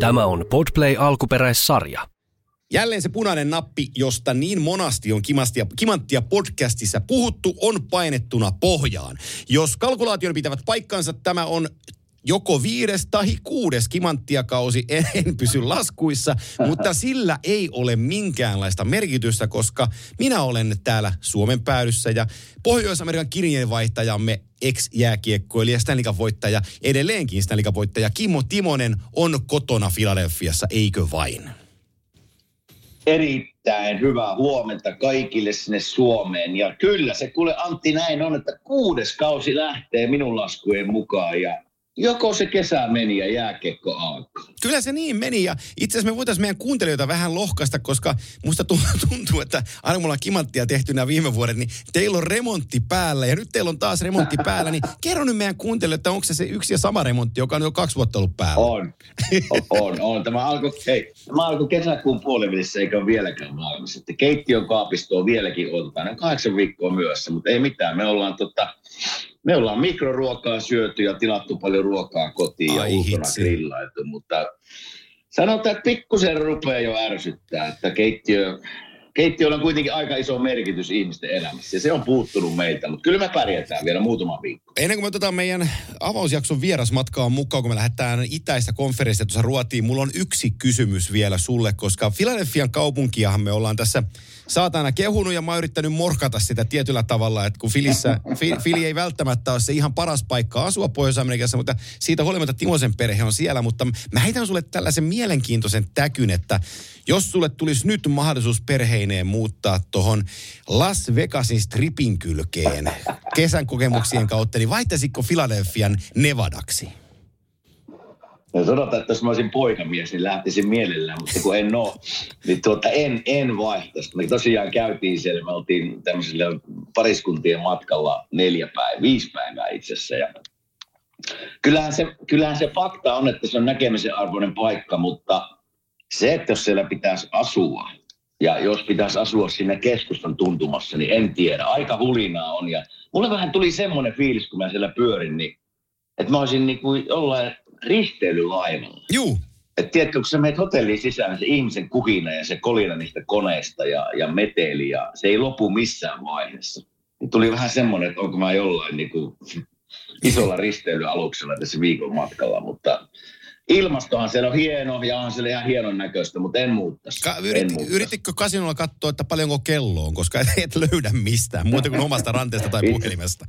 Tämä on Podplay alkuperäissarja. Jälleen se punainen nappi, josta niin monasti on kimanttia, kimanttia podcastissa puhuttu, on painettuna pohjaan. Jos kalkulaation pitävät paikkansa, tämä on joko viides tai kuudes kimanttiakausi, en, pysy laskuissa, mutta sillä ei ole minkäänlaista merkitystä, koska minä olen täällä Suomen päädyssä ja Pohjois-Amerikan kirjeenvaihtajamme ex-jääkiekkoilija, Stanley voittaja, edelleenkin Stanley voittaja Kimmo Timonen on kotona Filadelfiassa, eikö vain? Erittäin hyvää huomenta kaikille sinne Suomeen. Ja kyllä se kuule Antti näin on, että kuudes kausi lähtee minun laskujen mukaan. Ja joko se kesä meni ja jääkiekko alkoi. Kyllä se niin meni ja itse asiassa me voitaisiin meidän kuuntelijoita vähän lohkaista, koska musta tuntuu, että aina mulla on kimanttia tehty nämä viime vuodet, niin teillä on remontti päällä ja nyt teillä on taas remontti päällä, niin kerro nyt meidän kuuntelijoille, että onko se se yksi ja sama remontti, joka on jo kaksi vuotta ollut päällä? On, on, on. Tämä alkoi, hei, tämä alkoi kesäkuun puolivälissä eikä ole vieläkään valmis. Että keittiön kaapisto on vieläkin odotetaan, kahdeksan viikkoa myössä, mutta ei mitään. Me ollaan tota, me ollaan mikroruokaa syöty ja tilattu paljon ruokaa kotiin Ai ja ulkona grillailtu, mutta sanotaan, että pikkusen rupeaa jo ärsyttää, että keittiö, keittiöllä on kuitenkin aika iso merkitys ihmisten elämässä ja se on puuttunut meitä, mutta kyllä me pärjätään vielä muutama viikko. Ennen kuin me otetaan meidän avausjakson vierasmatkaa mukaan, kun me lähdetään itäistä konferenssia tuossa Ruotiin, mulla on yksi kysymys vielä sulle, koska Filadelfian kaupunkiahan me ollaan tässä saatana kehunut ja mä oon yrittänyt morkata sitä tietyllä tavalla, että kun Filissä, Fili ei välttämättä ole se ihan paras paikka asua Pohjois-Amerikassa, mutta siitä huolimatta Timosen perhe on siellä, mutta mä heitän sulle tällaisen mielenkiintoisen täkyn, että jos sulle tulisi nyt mahdollisuus perheineen muuttaa tuohon Las Vegasin stripin kylkeen kesän kokemuksien kautta, niin vaihtaisitko Filadelfian Nevadaksi? No sanotaan, että jos mä olisin poikamies, niin lähtisin mielellään, mutta kun en ole, niin tuota, en, en vaihtaisi. Me tosiaan käytiin siellä, me oltiin tämmöisellä pariskuntien matkalla neljä päivää, viisi päivää itse asiassa. Ja kyllähän, se, kyllähän se fakta on, että se on näkemisen arvoinen paikka, mutta se, että jos siellä pitäisi asua, ja jos pitäisi asua siinä keskustan tuntumassa, niin en tiedä. Aika hulinaa on. Ja mulle vähän tuli semmoinen fiilis, kun mä siellä pyörin, niin että mä olisin niin kuin jollain risteilylaivalla. Juu. Et tiedätkö, kun sä menet hotelliin sisään, se ihmisen kuhina ja se kolina niistä koneista ja, ja meteli ja se ei lopu missään vaiheessa. Niin tuli vähän semmoinen, että onko mä jollain niin kuin, isolla risteilyaluksella tässä viikon matkalla, mutta ilmastohan siellä on hieno ja on siellä ihan hienon näköistä, mutta en muuttaisi. Ka- yrit, Yrititkö kasinolla katsoa, että paljonko kello on, koska et löydä mistään, muuta kuin omasta ranteesta tai puhelimesta?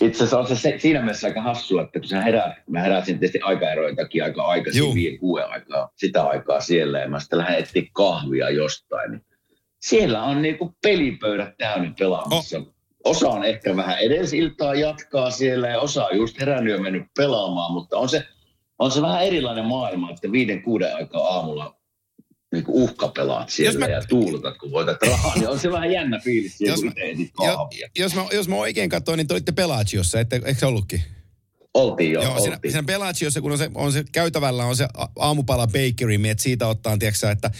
Itse asiassa on se, siinä mielessä aika hassua, että kun sä herät, mä heräsin tietysti aikaerojen takia aika aikaisin, viiden, kuuden aikaa, sitä aikaa siellä, ja mä sitten lähden etsiä kahvia jostain, niin siellä on niinku pelipöydät täynnä pelaamassa. Oh. Osa on ehkä vähän edellisiltaa jatkaa siellä ja osa on just herännyt ja mennyt pelaamaan, mutta on se on se vähän erilainen maailma, että viiden, kuuden aikaa aamulla niin uhkapelaat siellä mä, ja tuulutat, kun voitat rahaa, niin on se vähän jännä fiilis, jos, itse kahvia. Jos mä, jos mä oikein katsoin, niin te olitte Pelagiossa, ette, eikö se ollutkin? Oltiin jo, Joo, oltiin. Siinä, siinä Pelagiossa, kun on se, on se käytävällä on se aamupala bakery, että siitä ottaa, tiedätkö, että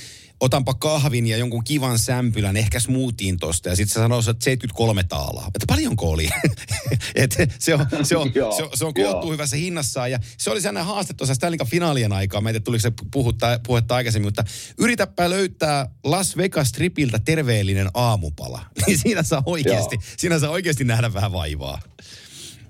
otanpa kahvin ja jonkun kivan sämpylän, ehkä smoothien tosta. Ja sitten se sanoo, että 73 taalaa. Että paljonko oli? Et se on, se on, se on, se on koottu hyvässä hinnassa. Ja se oli sellainen haaste tuossa Stanley finaalien aikaa. Meitä tuliko se puhutta, puhetta aikaisemmin, mutta yritäpä löytää Las Vegas Tripiltä terveellinen aamupala. Niin siinä saa oikeasti, siinä saa oikeasti nähdä vähän vaivaa.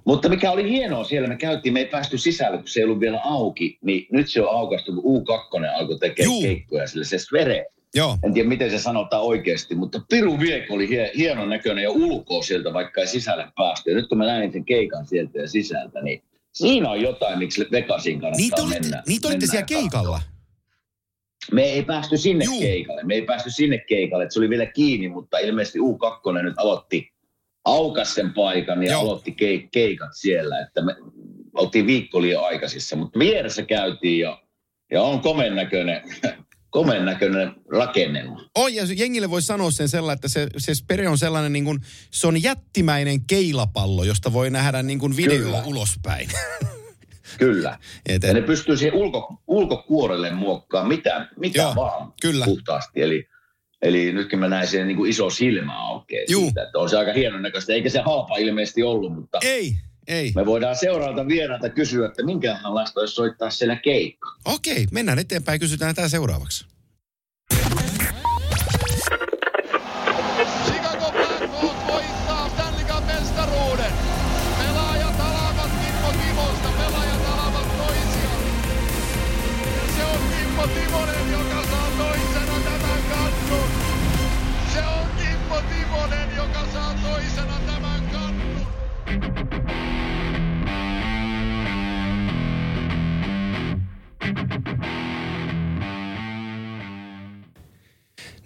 Mutta mikä oli hienoa siellä, me käytiin, me ei päästy sisälle, kun se ei ollut vielä auki, niin nyt se on aukastu, kun U2 alkoi tekemään keikkoja sille, se Svere. Joo. En tiedä, miten se sanotaan oikeasti, mutta Piru Viek oli hie, hienon näköinen ja ulkoa sieltä, vaikka ei sisälle päästy. Ja nyt kun mä näin sen keikan sieltä ja sisältä, niin siinä on jotain, miksi Vegasin kannattaa niitä olitte, mennä. Niitä olitte siellä keikalla? Me ei päästy sinne Juu. keikalle. Me ei päästy sinne keikalle. Se oli vielä kiinni, mutta ilmeisesti U2 nyt aloitti aukas sen paikan ja Joo. aloitti keik- keikat siellä, että me oltiin viikko liian aikaisissa, mutta vieressä käytiin ja, ja on komen näköinen, komen näköinen rakennelma. On, ja jengille voi sanoa sen sellainen, että se, se Spere on sellainen, niin kuin, se on jättimäinen keilapallo, josta voi nähdä niin kuin video Kyllä. ulospäin. Kyllä. Et, ja ne pystyy siihen ulko, ulkokuorelle muokkaamaan mitä, mitä Joo, vaan kyllä. puhtaasti. Eli Eli nytkin mä näin sen niin kuin iso silmä aukeaa siitä, että on se aika hienon näköistä. Eikä se halpa ilmeisesti ollut, mutta... Ei, Ei. Me voidaan seuraalta vierailta kysyä, että minkälaista olisi soittaa siellä keikka. Okei, mennään eteenpäin. Kysytään tämä seuraavaksi.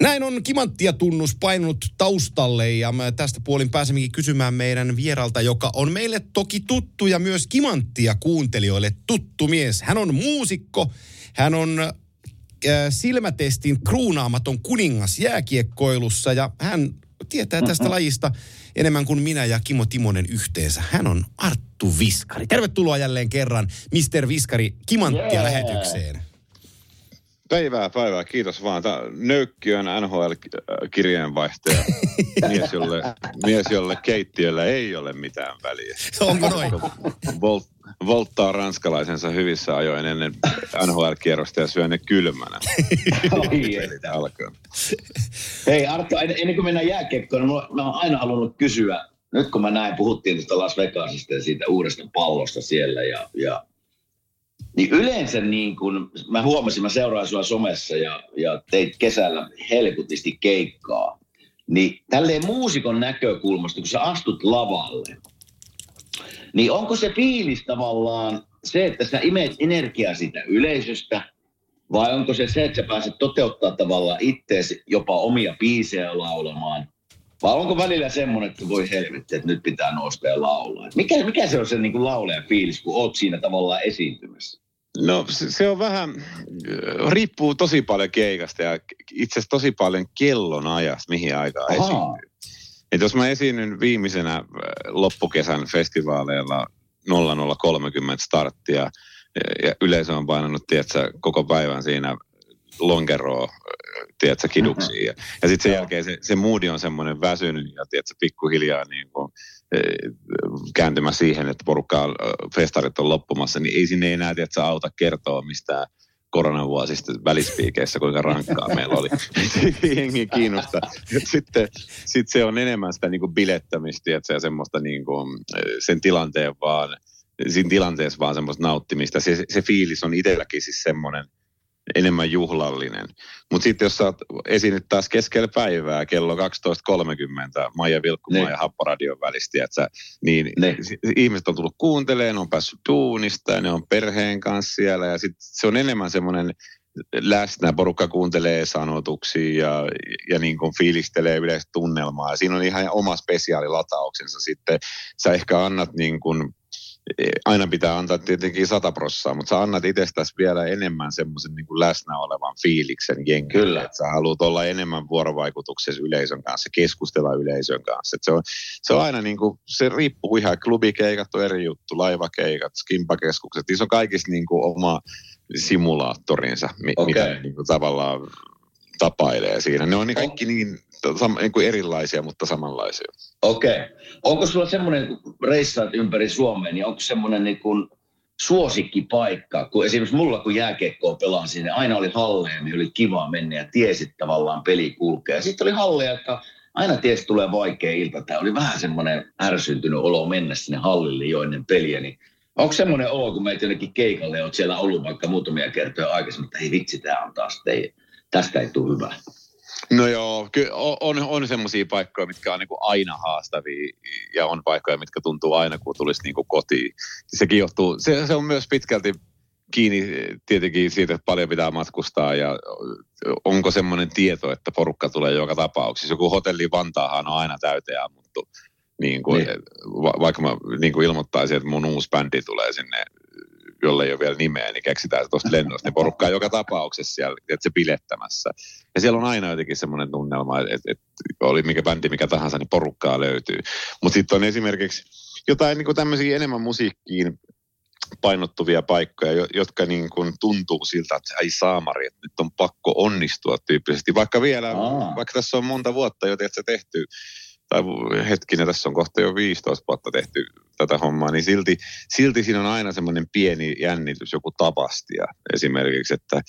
Näin on kimanttia tunnus painunut taustalle ja tästä puolin pääsemmekin kysymään meidän vieralta, joka on meille toki tuttu ja myös kimanttia kuuntelijoille tuttu mies. Hän on muusikko, hän on äh, silmätestin kruunaamaton kuningas jääkiekkoilussa ja hän tietää tästä Mm-hmm. lajista enemmän kuin minä ja Kimo Timonen yhteensä. Hän on Arttu Viskari. Tervetuloa jälleen kerran, Mr. Viskari, kimanttia Jee. lähetykseen. Päivää, päivää. Kiitos vaan. Tämä Nöykki on NHL-kirjeenvaihtaja. mies, jolle, mies, jolle keittiöllä ei ole mitään väliä. Onko noin? Volt, volttaa ranskalaisensa hyvissä ajoin ennen NHL-kierrosta ja syö ne kylmänä. Alkaa. Hei en- ennen kuin mennään jääkiekkoon, niin mä oon aina halunnut kysyä, nyt kun mä näin, puhuttiin tuosta Las Vegasista ja siitä uudesta pallosta siellä ja, ja niin yleensä niin kun, mä huomasin, mä seuraan sua somessa ja, ja teit kesällä helkutisti keikkaa, niin tälleen muusikon näkökulmasta, kun sä astut lavalle, niin onko se fiilis tavallaan se, että sä imeet energiaa siitä yleisöstä, vai onko se se, että sä pääset toteuttaa tavallaan itteesi jopa omia biisejä laulamaan? Vai onko välillä semmoinen, että voi helvetti, että nyt pitää nousta ja laulaa? Mikä, mikä se on se niin kuin laulajan fiilis, kun oot siinä tavallaan esiintymässä? No se, on vähän, äh, riippuu tosi paljon keikasta ja itse asiassa tosi paljon kellon ajasta, mihin aikaan Ahaa. esiintyy. Et jos mä esiinnyn viimeisenä äh, loppukesän festivaaleilla 0030 starttia ja- yleisö on painanut, tiedätkö, koko päivän siinä lonkeroa, tiedätkö, kiduksiin. Ja, ja sitten sen jälkeen se, se moodi on semmoinen väsynyt ja tiedätkö, pikkuhiljaa niin kuin, eh, kääntymä siihen, että porukka, on, äh, festarit on loppumassa, niin ei sinne enää tiedätkö, auta kertoa mistään koronavuosista välispiikeissä, kuinka rankkaa meillä oli. Jengi kiinnostaa. Sitten sit se on enemmän sitä niin kuin bilettämistä tiedätkö, ja semmoista niin kuin, eh, sen tilanteen vaan, siinä tilanteessa vaan semmoista nauttimista. Se, se fiilis on itselläkin siis semmoinen enemmän juhlallinen. Mutta sitten jos sä oot esiinnyt taas keskellä päivää kello 12.30 Maija Vilkkumaa Niin. ja Happoradion välistä, että niin, Niin. si- ihmiset on tullut kuuntelemaan, ne on päässyt duunista ja ne on perheen kanssa siellä ja sit se on enemmän semmoinen läsnä, porukka kuuntelee sanotuksia ja, ja niin kuin fiilistelee yleistä tunnelmaa. Ja siinä on ihan oma spesiaalilatauksensa sitten. Sä ehkä annat niin kuin, aina pitää antaa tietenkin sata prossaa, mutta sä annat itsestäsi vielä enemmän semmoisen niin läsnä olevan fiiliksen jengille. Kyllä. Että sä haluat olla enemmän vuorovaikutuksessa yleisön kanssa, keskustella yleisön kanssa. Et se, on, se on aina niin kuin, se riippuu ihan, klubikeikat on eri juttu, laivakeikat, skimpakeskukset, niissä on kaikissa niin kuin oma simulaattorinsa, mi- Okei. mitä niin kuin tavallaan tapailee siinä. Ne on niin kaikki niin, niin kuin erilaisia, mutta samanlaisia. Okei. Okay. Onko sulla semmoinen, kun reissaat ympäri Suomea, niin onko semmoinen niin kuin suosikkipaikka? Kun esimerkiksi mulla, kun jääkiekkoa pelaan sinne, aina oli halleja, mihin oli kiva mennä ja tiesit tavallaan peli kulkee. Sitten oli halleja, jotka aina että tulee vaikea ilta. Tämä oli vähän semmoinen ärsyntynyt olo mennä sinne hallille jo ennen peliä. Niin onko semmoinen olo, kun meitä jonnekin keikalle ja siellä ollut vaikka muutamia kertoja aikaisemmin, että hei vitsi, tämä on taas, ei, tästä ei tule hyvä. No joo, kyllä on, on semmoisia paikkoja, mitkä on niin kuin aina haastavia ja on paikkoja, mitkä tuntuu aina, kun tulisi niin kuin kotiin. Sekin johtuu, se, se on myös pitkälti kiinni tietenkin siitä, että paljon pitää matkustaa ja onko semmoinen tieto, että porukka tulee joka tapauksessa. Joku hotelli Vantaahan on aina täyteen ammuttu. Niin kuin, Niin. va, vaikka mä niin kuin ilmoittaisin, että mun uusi bändi tulee sinne, jolle ei ole vielä nimeä, niin keksitään se tuosta lennosta. Niin porukkaa joka tapauksessa siellä, että se bilettämässä. Ja siellä on aina jotenkin semmoinen tunnelma, että, että oli mikä bändi mikä tahansa, niin porukkaa löytyy. Mutta sitten on esimerkiksi jotain niin kuin tämmöisiä enemmän musiikkiin painottuvia paikkoja, jo- jotka niin kuin tuntuu siltä, että ai saamari, että nyt on pakko onnistua tyyppisesti. Vaikka vielä, Aa. vaikka tässä on monta vuotta jo tehty, tai hetkinen, tässä on kohta jo 15 vuotta tehty tätä hommaa, niin silti, silti siinä on aina semmoinen pieni jännitys, joku tapastia esimerkiksi, että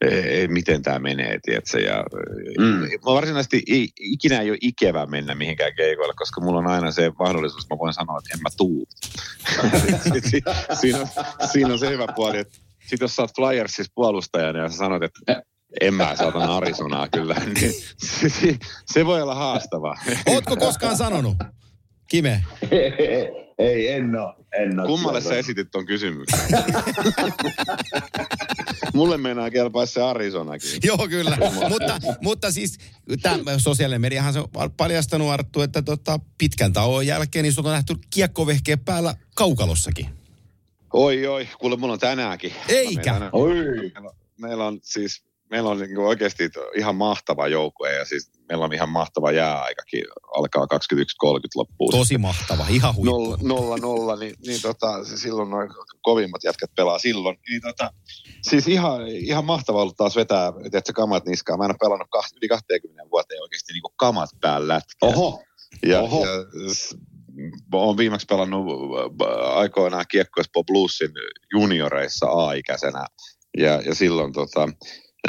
e, miten tämä menee, tiedätkö? Ja, mm. varsinaisesti ei, ikinä ei ole ikävä mennä mihinkään keikoille, koska mulla on aina se mahdollisuus, että mä voin sanoa, että en mä tuu. siinä, on, siinä on se hyvä puoli, että sitten jos sä oot Flyersissa puolustajana ja sä sanot, että en mä saatan Arizonaa kyllä, niin se, se voi olla haastavaa. Ootko koskaan sanonut? Kime? Ei, en oo. En oo Kummalle sä esitit ton kysymyksen? Mulle meinaa kelpaa se Arizonakin. Joo, kyllä. mutta, mutta siis tämä sosiaalinen mediahan se on paljastanut Arttu, että tota, pitkän tauon jälkeen niin on nähty kiekkovehkeen päällä kaukalossakin. Oi, oi. Kuule, mulla on tänäänkin. Eikä. Meillä on, meillä on, meillä on siis meillä on niin oikeasti ihan mahtava joukkue ja siis meillä on ihan mahtava jääaikakin, alkaa 21.30 loppuun. Tosi mahtava, ihan huippu. Nolla, nolla, nolla niin, niin tota, silloin noin kovimmat jätkät pelaa silloin. Niin tota, siis ihan, ihan mahtava ollut taas vetää, että kamat niskaan. Mä en ole pelannut kaht, yli 20 vuoteen oikeasti niin kamat päällä lätkiä. Oho, ja, Oho. ja olen viimeksi pelannut äh, aikoinaan Kiekko Bluesin junioreissa A-ikäisenä. Ja, ja silloin tota,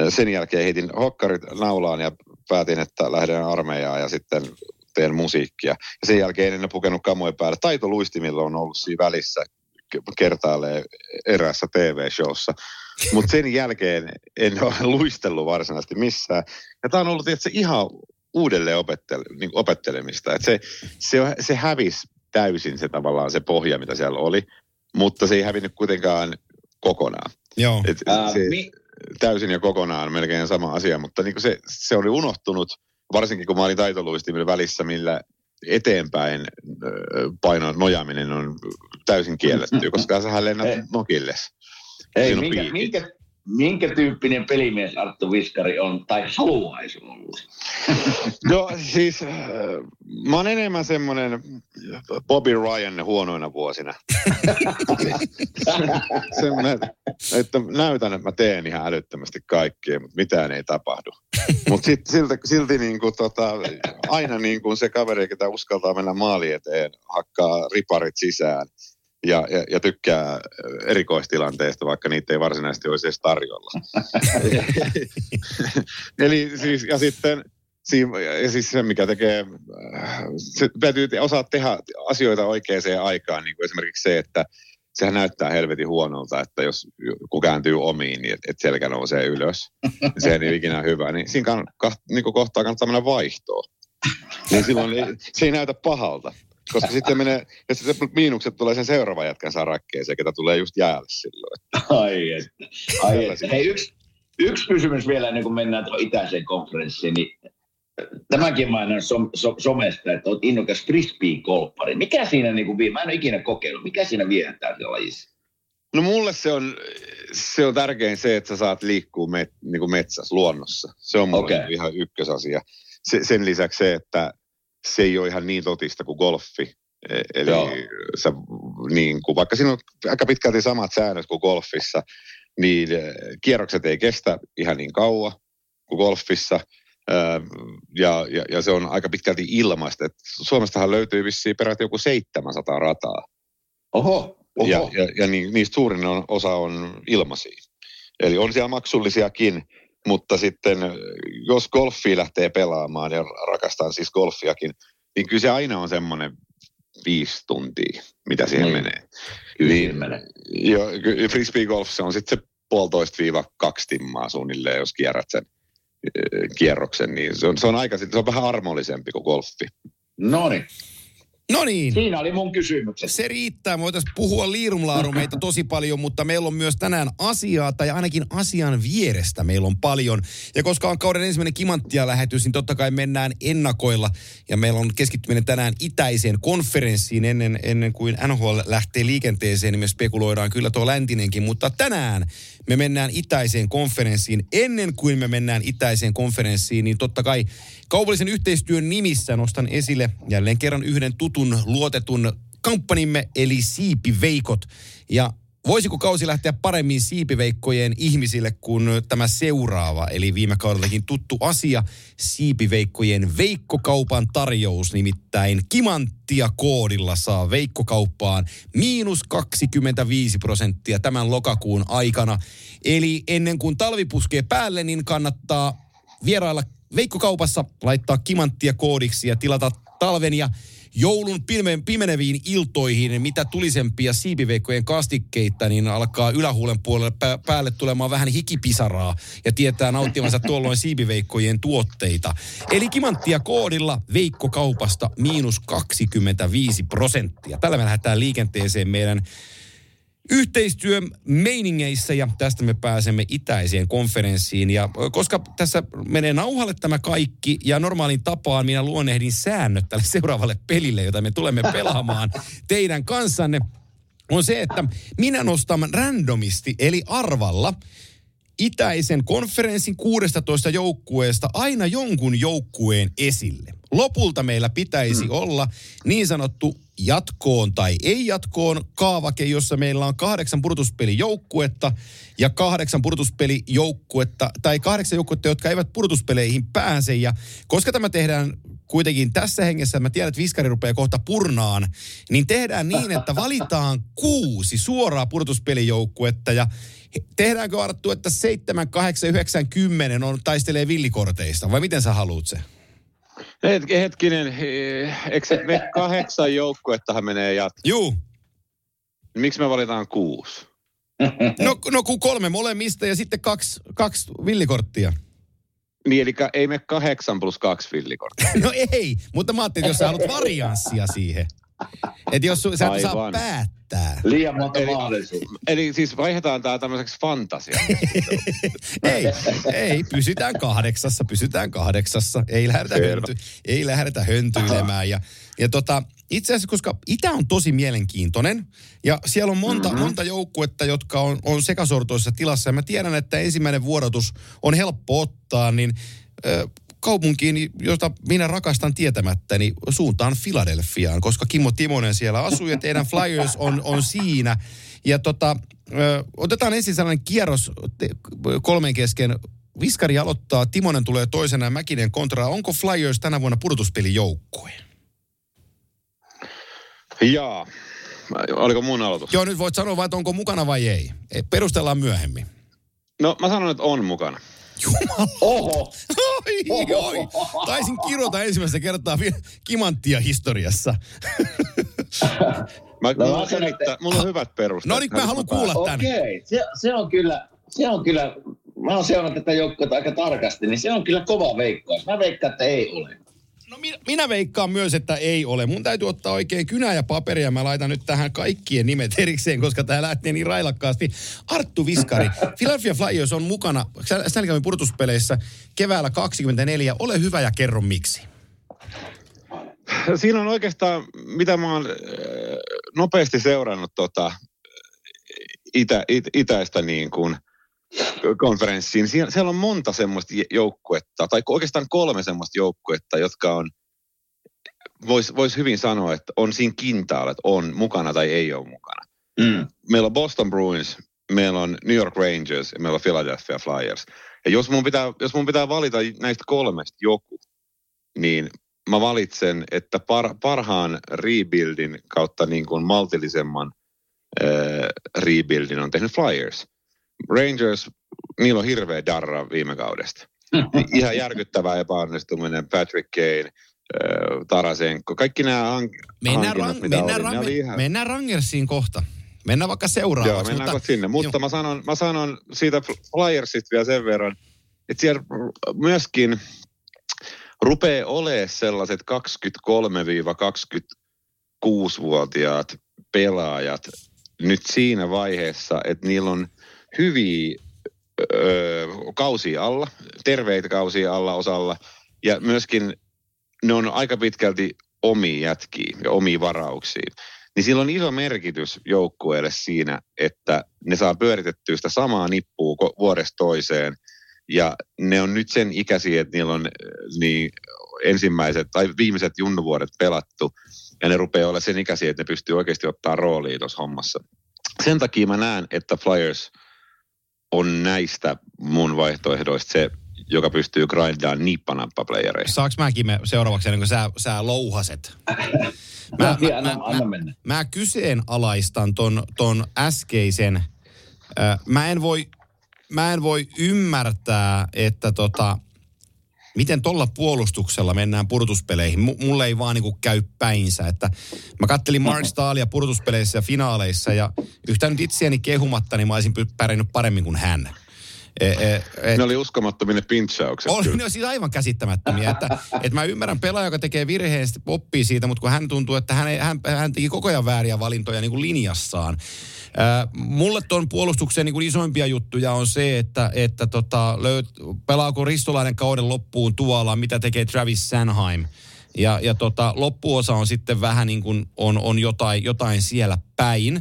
sen jälkeen heitin hokkarit naulaan ja päätin, että lähden armeijaan ja sitten teen musiikkia. Ja sen jälkeen en pukenut kamoja päälle. Taito luistimilla on ollut siinä välissä kertailee eräässä TV-showssa. Mutta sen jälkeen en ole luistellut varsinaisesti missään. Ja tämä on ollut tietysti ihan uudelleen opettele, niin opettelemista. Et se, se, se hävisi täysin se tavallaan se pohja, mitä siellä oli, mutta se ei hävinnyt kuitenkaan kokonaan. Joo. Et, Ää, se, mi- täysin ja kokonaan melkein sama asia, mutta niin se, se oli unohtunut, varsinkin kun mä olin taitoluistimilla välissä, millä eteenpäin painon nojaaminen on täysin kielletty, koska sähän lennät Ei. nokilles. Ei, minkä, minkä, minkä tyyppinen pelimies Arttu Viskari on tai haluaisi olla? No siis, äh, mä oon enemmän semmoinen Bobby Ryan huonoina vuosina. semmoinen, että näytän, että mä teen ihan älyttömästi kaikkea, mutta mitään ei tapahdu. Mutta silti, silti, silti niin kuin tota, aina niin kuin se kaveri, ketä uskaltaa mennä maali eteen, hakkaa riparit sisään ja, ja, ja tykkää erikoistilanteesta, vaikka niitä ei varsinaisesti olisi edes tarjolla. Eli siis, ja sitten ja siis se, mikä tekee, äh, se täytyy osaa tehdä asioita oikeaan aikaan, niin kuin esimerkiksi se, että sehän näyttää helvetin huonolta, että jos kun kääntyy omiin, niin että et selkä nousee ylös. Se ei ole ikinä hyvä. Niin siinä kann, ka, niin kohtaa kannattaa mennä vaihtoon. Niin silloin ei, se ei näytä pahalta. Koska sitten menee, ja sitten miinukset tulee sen seuraavan jätkän sarakkeeseen, ketä tulee just jäälle silloin. Ai että. Ai että. Hei, yksi, yksi kysymys vielä ennen kuin mennään tuohon itäiseen konferenssiin. Niin tämäkin mä som, so, somesta, että olet innokas frisbee-kolppari. Mikä siinä, niin kuin, mä en ole ikinä kokeillut, mikä siinä viehättää siellä lajissa? No mulle se on, se on tärkein se, että sä saat liikkua met, niin kuin metsässä, luonnossa. Se on mulle okay. ihan ykkösasia. Se, sen lisäksi se, että se ei ole ihan niin totista kuin golfi. E- Eli Joo. sä, niin kuin, vaikka siinä on aika pitkälti samat säännöt kuin golfissa, niin eh, kierrokset ei kestä ihan niin kauan kuin golfissa. Ja, ja, ja se on aika pitkälti ilmaista. Et Suomestahan löytyy vissiin peräti joku 700 rataa. Oho, oho. Ja, ja, ja ni, niistä suurin on, osa on ilmaisia. Eli on siellä maksullisiakin, mutta sitten äh, jos golfia lähtee pelaamaan ja rakastan siis golfiakin, niin kyllä se aina on semmoinen viisi tuntia, mitä siihen Niin. menee. Kyllä niin. menee. Jo, frisbee golf, se on sitten se puolitoista viiva kaksi timmaa suunnilleen, jos kierrät sen äh, kierroksen, niin se on, se on aika, se on vähän armollisempi kuin golfi. No niin, No niin. siinä oli mun kysymykset. Se riittää. Me voitaisiin puhua liirumlaarumeita tosi paljon, mutta meillä on myös tänään asiaa, tai ainakin asian vierestä meillä on paljon. Ja koska on kauden ensimmäinen kimanttia lähetys, niin totta kai mennään ennakoilla. Ja meillä on keskittyminen tänään itäiseen konferenssiin ennen, ennen kuin NHL lähtee liikenteeseen, niin me spekuloidaan kyllä tuo läntinenkin. Mutta tänään me mennään itäiseen konferenssiin. Ennen kuin me mennään itäiseen konferenssiin, niin totta kai kaupallisen yhteistyön nimissä nostan esille jälleen kerran yhden tutun, luotetun kamppanimme, eli Siipiveikot. Ja Voisiko kausi lähteä paremmin siipiveikkojen ihmisille kuin tämä seuraava, eli viime kaudellakin tuttu asia, siipiveikkojen veikkokaupan tarjous, nimittäin kimanttia koodilla saa veikkokauppaan miinus 25 prosenttia tämän lokakuun aikana. Eli ennen kuin talvi puskee päälle, niin kannattaa vierailla veikkokaupassa, laittaa kimanttia koodiksi ja tilata talven ja joulun pimeneviin iltoihin, mitä tulisempia siipiveikkojen kastikkeita, niin alkaa ylähuulen puolelle pä, päälle tulemaan vähän hikipisaraa ja tietää nauttivansa tuolloin siipiveikkojen tuotteita. Eli kimanttia koodilla veikkokaupasta miinus 25 prosenttia. Tällä me lähdetään liikenteeseen meidän yhteistyömeiningeissä ja tästä me pääsemme itäiseen konferenssiin. Ja koska tässä menee nauhalle tämä kaikki ja normaalin tapaan minä luonnehdin säännöt tälle seuraavalle pelille, jota me tulemme pelaamaan teidän kanssanne, on se, että minä nostan randomisti eli arvalla itäisen konferenssin 16 joukkueesta aina jonkun joukkueen esille. Lopulta meillä pitäisi hmm. olla niin sanottu jatkoon tai ei jatkoon kaavake, jossa meillä on kahdeksan pudotuspelijoukkuetta ja kahdeksan pudotuspelijoukkuetta tai kahdeksan joukkuetta, jotka eivät pudotuspeleihin pääse. Ja koska tämä tehdään kuitenkin tässä hengessä, mä tiedän, että viskari rupeaa kohta purnaan, niin tehdään niin, että valitaan kuusi suoraa pudotuspelijoukkuetta ja tehdäänkö Arttu, että 7, 8, 9, 10 on, taistelee villikorteista vai miten sä haluut se? hetkinen, eikö se me kahdeksan joukkuettahan menee jatkoon? Juu. Miksi me valitaan kuusi? No, no kun kolme molemmista ja sitten kaksi, kaksi villikorttia. Niin, eli ei me kahdeksan plus kaksi villikorttia. no ei, mutta mä ajattelin, että jos sä haluat varianssia siihen. Että jos sä et saa päättää. Liian monta eli, mahdollisuutta. Eli siis vaihdetaan tämä tämmöiseksi fantasia. ei, ei, pysytään kahdeksassa, pysytään kahdeksassa. Ei lähdetä, hönty, ei lähdetä höntyilemään. Ja, ja tota, itse asiassa, koska Itä on tosi mielenkiintoinen ja siellä on monta, mm-hmm. monta joukkuetta, jotka on, on sekasortoisessa tilassa. Ja mä tiedän, että ensimmäinen vuorotus on helppo ottaa, niin kaupunkiin, jota minä rakastan tietämättäni, suuntaan Filadelfiaan, koska Kimmo Timonen siellä asuu ja teidän Flyers on, on siinä. Ja tota, ö, otetaan ensin sellainen kierros te, kolmen kesken. Viskari aloittaa, Timonen tulee toisena ja Mäkinen kontra. Onko Flyers tänä vuonna pudotuspelijoukkue? Jaa. Oliko mun aloitus? Joo, nyt voit sanoa vai, että onko mukana vai ei. Perustellaan myöhemmin. No mä sanon, että on mukana. Jumala. Oho. Oi, oi. Taisin kirota ensimmäistä kertaa kimanttia historiassa. mä, no, mulla, on selittää, mulla on hyvät perusteet. No niin, mä haluan kuulla tämän. Okei, okay. se, se, on kyllä, se on kyllä, mä oon seurannut tätä joukkoa aika tarkasti, niin se on kyllä kova veikkaus. Mä veikkaan, että ei ole. No minä, minä veikkaan myös, että ei ole. Mun täytyy ottaa oikein kynä ja paperia. Mä laitan nyt tähän kaikkien nimet erikseen, koska tämä lähtee niin railakkaasti. Arttu Viskari, Philadelphia Flyers on mukana Stanley purtuspeleissä keväällä 24. Ole hyvä ja kerro miksi. Siinä on oikeastaan, mitä mä oon äh, nopeasti seurannut tota, itä, it, itäistä niin kuin – konferenssiin. Siellä, siellä on monta semmoista joukkuetta, tai oikeastaan kolme semmoista joukkuetta, jotka on, voisi vois hyvin sanoa, että on siinä kintaalla, että on mukana tai ei ole mukana. Mm. Meillä on Boston Bruins, meillä on New York Rangers ja meillä on Philadelphia Flyers. Ja jos mun pitää, jos mun pitää valita näistä kolmesta joku, niin mä valitsen, että par, parhaan rebuildin kautta niin kuin maltillisemman äh, rebuildin on tehnyt Flyers – Rangers, niillä on hirveä darra viime kaudesta. Ihan järkyttävää epäonnistuminen, Patrick Kane, Tarasenko, kaikki nämä hank- mennään, rang, mennään, oli, rang, ihan... mennään Rangersiin kohta. Mennään vaikka seuraavaksi. Joo, mennään mutta, sinne. Mutta mä sanon, mä sanon siitä Flyersista vielä sen verran, että siellä myöskin rupeaa olemaan sellaiset 23-26-vuotiaat pelaajat nyt siinä vaiheessa, että niillä on hyviä öö, kausia alla, terveitä kausia alla osalla. Ja myöskin ne on aika pitkälti omia jätkiä ja omia varauksia. Niin sillä on iso merkitys joukkueelle siinä, että ne saa pyöritettyä sitä samaa nippua vuodesta toiseen. Ja ne on nyt sen ikäisiä, että niillä on niin ensimmäiset tai viimeiset junnuvuodet pelattu. Ja ne rupeaa olla sen ikäisiä, että ne pystyy oikeasti ottaa roolia tuossa hommassa. sen takia mä näen, että Flyers on näistä mun vaihtoehdoista se, joka pystyy grindaan nippanappa playereissa. Saaks mäkin me seuraavaksi, ennen kuin sä, sä louhaset? Mä, mä, anna, anna mennä. Mä, mä kyseenalaistan ton, ton äskeisen. Äh, mä, en voi, mä en voi ymmärtää, että tota, miten tuolla puolustuksella mennään purtuspeleihin. M- mulle ei vaan niinku käy päinsä. Että mä kattelin Mark Stahlia purtuspeleissä ja finaaleissa ja yhtään nyt itseäni kehumatta, niin mä olisin pärjännyt paremmin kuin hän. E, e, et, ne oli uskomattomia ne pinchaukset. Oli, ne on siis aivan käsittämättömiä. että, että mä ymmärrän pelaaja, joka tekee virheen, oppii siitä, mutta kun hän tuntuu, että hän, hän, hän teki koko ajan vääriä valintoja niin kuin linjassaan. Äh, mulle tuon puolustuksen niin kuin isoimpia juttuja on se, että, että tota, löyt, pelaako Ristolainen kauden loppuun tuolla, mitä tekee Travis Sanheim. Ja, ja tota, loppuosa on sitten vähän niin kuin on, on jotain, jotain siellä päin.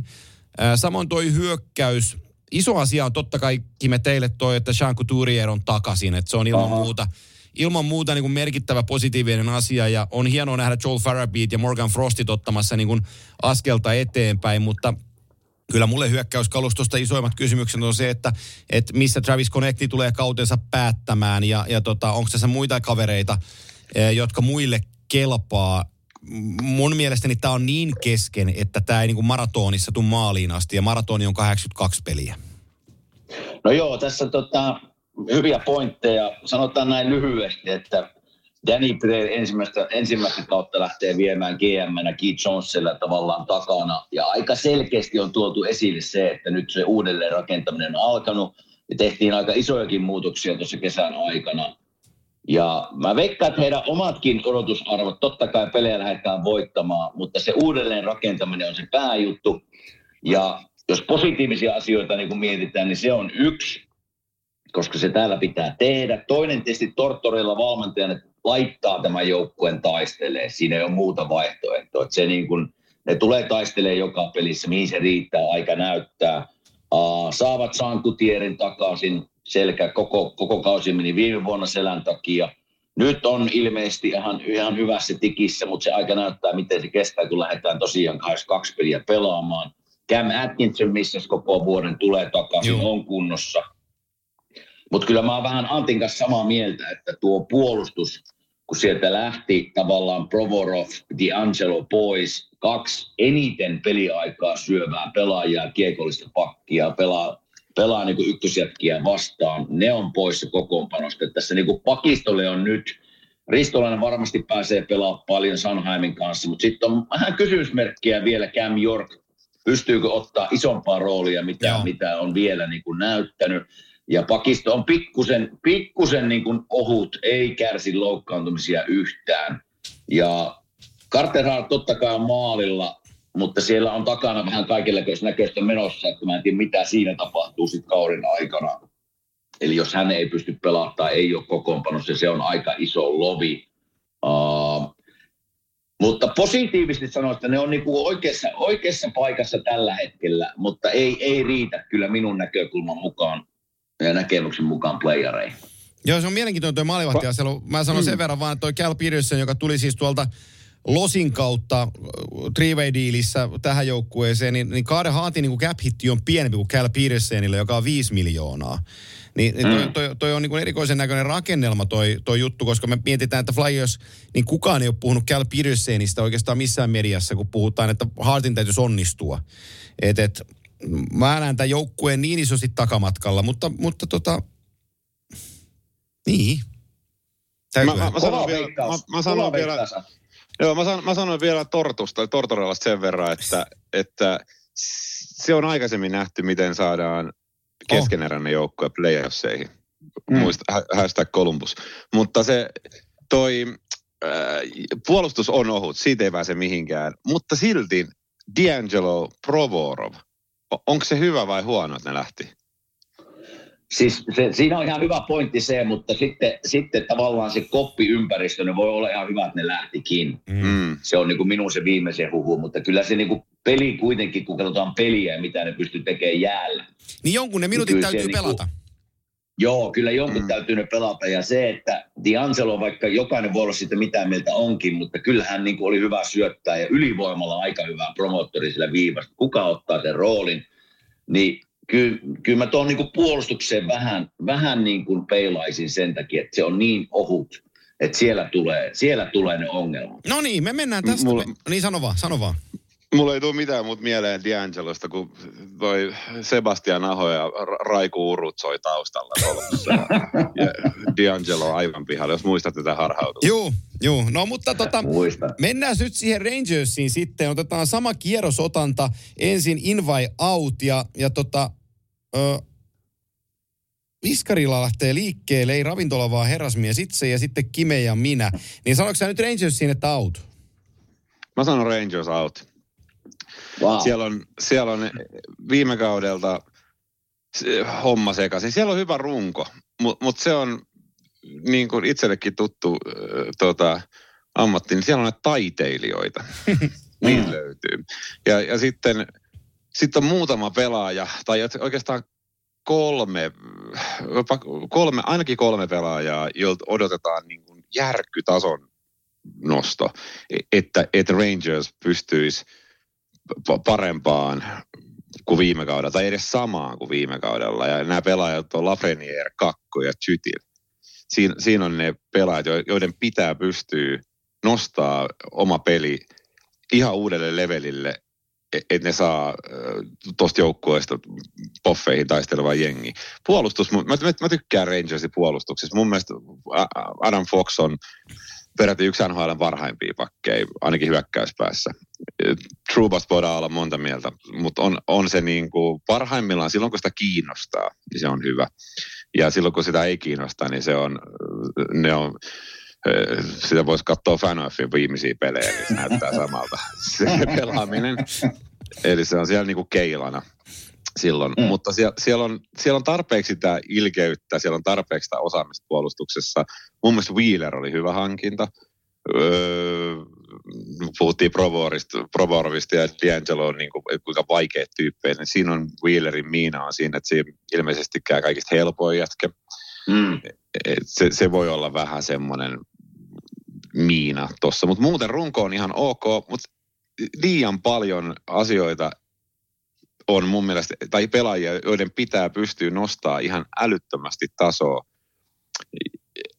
Äh, samoin toi hyökkäys, iso asia on totta kai me teille toi, että Jean Couturier on takaisin, että se on ilman Aha. muuta ilman muuta niin kuin merkittävä positiivinen asia ja on hienoa nähdä Joel Farabee ja Morgan Frostit ottamassa niin kuin askelta eteenpäin, mutta kyllä mulle hyökkäyskalustosta isoimmat kysymykset on se, että, että missä Travis Connecti tulee kautensa päättämään ja, ja tota, onko tässä muita kavereita, eh, jotka muille kelpaa. Mun mielestäni tämä on niin kesken, että tämä ei niin kuin maratonissa tule maaliin asti ja maratoni on 82 peliä. No joo, tässä tota, hyviä pointteja. Sanotaan näin lyhyesti, että Danny Blair ensimmäistä, ensimmäistä kautta lähtee viemään GM-nä Keith Jonesilla tavallaan takana. Ja aika selkeästi on tuotu esille se, että nyt se uudelleen rakentaminen on alkanut. Ja tehtiin aika isojakin muutoksia tuossa kesän aikana. Ja mä veikkaan, että heidän omatkin odotusarvot, totta kai pelejä lähdetään voittamaan, mutta se uudelleen rakentaminen on se pääjuttu. Ja jos positiivisia asioita niin kun mietitään, niin se on yksi, koska se täällä pitää tehdä. Toinen tietysti Tortorella valmentajana laittaa tämän joukkueen taistelee. Siinä ei ole muuta vaihtoehtoa. Että se niin kuin, ne tulee taistelemaan joka pelissä, mihin se riittää, aika näyttää. Uh, saavat Sankutierin takaisin, selkä koko, koko kausi meni viime vuonna selän takia. Nyt on ilmeisesti ihan, ihan hyvässä tikissä, mutta se aika näyttää, miten se kestää, kun lähdetään tosiaan 22 peliä pelaamaan. Cam Atkinson, missä koko vuoden tulee takaisin, Joo. on kunnossa. Mutta kyllä mä oon vähän Antin kanssa samaa mieltä, että tuo puolustus – kun sieltä lähti tavallaan Provorov, D'Angelo pois, kaksi eniten peliaikaa syövää pelaajaa, kiekollista pakkia, pelaa, pelaa niin kuin ykkösjätkiä vastaan, ne on poissa kokoonpanosta. Tässä niin kuin pakistolle on nyt, Ristolainen varmasti pääsee pelaamaan paljon Sanheimin kanssa, mutta sitten on vähän kysymysmerkkiä vielä Cam York, pystyykö ottaa isompaa roolia, mitä, mitä on vielä niin kuin näyttänyt. Ja pakisto on pikkusen, pikkusen niin kuin ohut, ei kärsi loukkaantumisia yhtään. Ja Carter Hart totta kai on maalilla, mutta siellä on takana vähän kaikenlaista näköistä menossa, että mä en tiedä mitä siinä tapahtuu sitten kauden aikana. Eli jos hän ei pysty pelaamaan tai ei ole kokoonpanossa, se on aika iso lovi. Uh, mutta positiivisesti sanoin, että ne on niinku oikeassa, oikeassa paikassa tällä hetkellä, mutta ei, ei riitä kyllä minun näkökulman mukaan ja näkemyksen mukaan playereihin. Joo, se on mielenkiintoinen tuo maalivahtiaselu. Mä sanon mm. sen verran vaan, että toi Cal Peterson, joka tuli siis tuolta Losin kautta äh, three dealissä tähän joukkueeseen, niin, niin Kaade Haatin niin cap hitti on pienempi kuin Cal Petersonilla, joka on 5 miljoonaa. Niin, niin toi, mm. toi, toi on niin kuin erikoisen näköinen rakennelma toi, toi juttu, koska me mietitään, että Flyers, niin kukaan ei ole puhunut Cal Petersonista oikeastaan missään mediassa, kun puhutaan, että Hartin täytyisi onnistua. Et, et, mä näen tämän joukkueen niin isosti takamatkalla, mutta, mutta tota, niin. Mä, mä, mä, sanon vielä, mä, mä sanon vielä, joo, mä, sanon, mä sanon vielä Tortusta, Tortorellasta sen verran, että, että se on aikaisemmin nähty, miten saadaan keskeneräinen joukkue playoffseihin. Mm. Muista, hashtag Columbus. Mutta se toi äh, puolustus on ohut, siitä ei pääse mihinkään. Mutta silti D'Angelo Provorov – onko se hyvä vai huono, että ne lähti? Siis se, siinä on ihan hyvä pointti se, mutta sitten, sitten tavallaan se koppiympäristö, ne voi olla ihan hyvä, että ne lähtikin. Mm. Se on niin kuin minun se viimeisen huhu, mutta kyllä se niin kuin peli kuitenkin, kun katsotaan peliä ja mitä ne pystyy tekemään jäällä. Niin jonkun ne minuutit niin täytyy se, pelata. Niin kuin, Joo, kyllä jonkun mm. täytyy ne pelata. Ja se, että D'Angelo, vaikka jokainen voi olla siitä mitä mieltä onkin, mutta kyllähän niin oli hyvä syöttää ja ylivoimalla aika hyvä promoottori sillä viivasta. Kuka ottaa sen roolin? niin kyllä, kyllä mä tuon niin puolustukseen vähän, vähän niin kuin peilaisin sen takia, että se on niin ohut, että siellä tulee, siellä tulee ne ongelmat. No niin, me mennään tästä. Mulla- Me, niin sano vaan, sano vaan. Mulla ei tule mitään muuta mieleen D'Angelosta, kun toi Sebastian Aho ja Ra- Raiku Urut soi taustalla ja D'Angelo on aivan pihalla, jos muistat tätä harhautusta. Juu, juu. No mutta tota, Muistan. mennään nyt siihen Rangersiin sitten. Otetaan sama kierrosotanta. Ensin in vai out ja, ja tota, ö, Viskarilla lähtee liikkeelle, ei ravintola vaan herrasmies itse ja sitten Kime ja minä. Niin sanoiko sä nyt Rangersiin, että out? Mä sanon Rangers out. Wow. Siellä on, siellä on viime kaudelta se homma sekaisin. Siellä on hyvä runko, mutta mut se on niin kuin itsellekin tuttu äh, tota, ammatti, niin siellä on näitä taiteilijoita. Niitä löytyy. Ja, ja sitten sitten on muutama pelaaja, tai oikeastaan kolme, kolme, ainakin kolme pelaajaa, joilta odotetaan niin kuin järkkytason nosto, että, että Rangers pystyisi pa- parempaan kuin viime kaudella, tai edes samaan kuin viime kaudella. Ja nämä pelaajat on Lafreniere, Kakko ja Chytil. Siin, siinä on ne pelaajat, jo- joiden pitää pystyä nostaa oma peli ihan uudelle levelille, e- että ne saa tuosta joukkueesta poffeihin taisteleva jengi. Puolustus, mä, mä, tykkään Rangersin puolustuksessa. Mun mielestä Adam Fox on peräti yksi NHL parhaimpia pakkeja, ainakin hyökkäyspäässä. Trubas voidaan olla monta mieltä, mutta on, on se niin kuin parhaimmillaan silloin, kun sitä kiinnostaa, niin se on hyvä. Ja silloin, kun sitä ei kiinnosta, niin se on, ne on, sitä voisi katsoa Fanoffin viimeisiä pelejä, niin se näyttää samalta se pelaaminen. Eli se on siellä niin kuin keilana silloin. Mm. Mutta siellä, siellä, on, siellä on tarpeeksi sitä ilkeyttä, siellä on tarpeeksi sitä osaamista puolustuksessa. Mun mielestä Wheeler oli hyvä hankinta. Öö, puhuttiin Provorista, Provorovista ja D'Angelo on niin kuin, kuinka vaikeat tyyppejä. Niin siinä on Wheelerin miina on siinä, että siinä ilmeisestikään kaikista helpoin jätkä. Mm. Et se, se voi olla vähän semmoinen miina tuossa. Mutta muuten runko on ihan ok, mutta liian paljon asioita on mun mielestä, tai pelaajia, joiden pitää pystyä nostaa ihan älyttömästi tasoa,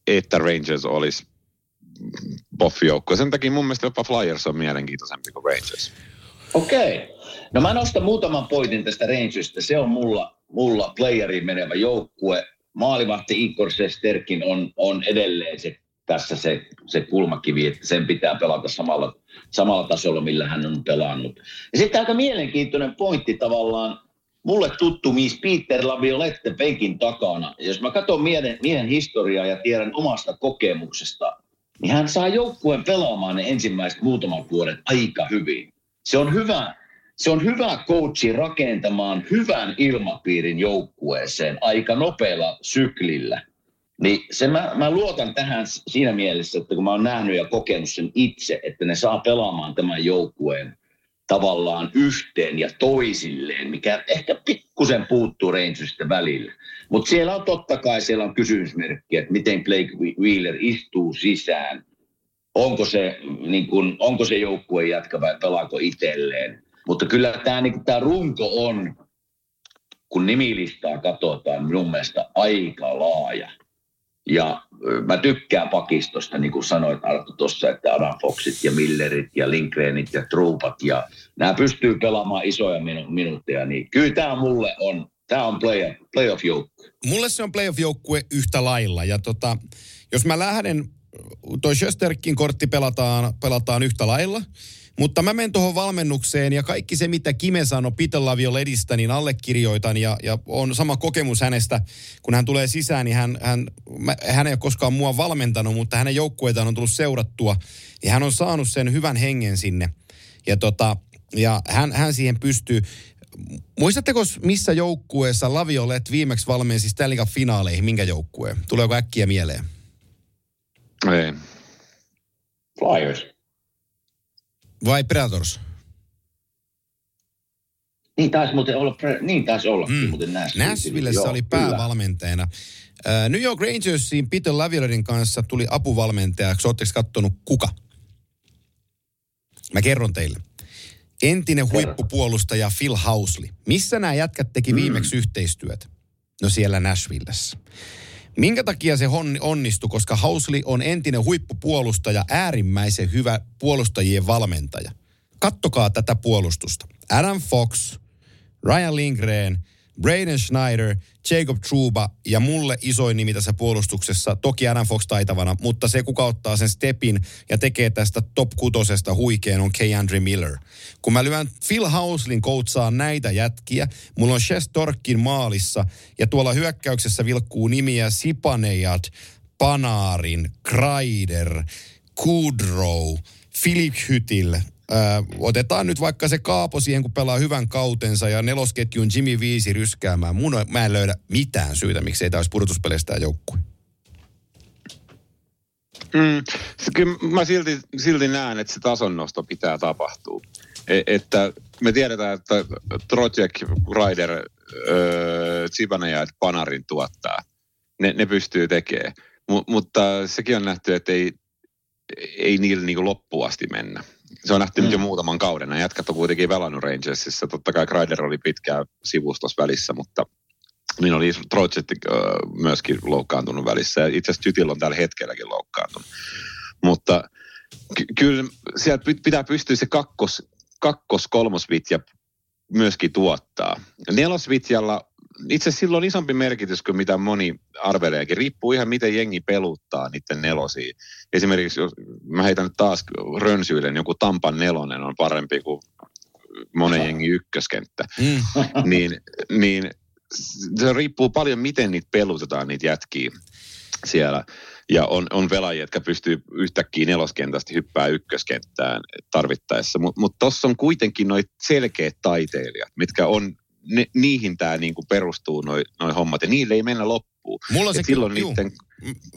että Rangers olisi boffijoukkue. Sen takia mun mielestä jopa Flyers on mielenkiintoisempi kuin Rangers. Okei. No mä nostan muutaman pointin tästä Rangersista. Se on mulla, mulla playeriin menevä joukkue. Maalivahti Igor Sesterkin on, on edelleen se, tässä se, se kulmakivi, että sen pitää pelata samalla, samalla tasolla, millä hän on pelannut. Ja sitten aika mielenkiintoinen pointti tavallaan, mulle tuttu mies Peter Laviolette penkin takana. Jos mä katson miehen, miehen historiaa ja tiedän omasta kokemuksesta, niin hän saa joukkueen pelaamaan ne ensimmäiset muutaman vuoden aika hyvin. Se on hyvä, se on hyvä coachi rakentamaan hyvän ilmapiirin joukkueeseen aika nopealla syklillä. Niin se mä, mä luotan tähän siinä mielessä, että kun mä oon nähnyt ja kokenut sen itse, että ne saa pelaamaan tämän joukkueen tavallaan yhteen ja toisilleen, mikä ehkä pikkusen puuttuu Rangersista välillä. Mutta siellä on totta kai siellä on kysymysmerkki, että miten Blake Wheeler istuu sisään. Onko se, niin kun, onko se joukkue jatka vai pelaako itselleen. Mutta kyllä tämä niin runko on, kun nimilistaa katsotaan, minun mielestä aika laaja. Ja mä tykkään pakistosta, niin kuin sanoit Arto tuossa, että Adam Foxit ja Millerit ja Lindgrenit ja Truupat ja nämä pystyy pelaamaan isoja minu- minuutteja, niin kyllä tämä mulle on, tämä on play, playoff joukkue. Mulle se on playoff-joukkue yhtä lailla. Ja tota, jos mä lähden, toi Sjösterkin kortti pelataan, pelataan yhtä lailla. Mutta mä menen tuohon valmennukseen ja kaikki se, mitä Kime sanoi Peter Lavioledistä, niin allekirjoitan ja, ja on sama kokemus hänestä. Kun hän tulee sisään, niin hän, hän, mä, hän ei ole koskaan mua valmentanut, mutta hänen joukkueitaan on tullut seurattua. Ja hän on saanut sen hyvän hengen sinne. Ja, tota, ja hän, hän siihen pystyy. Muistatteko, missä joukkueessa Laviolet viimeksi valmensi Stanley Cup-finaaleihin? Minkä joukkueen? Tuleeko äkkiä mieleen? Ei. Flyers. Vai Predators? Niin taisi muuten olla, niin taisi olla mm. muuten Nashville. Nashvillessä Joo, oli päävalmentajana. Äh, New York Rangersiin Peter Lavioletin kanssa tuli apuvalmentajaksi. Oletteko kattonut kuka? Mä kerron teille. entinen huippupuolustaja Phil Housley. Missä nämä jätkät teki viimeksi mm. yhteistyötä? No siellä Nashvillessä. Minkä takia se onnistui? Koska Housley on entinen huippupuolustaja, äärimmäisen hyvä puolustajien valmentaja. Kattokaa tätä puolustusta. Adam Fox, Ryan Lindgren, Braden Schneider, Jacob Truba ja mulle isoin nimi tässä puolustuksessa, toki Adam Fox taitavana, mutta se kuka ottaa sen stepin ja tekee tästä top kutosesta huikeen on K. Andre Miller. Kun mä lyön Phil Houslin koutsaa näitä jätkiä, mulla on Shes Torkin maalissa ja tuolla hyökkäyksessä vilkkuu nimiä Sipanejat, Panarin, Kreider, Kudrow, Philip Hytil, Ö, otetaan nyt vaikka se Kaapo siihen, kun pelaa hyvän kautensa ja nelosketjun Jimmy Viisi ryskäämään. Mun on, mä en löydä mitään syytä, miksi ei tämä olisi pudotuspeleistä joukkue. Mm, kyllä mä silti, silti näen, että se tasonnosto pitää tapahtua. E, että me tiedetään, että Trojek, Ryder, äh, ja Panarin tuottaa. Ne, ne pystyy tekemään. M- mutta sekin on nähty, että ei, ei niillä niin loppuun asti mennä se on nähty mm. jo muutaman kauden. Nämä jätkät on kuitenkin velannut Rangersissa. Totta kai Kreider oli pitkään sivustossa välissä, mutta niin oli Trojetti myöskin loukkaantunut välissä. Itse asiassa Tytil on tällä hetkelläkin loukkaantunut. Mutta ky- kyllä sieltä pitää pystyä se kakkos, kakkos kolmosvitja myöskin tuottaa. Nelosvitjalla itse silloin on isompi merkitys kuin mitä moni arveleekin. Riippuu ihan miten jengi peluttaa niiden nelosia. Esimerkiksi jos mä heitän nyt taas rönsyyden, joku Tampan nelonen on parempi kuin monen jengi ykköskenttä. Mm. niin, niin se riippuu paljon, miten niitä pelutetaan, niitä jätkiä siellä. Ja on, on pelaajia, jotka pystyy yhtäkkiä neloskentästä hyppää ykköskenttään tarvittaessa. Mutta mut tuossa on kuitenkin noit selkeät taiteilijat, mitkä on ne, niihin tämä niinku perustuu noin noi hommat ja niille ei mennä loppuun. Mulla se silloin kyllä, niiden,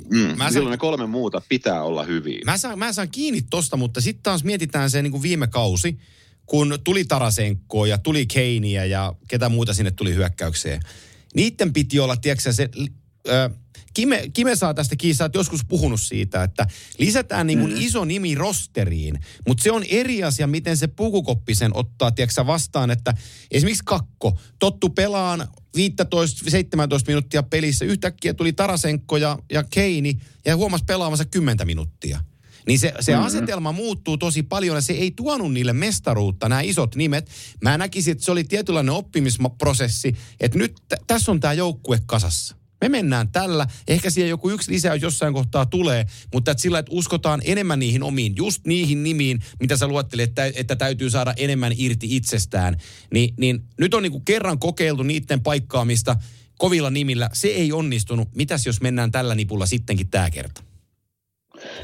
mm, mä saan, silloin ne kolme muuta pitää olla hyviä. Mä saan, mä saan kiinni tosta, mutta sitten taas mietitään se niinku viime kausi, kun tuli Tarasenkoa ja tuli Keiniä ja ketä muuta sinne tuli hyökkäykseen. Niiden piti olla, tiedätkö se, ö, Kime, Kime saa tästä kiinni, sä oot joskus puhunut siitä, että lisätään niin kuin mm. iso nimi rosteriin, mutta se on eri asia, miten se pukukoppi sen ottaa, tiedätkö vastaan, että esimerkiksi Kakko, tottu pelaan 15-17 minuuttia pelissä, yhtäkkiä tuli Tarasenko ja, ja Keini ja huomasi pelaavansa 10 minuuttia. Niin se, se mm-hmm. asetelma muuttuu tosi paljon ja se ei tuonut niille mestaruutta, nämä isot nimet. Mä näkisin, että se oli tietynlainen oppimisprosessi, että nyt t- tässä on tämä joukkue kasassa. Me mennään tällä. Ehkä siihen joku yksi lisäys jossain kohtaa tulee, mutta että sillä, että uskotaan enemmän niihin omiin, just niihin nimiin, mitä sä luettelit, että, että täytyy saada enemmän irti itsestään. Ni, niin nyt on niin kuin kerran kokeiltu niiden paikkaamista kovilla nimillä. Se ei onnistunut. Mitäs jos mennään tällä nipulla sittenkin tämä kerta?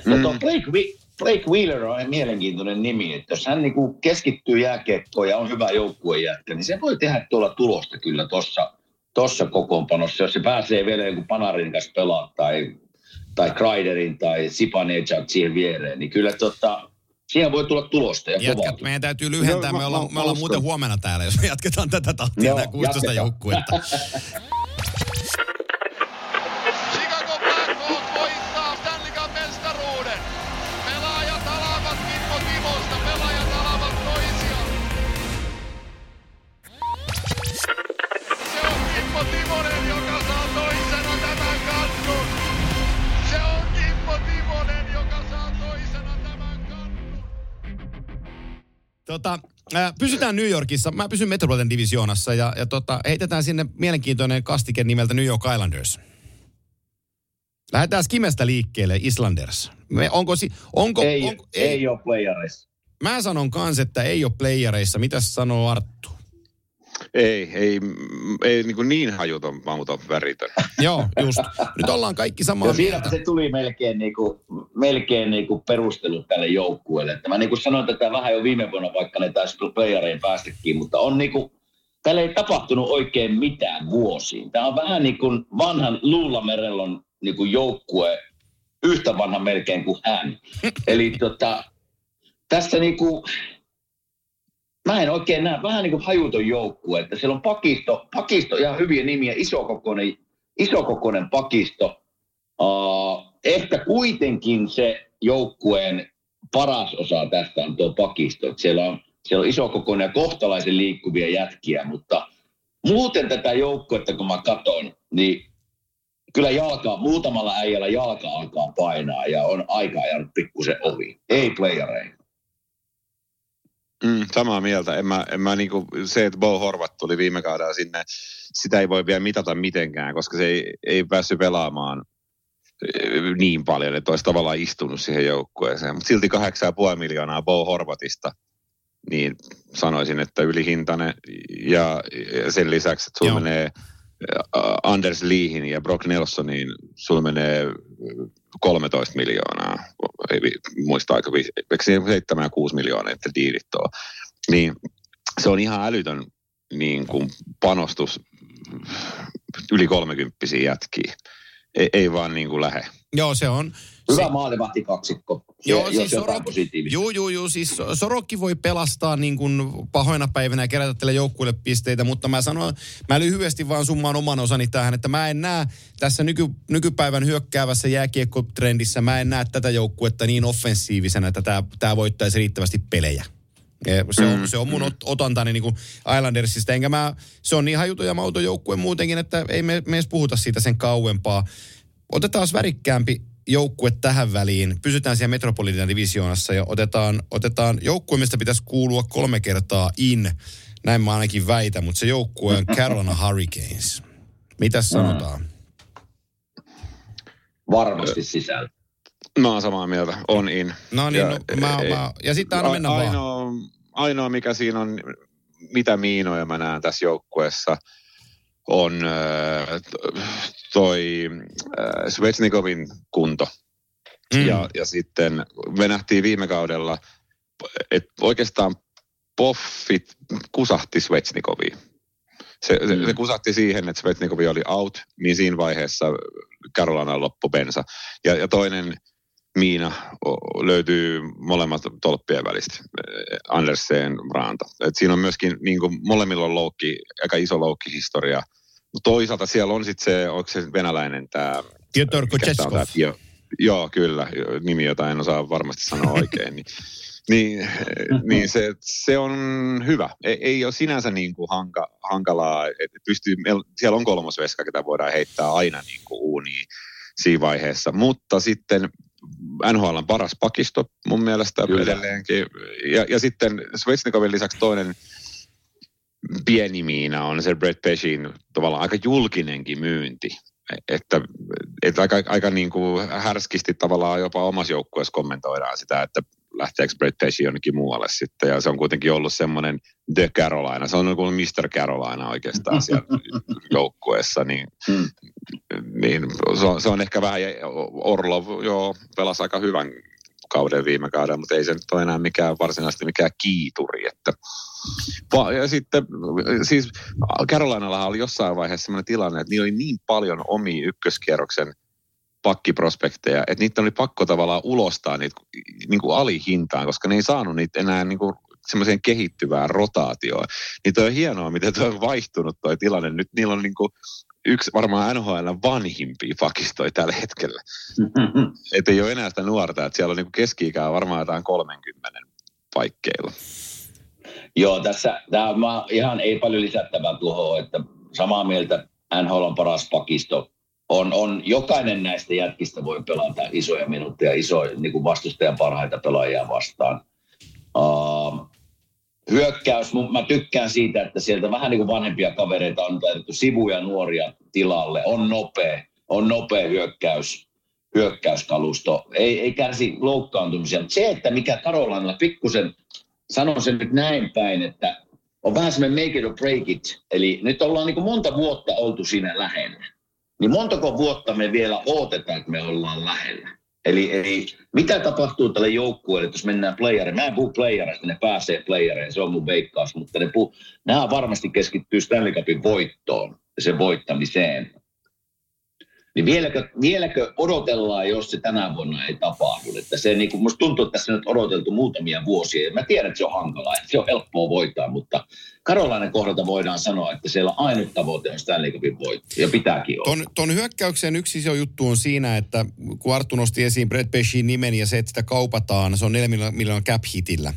No tuo Blake, Blake Wheeler on mielenkiintoinen nimi, että jos hän niinku keskittyy jääkiekkoon ja on hyvä joukkuejätkä, niin se voi tehdä tuolla tulosta kyllä tuossa tuossa kokoonpanossa, jos se pääsee vielä joku Panarin kanssa pelaa tai, tai Kreiderin tai Sipanejad siihen viereen, niin kyllä tota, siihen voi tulla tulosta ja Jätkät, meidän täytyy lyhentää. No, me, ollaan, me ollaan muuten huomenna täällä, jos me jatketaan tätä tahtia, no, 16 joukkuetta. Tota, pysytään New Yorkissa. Mä pysyn Metropolitan Divisioonassa ja, ja tota, heitetään sinne mielenkiintoinen kastike nimeltä New York Islanders. Lähdetään Skimestä liikkeelle, Islanders. Me, onko, onko, ei, onko, ei, ei ole playareissa. Mä sanon kans, että ei ole playareissa. Mitä sanoo Arttu? Ei, ei, ei niin, kuin niin hajuton, mauton väritön. Joo, just. Nyt ollaan kaikki samaa mieltä. se tuli melkein, niin kuin, melkein niin kuin perustelu tälle joukkueelle. Että mä niin kuin sanoin tätä vähän jo viime vuonna, vaikka ne taisi playereen päästäkin, mutta on niin kuin, täällä ei tapahtunut oikein mitään vuosiin. Tämä on vähän niin kuin vanhan Luulamerellon niin kuin joukkue, yhtä vanha melkein kuin hän. Eli tota, tässä niin kuin, mä en oikein näe, vähän niin kuin hajuton joukkue, että siellä on pakisto, pakisto ihan hyviä nimiä, isokokoinen, isokokoinen pakisto. Uh, ehkä kuitenkin se joukkueen paras osa tästä on tuo pakisto. Että siellä on Siellä on iso kokoinen ja kohtalaisen liikkuvia jätkiä, mutta muuten tätä joukkuetta kun mä katson, niin kyllä jalka, muutamalla äijällä jalka alkaa painaa ja on aika ajanut pikkusen ohi. Ei playereita. Mm, samaa mieltä. En mä, en mä niinku, se, että Bo Horvat tuli viime kaudella sinne, sitä ei voi vielä mitata mitenkään, koska se ei, ei päässyt pelaamaan eh, niin paljon, että olisi tavallaan istunut siihen joukkueeseen. Mutta silti 8,5 miljoonaa Bo Horvatista, niin sanoisin, että ylihintainen. Ja sen lisäksi, että sulla menee Anders Leehin ja Brock Nelsoniin, sulla menee 13 miljoonaa, ei muista aika, eikö 7 ja 6 miljoonaa, että diilit on. Niin se on ihan älytön niin kuin panostus yli 30 jätkiä. Ei, ei vaan niin kuin lähe. Joo, se on. Hyvä si- maalivahti kaksikko. Joo, siis Sorok, juu, juu, juu, siis Sorokki voi pelastaa niin kuin pahoina päivinä ja kerätä tälle joukkueelle pisteitä, mutta mä sanon, mä lyhyesti vaan summaan oman osani tähän, että mä en näe tässä nyky, nykypäivän hyökkäävässä jääkiekkotrendissä, mä en näe tätä joukkuetta niin offensiivisena, että tämä, tämä voittaisi riittävästi pelejä. Ja se, on, mm, se on mun mm. otantani niin kuin Islandersista, enkä mä, se on niin hajuto ja mauto joukkue muutenkin, että ei me, me edes puhuta siitä sen kauempaa. Otetaan värikkäämpi joukkue tähän väliin. Pysytään siellä Metropolitan divisioonassa ja otetaan, otetaan joukkue, mistä pitäisi kuulua kolme kertaa in. Näin mä ainakin väitän, mutta se joukkue on Carolina Hurricanes. Mitäs sanotaan? Varmasti sisällä. Mä oon samaa mieltä, on in. No niin, ja, no, mä, ei, mä, ja sitten aina mennä ainoa, vaan. Ainoa, mikä siinä on, mitä miinoja mä näen tässä joukkueessa, on toi Svetsnikovin kunto. Mm. Ja, ja sitten me nähtiin viime kaudella, että oikeastaan poffit kusahti Svetsnikoviin. Se, mm. se, se kusahti siihen, että Svetsnikovi oli out, niin siinä vaiheessa Carolina loppu bensa. Ja, ja toinen miina löytyy molemmat tolppien välistä, Andersen, Ranta. Et siinä on myöskin, niin kuin, molemmilla on loukki, aika iso loukkihistoria – toisaalta siellä on sitten se, onko se venäläinen tämä... Piotr Kocheskov. Joo, kyllä. Nimi, jota en osaa varmasti sanoa oikein. niin, niin, niin se, se on hyvä. Ei, ei ole sinänsä niin kuin hanka, hankalaa. että pystyy, siellä on kolmosveska, ketä voidaan heittää aina niin kuin uuniin siinä vaiheessa. Mutta sitten NHL on paras pakisto mun mielestä Kyllä. edelleenkin. Ja, ja sitten Svetsnikovin lisäksi toinen pieni miina on se Brett Peshin tavallaan aika julkinenkin myynti. Että, että aika, aika niin kuin härskisti tavallaan jopa omassa joukkueessa kommentoidaan sitä, että lähteekö Brett Pesci jonnekin muualle sitten. Ja se on kuitenkin ollut semmoinen The Carolina. Se on kuin Mr. Carolina oikeastaan siellä joukkueessa. Niin, mm. niin se, on, se on ehkä vähän, Orlov joo, pelasi aika hyvän kauden viime kauden, mutta ei se nyt ole enää mikään varsinaisesti mikään kiituri. Että. Ja sitten siis Carolinallahan oli jossain vaiheessa sellainen tilanne, että niillä oli niin paljon omia ykköskierroksen pakkiprospekteja, että niitä oli pakko tavallaan ulostaa niitä niin kuin alihintaan, koska ne ei saanut niitä enää niin kuin semmoiseen kehittyvään rotaatioon. Niin toi on hienoa, miten tuo on vaihtunut toi tilanne. Nyt niillä on niin kuin yksi varmaan NHL vanhimpia pakistoja tällä hetkellä. että ei ole enää sitä nuorta, että siellä on niin keski-ikää varmaan jotain 30 paikkeilla. Joo, tässä tämä mä ihan ei paljon lisättävää tuohon, että samaa mieltä NHL on paras pakisto. On, on, jokainen näistä jätkistä voi pelata isoja minuutteja, isoja niin kuin vastustajan parhaita pelaajia vastaan. Uh, hyökkäys, mä tykkään siitä, että sieltä vähän niin kuin vanhempia kavereita on laitettu sivuja nuoria tilalle. On nopea, on nopea hyökkäys, hyökkäyskalusto. Ei, ei kärsi loukkaantumisia. Mutta se, että mikä Karolanilla pikkusen, sanon sen nyt näin päin, että on vähän semmoinen make it or break it. Eli nyt ollaan niin kuin monta vuotta oltu siinä lähellä. Niin montako vuotta me vielä odotetaan, että me ollaan lähellä. Eli, eli mitä tapahtuu tälle joukkueelle, jos mennään playeriin? Mä en puhu playereista, ne pääsee playeriin, se on mun veikkaus, mutta ne puh, nämä varmasti keskittyy Stanley Cupin voittoon ja sen voittamiseen. Niin vieläkö, vieläkö odotellaan, jos se tänä vuonna ei tapahdu? Että se niin kuin, musta tuntuu, että tässä on odoteltu muutamia vuosia. Ja mä tiedän, että se on hankalaa, että se on helppoa voittaa, mutta Karolainen kohdalta voidaan sanoa, että siellä ainut tavoite on Stanley Cupin voitto. Ja pitääkin olla. Ton, ton hyökkäyksen yksi iso juttu on siinä, että kun Arttu nosti esiin Brett Peshin nimen ja se, että sitä kaupataan, se on 4 miljoonan cap hitillä.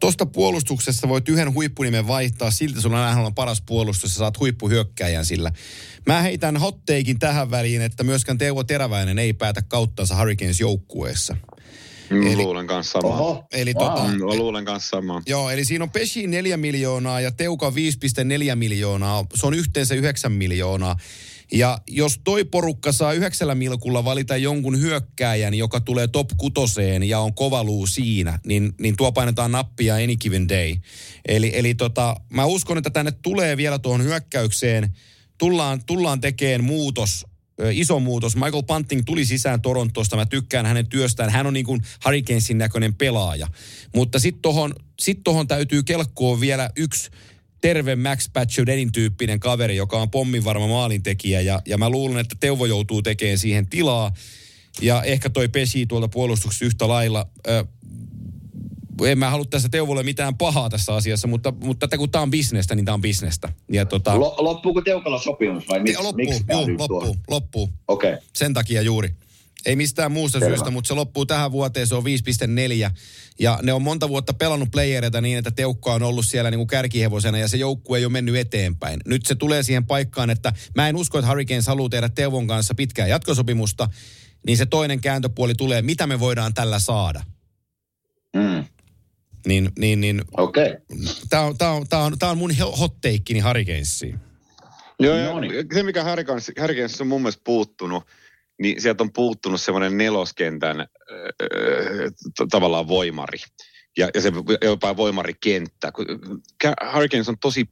Tuosta puolustuksessa voit yhden huippunimen vaihtaa, siltä sulla on on paras puolustus ja saat huippuhyökkäjän sillä. Mä heitän hotteikin tähän väliin, että myöskään Teuvo Teräväinen ei päätä kauttansa Hurricanes joukkueessa. Mm, eli, luulen kanssa samaa. Oho, eli tota, mm, luulen kanssa samaa. Joo, eli siinä on Peshi 4 miljoonaa ja Teuka 5,4 miljoonaa. Se on yhteensä 9 miljoonaa. Ja jos toi porukka saa yhdeksällä milkulla valita jonkun hyökkääjän, joka tulee top kutoseen ja on kovaluu siinä, niin, niin tuo painetaan nappia any given day. Eli, eli tota, mä uskon, että tänne tulee vielä tuohon hyökkäykseen, tullaan, tullaan tekemään muutos iso muutos. Michael Punting tuli sisään Torontosta. Mä tykkään hänen työstään. Hän on niin kuin Hurricanesin näköinen pelaaja. Mutta sitten tohon, sit tohon täytyy kelkkoa vielä yksi terve Max Paciodenin tyyppinen kaveri, joka on pomminvarma maalintekijä. Ja, ja mä luulen, että Teuvo joutuu tekemään siihen tilaa. Ja ehkä toi pesi tuolta puolustuksessa yhtä lailla. En mä halua tässä Teuvolle mitään pahaa tässä asiassa, mutta, mutta tätä kun tämä on bisnestä, niin tämä on bisnestä. Ja tota, loppuuko Teukalla sopimus vai miksi? Loppuu, miksi juu, loppuu, loppuu. Okei. Okay. Sen takia juuri. Ei mistään muusta Selvä. syystä, mutta se loppuu tähän vuoteen, se on 5,4. Ja ne on monta vuotta pelannut playereita niin, että Teukka on ollut siellä niin kuin kärkihevosena ja se joukkue ei ole mennyt eteenpäin. Nyt se tulee siihen paikkaan, että mä en usko, että Hurricanes haluaa tehdä Teuvon kanssa pitkää jatkosopimusta, niin se toinen kääntöpuoli tulee, mitä me voidaan tällä saada. Niin, niin, niin Okei. Okay. Tämä on, tää on, tää on, tää on mun hot takeni Hurricanesiin. Joo, ja se mikä Hurricanes on mun mielestä puuttunut, niin sieltä on puuttunut semmoinen neloskentän äh, tavallaan voimari. Ja, ja se jopa voimarikenttä. Hurricanes on tosi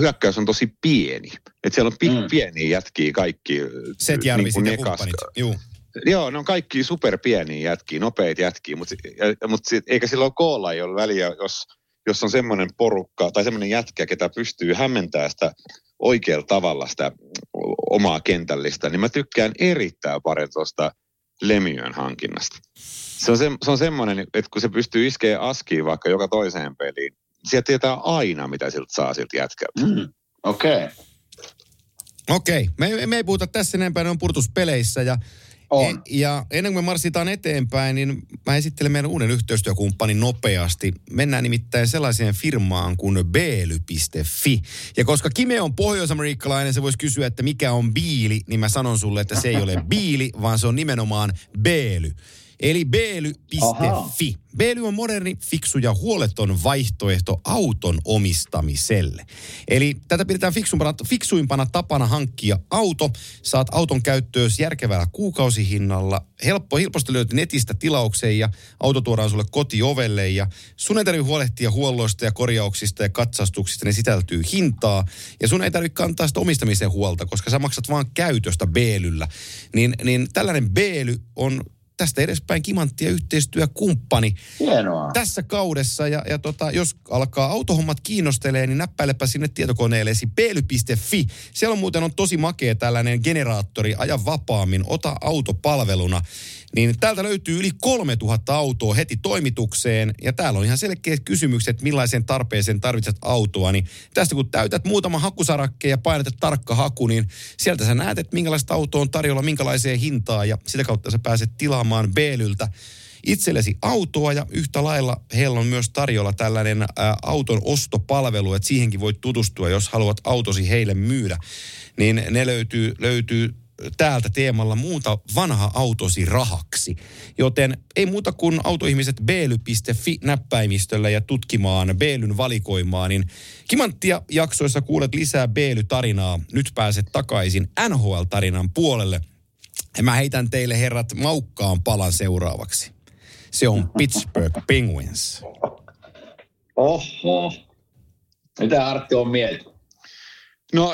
hyökkäys on tosi pieni. Että siellä on pi- mm. pieniä jätkiä kaikki. Set niin ja kumppanit. Juu. Joo, ne on kaikki superpieniä jätkiä, nopeita jätkiä, mutta, mutta sit, eikä silloin koolla ei ole väliä, jos, jos on semmoinen porukka tai semmoinen jätkä, ketä pystyy hämmentämään sitä oikealla tavalla sitä omaa kentällistä, niin mä tykkään erittäin paljon tuosta Lemiön hankinnasta. Se on, se, se on semmoinen, että kun se pystyy iskeä askiin vaikka joka toiseen peliin, sieltä tietää aina, mitä siltä saa siltä jätkältä. Mm, Okei. Okay. Okei, okay. me, me ei puhuta tässä enempää, ne on purtuspeleissä ja on. E, ja ennen kuin me marssitaan eteenpäin, niin mä esittelen meidän uuden yhteistyökumppanin nopeasti. Mennään nimittäin sellaiseen firmaan kuin beely.fi. Ja koska Kime on pohjoisamerikkalainen, se voisi kysyä, että mikä on biili, niin mä sanon sulle, että se ei ole biili, vaan se on nimenomaan beely. Eli beely.fi. Beely on moderni, fiksu ja huoleton vaihtoehto auton omistamiselle. Eli tätä pidetään fiksuimpana, fiksuimpana tapana hankkia auto. Saat auton käyttöön järkevällä kuukausihinnalla. Helppo, helposti löytyy netistä tilaukseen ja auto tuodaan sulle kotiovelle. Ja sun ei tarvitse huolehtia huolloista ja korjauksista ja katsastuksista. Ne sisältyy hintaa. Ja sun ei tarvitse kantaa sitä omistamisen huolta, koska sä maksat vaan käytöstä Beelyllä. Niin, niin tällainen Beely on tästä edespäin kimanttia yhteistyökumppani Hienoa. tässä kaudessa. Ja, ja tota, jos alkaa autohommat kiinnostelee, niin näppäilepä sinne tietokoneellesi peely.fi. Siellä on muuten on tosi makea tällainen generaattori, aja vapaammin, ota autopalveluna. Niin täältä löytyy yli 3000 autoa heti toimitukseen. Ja täällä on ihan selkeät kysymykset, millaisen tarpeeseen tarvitset autoa. Niin tästä kun täytät muutama hakusarakke ja painat tarkka haku, niin sieltä sä näet, että minkälaista autoa on tarjolla, minkälaiseen hintaan. Ja sitä kautta sä pääset tilaamaan Beelyltä itsellesi autoa ja yhtä lailla heillä on myös tarjolla tällainen ä, auton ostopalvelu, että siihenkin voit tutustua, jos haluat autosi heille myydä. Niin ne löytyy, löytyy täältä teemalla muuta vanha autosi rahaksi. Joten ei muuta kuin autoihmiset beely.fi näppäimistöllä ja tutkimaan Beelyn valikoimaa, niin Kimanttia jaksoissa kuulet lisää Beely-tarinaa. Nyt pääset takaisin NHL-tarinan puolelle. Ja mä heitän teille herrat maukkaan palan seuraavaksi. Se on Pittsburgh Penguins. Oho. Mitä Artti on mieltä? No,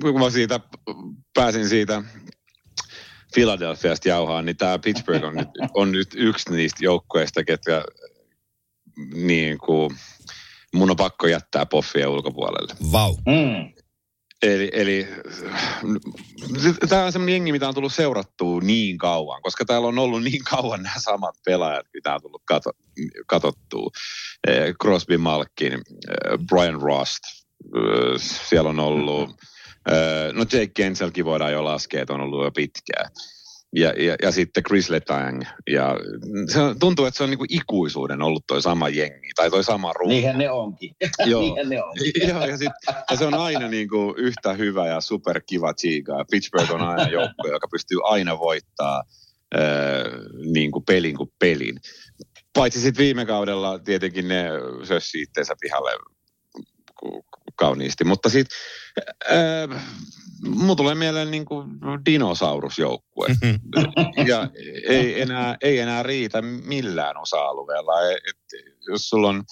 kun mä siitä pääsin siitä Philadelphiasta jauhaan, niin tämä Pittsburgh on nyt, on nyt yksi niistä joukkueista, ketkä niin kuin, mun on pakko jättää poffia ulkopuolelle. Vau. Mm. Eli, eli tämä on semmoinen jengi, mitä on tullut seurattua niin kauan, koska täällä on ollut niin kauan nämä samat pelaajat, mitä on tullut kato, katsottua. Eh, Crosby Malkin, eh, Brian Rust, eh, siellä on ollut, no Jake Kenselkin voidaan jo laskea, että on ollut jo pitkään ja, ja, ja sitten Chris Letang. Ja se on, tuntuu, että se on niinku ikuisuuden ollut toi sama jengi, tai toi sama ruutu. Niinhän ne onkin. Joo. Niinhän ne onkin. Joo, ja, sit, ja se on aina niinku yhtä hyvä ja superkiva chiga. Pittsburgh on aina joukko, joka pystyy aina voittaa äh, niinku pelin kuin pelin. Paitsi sitten viime kaudella tietenkin ne sössi itteensä pihalle kauniisti. Mutta sitten äh, mun tulee mieleen niin kuin dinosaurusjoukkue. ja ei enää, ei enää riitä millään osa-alueella. Et, jos sulla on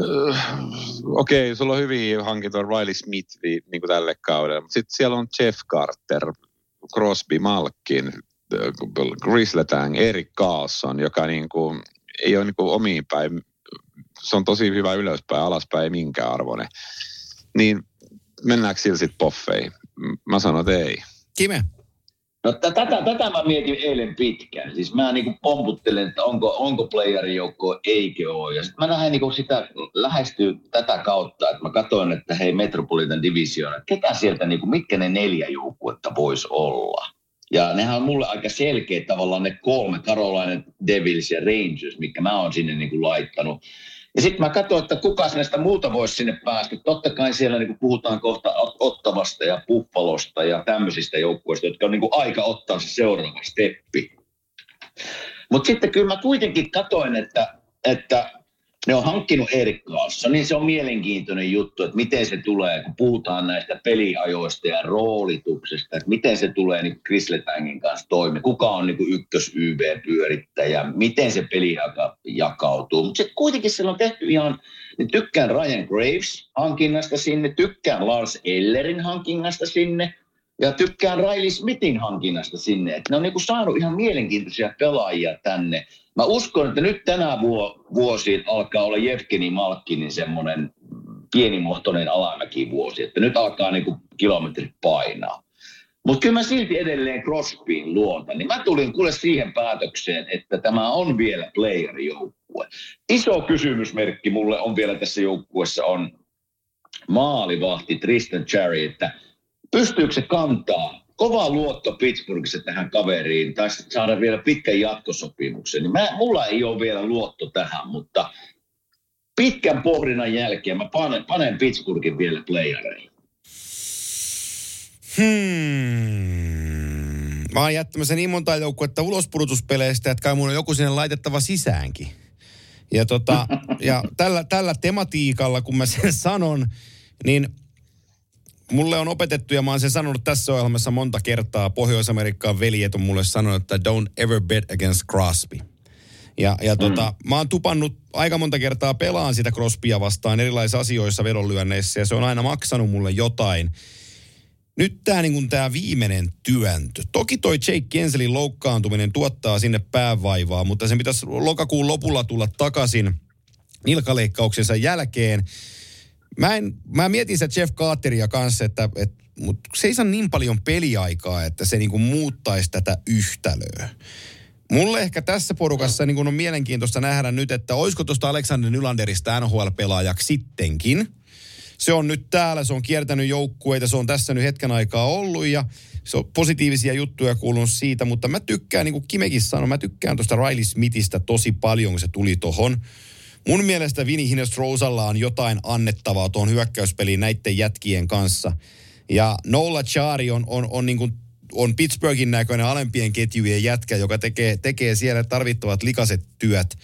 äh, okei, okay, sulla on hyviä hankintoja Riley Smith niin kuin tälle kaudelle, mutta sitten siellä on Jeff Carter, Crosby, Malkin, Chris Letang, Erik Carlson, joka niin kuin, ei ole niin kuin omiin päin. Se on tosi hyvä ylöspäin, alaspäin, ei minkään arvoinen. Niin mennäänkö sillä sitten poffeihin? Mä sanon, että ei. Kime? No tätä, tätä mä mietin eilen pitkään. Siis mä niin pomputtelen, että onko, onko playerin joukko, eikö ole. Ja sitten mä lähden niin sitä lähestyy tätä kautta, että mä katsoin, että hei Metropolitan Division, ketä sieltä, niin kuin, mitkä ne neljä joukkuetta voisi olla. Ja nehän on mulle aika selkeä tavallaan ne kolme, Carolina Devils ja Rangers, mikä mä oon sinne niin kuin laittanut. Ja sitten mä katsoin, että kuka näistä muuta voisi sinne päästä. Totta kai siellä niin puhutaan kohta Ottavasta ja Puffalosta ja tämmöisistä joukkueista, jotka on niin aika ottaa se seuraava steppi. Mutta sitten kyllä mä kuitenkin katoin, että, että ne on hankkinut Erik niin se on mielenkiintoinen juttu, että miten se tulee, kun puhutaan näistä peliajoista ja roolituksesta, että miten se tulee niin Chris Letangin kanssa toimi, kuka on niin ykkös YV-pyörittäjä, miten se peli jakautuu. Mutta sitten kuitenkin siellä on tehty ihan, niin tykkään Ryan Graves hankinnasta sinne, tykkään Lars Ellerin hankinnasta sinne, ja tykkään Riley Smithin hankinnasta sinne. Että ne on niin kuin saanut ihan mielenkiintoisia pelaajia tänne. Mä uskon, että nyt tänä vuosi alkaa olla Jevkeni Malkkinin semmoinen pienimuotoinen vuosi, että nyt alkaa niin kuin kilometrit painaa. Mutta kyllä mä silti edelleen Crosbyin luonta, niin mä tulin kuule siihen päätökseen, että tämä on vielä player-joukkue. Iso kysymysmerkki mulle on vielä tässä joukkueessa on maalivahti Tristan Cherry, että pystyykö se kantaa kova luotto Pittsburghissa tähän kaveriin, tai saada vielä pitkän jatkosopimuksen. Niin mä, mulla ei ole vielä luotto tähän, mutta pitkän pohdinnan jälkeen mä panen, panen Pittsburghin vielä playereihin. Hmm. Mä oon jättämässä niin monta joukkuetta ulospudotuspeleistä, että kai mun on joku sinne laitettava sisäänkin. Ja, tota, ja tällä, tällä tematiikalla, kun mä sen sanon, niin mulle on opetettu, ja mä oon sen sanonut tässä ohjelmassa monta kertaa, Pohjois-Amerikkaan veljet on mulle sanonut, että don't ever bet against Crosby. Ja, ja tota, mm. mä oon tupannut aika monta kertaa pelaan sitä Crosbya vastaan erilaisissa asioissa vedonlyönneissä, ja se on aina maksanut mulle jotain. Nyt tämä niin tää viimeinen työntö. Toki toi Jake Kenselin loukkaantuminen tuottaa sinne päävaivaa, mutta sen pitäisi lokakuun lopulla tulla takaisin nilkaleikkauksensa jälkeen. Mä, en, mä mietin sitä Jeff Carteria kanssa, että, että mutta se ei saa niin paljon peliaikaa, että se niinku muuttaisi tätä yhtälöä. Mulle ehkä tässä porukassa niin on mielenkiintoista nähdä nyt, että olisiko tuosta Alexander Nylanderista NHL-pelaajaksi sittenkin. Se on nyt täällä, se on kiertänyt joukkueita, se on tässä nyt hetken aikaa ollut ja se on positiivisia juttuja kuulunut siitä, mutta mä tykkään, niin kuin Kimekin sanoi, mä tykkään tuosta Riley Smithistä tosi paljon, kun se tuli tohon. Mun mielestä Vini Hinestrosalla on jotain annettavaa tuon hyökkäyspeliin näiden jätkien kanssa. Ja Nola Chari on, on, on, niin kuin, on Pittsburghin näköinen alempien ketjujen jätkä, joka tekee, tekee siellä tarvittavat likaset työt.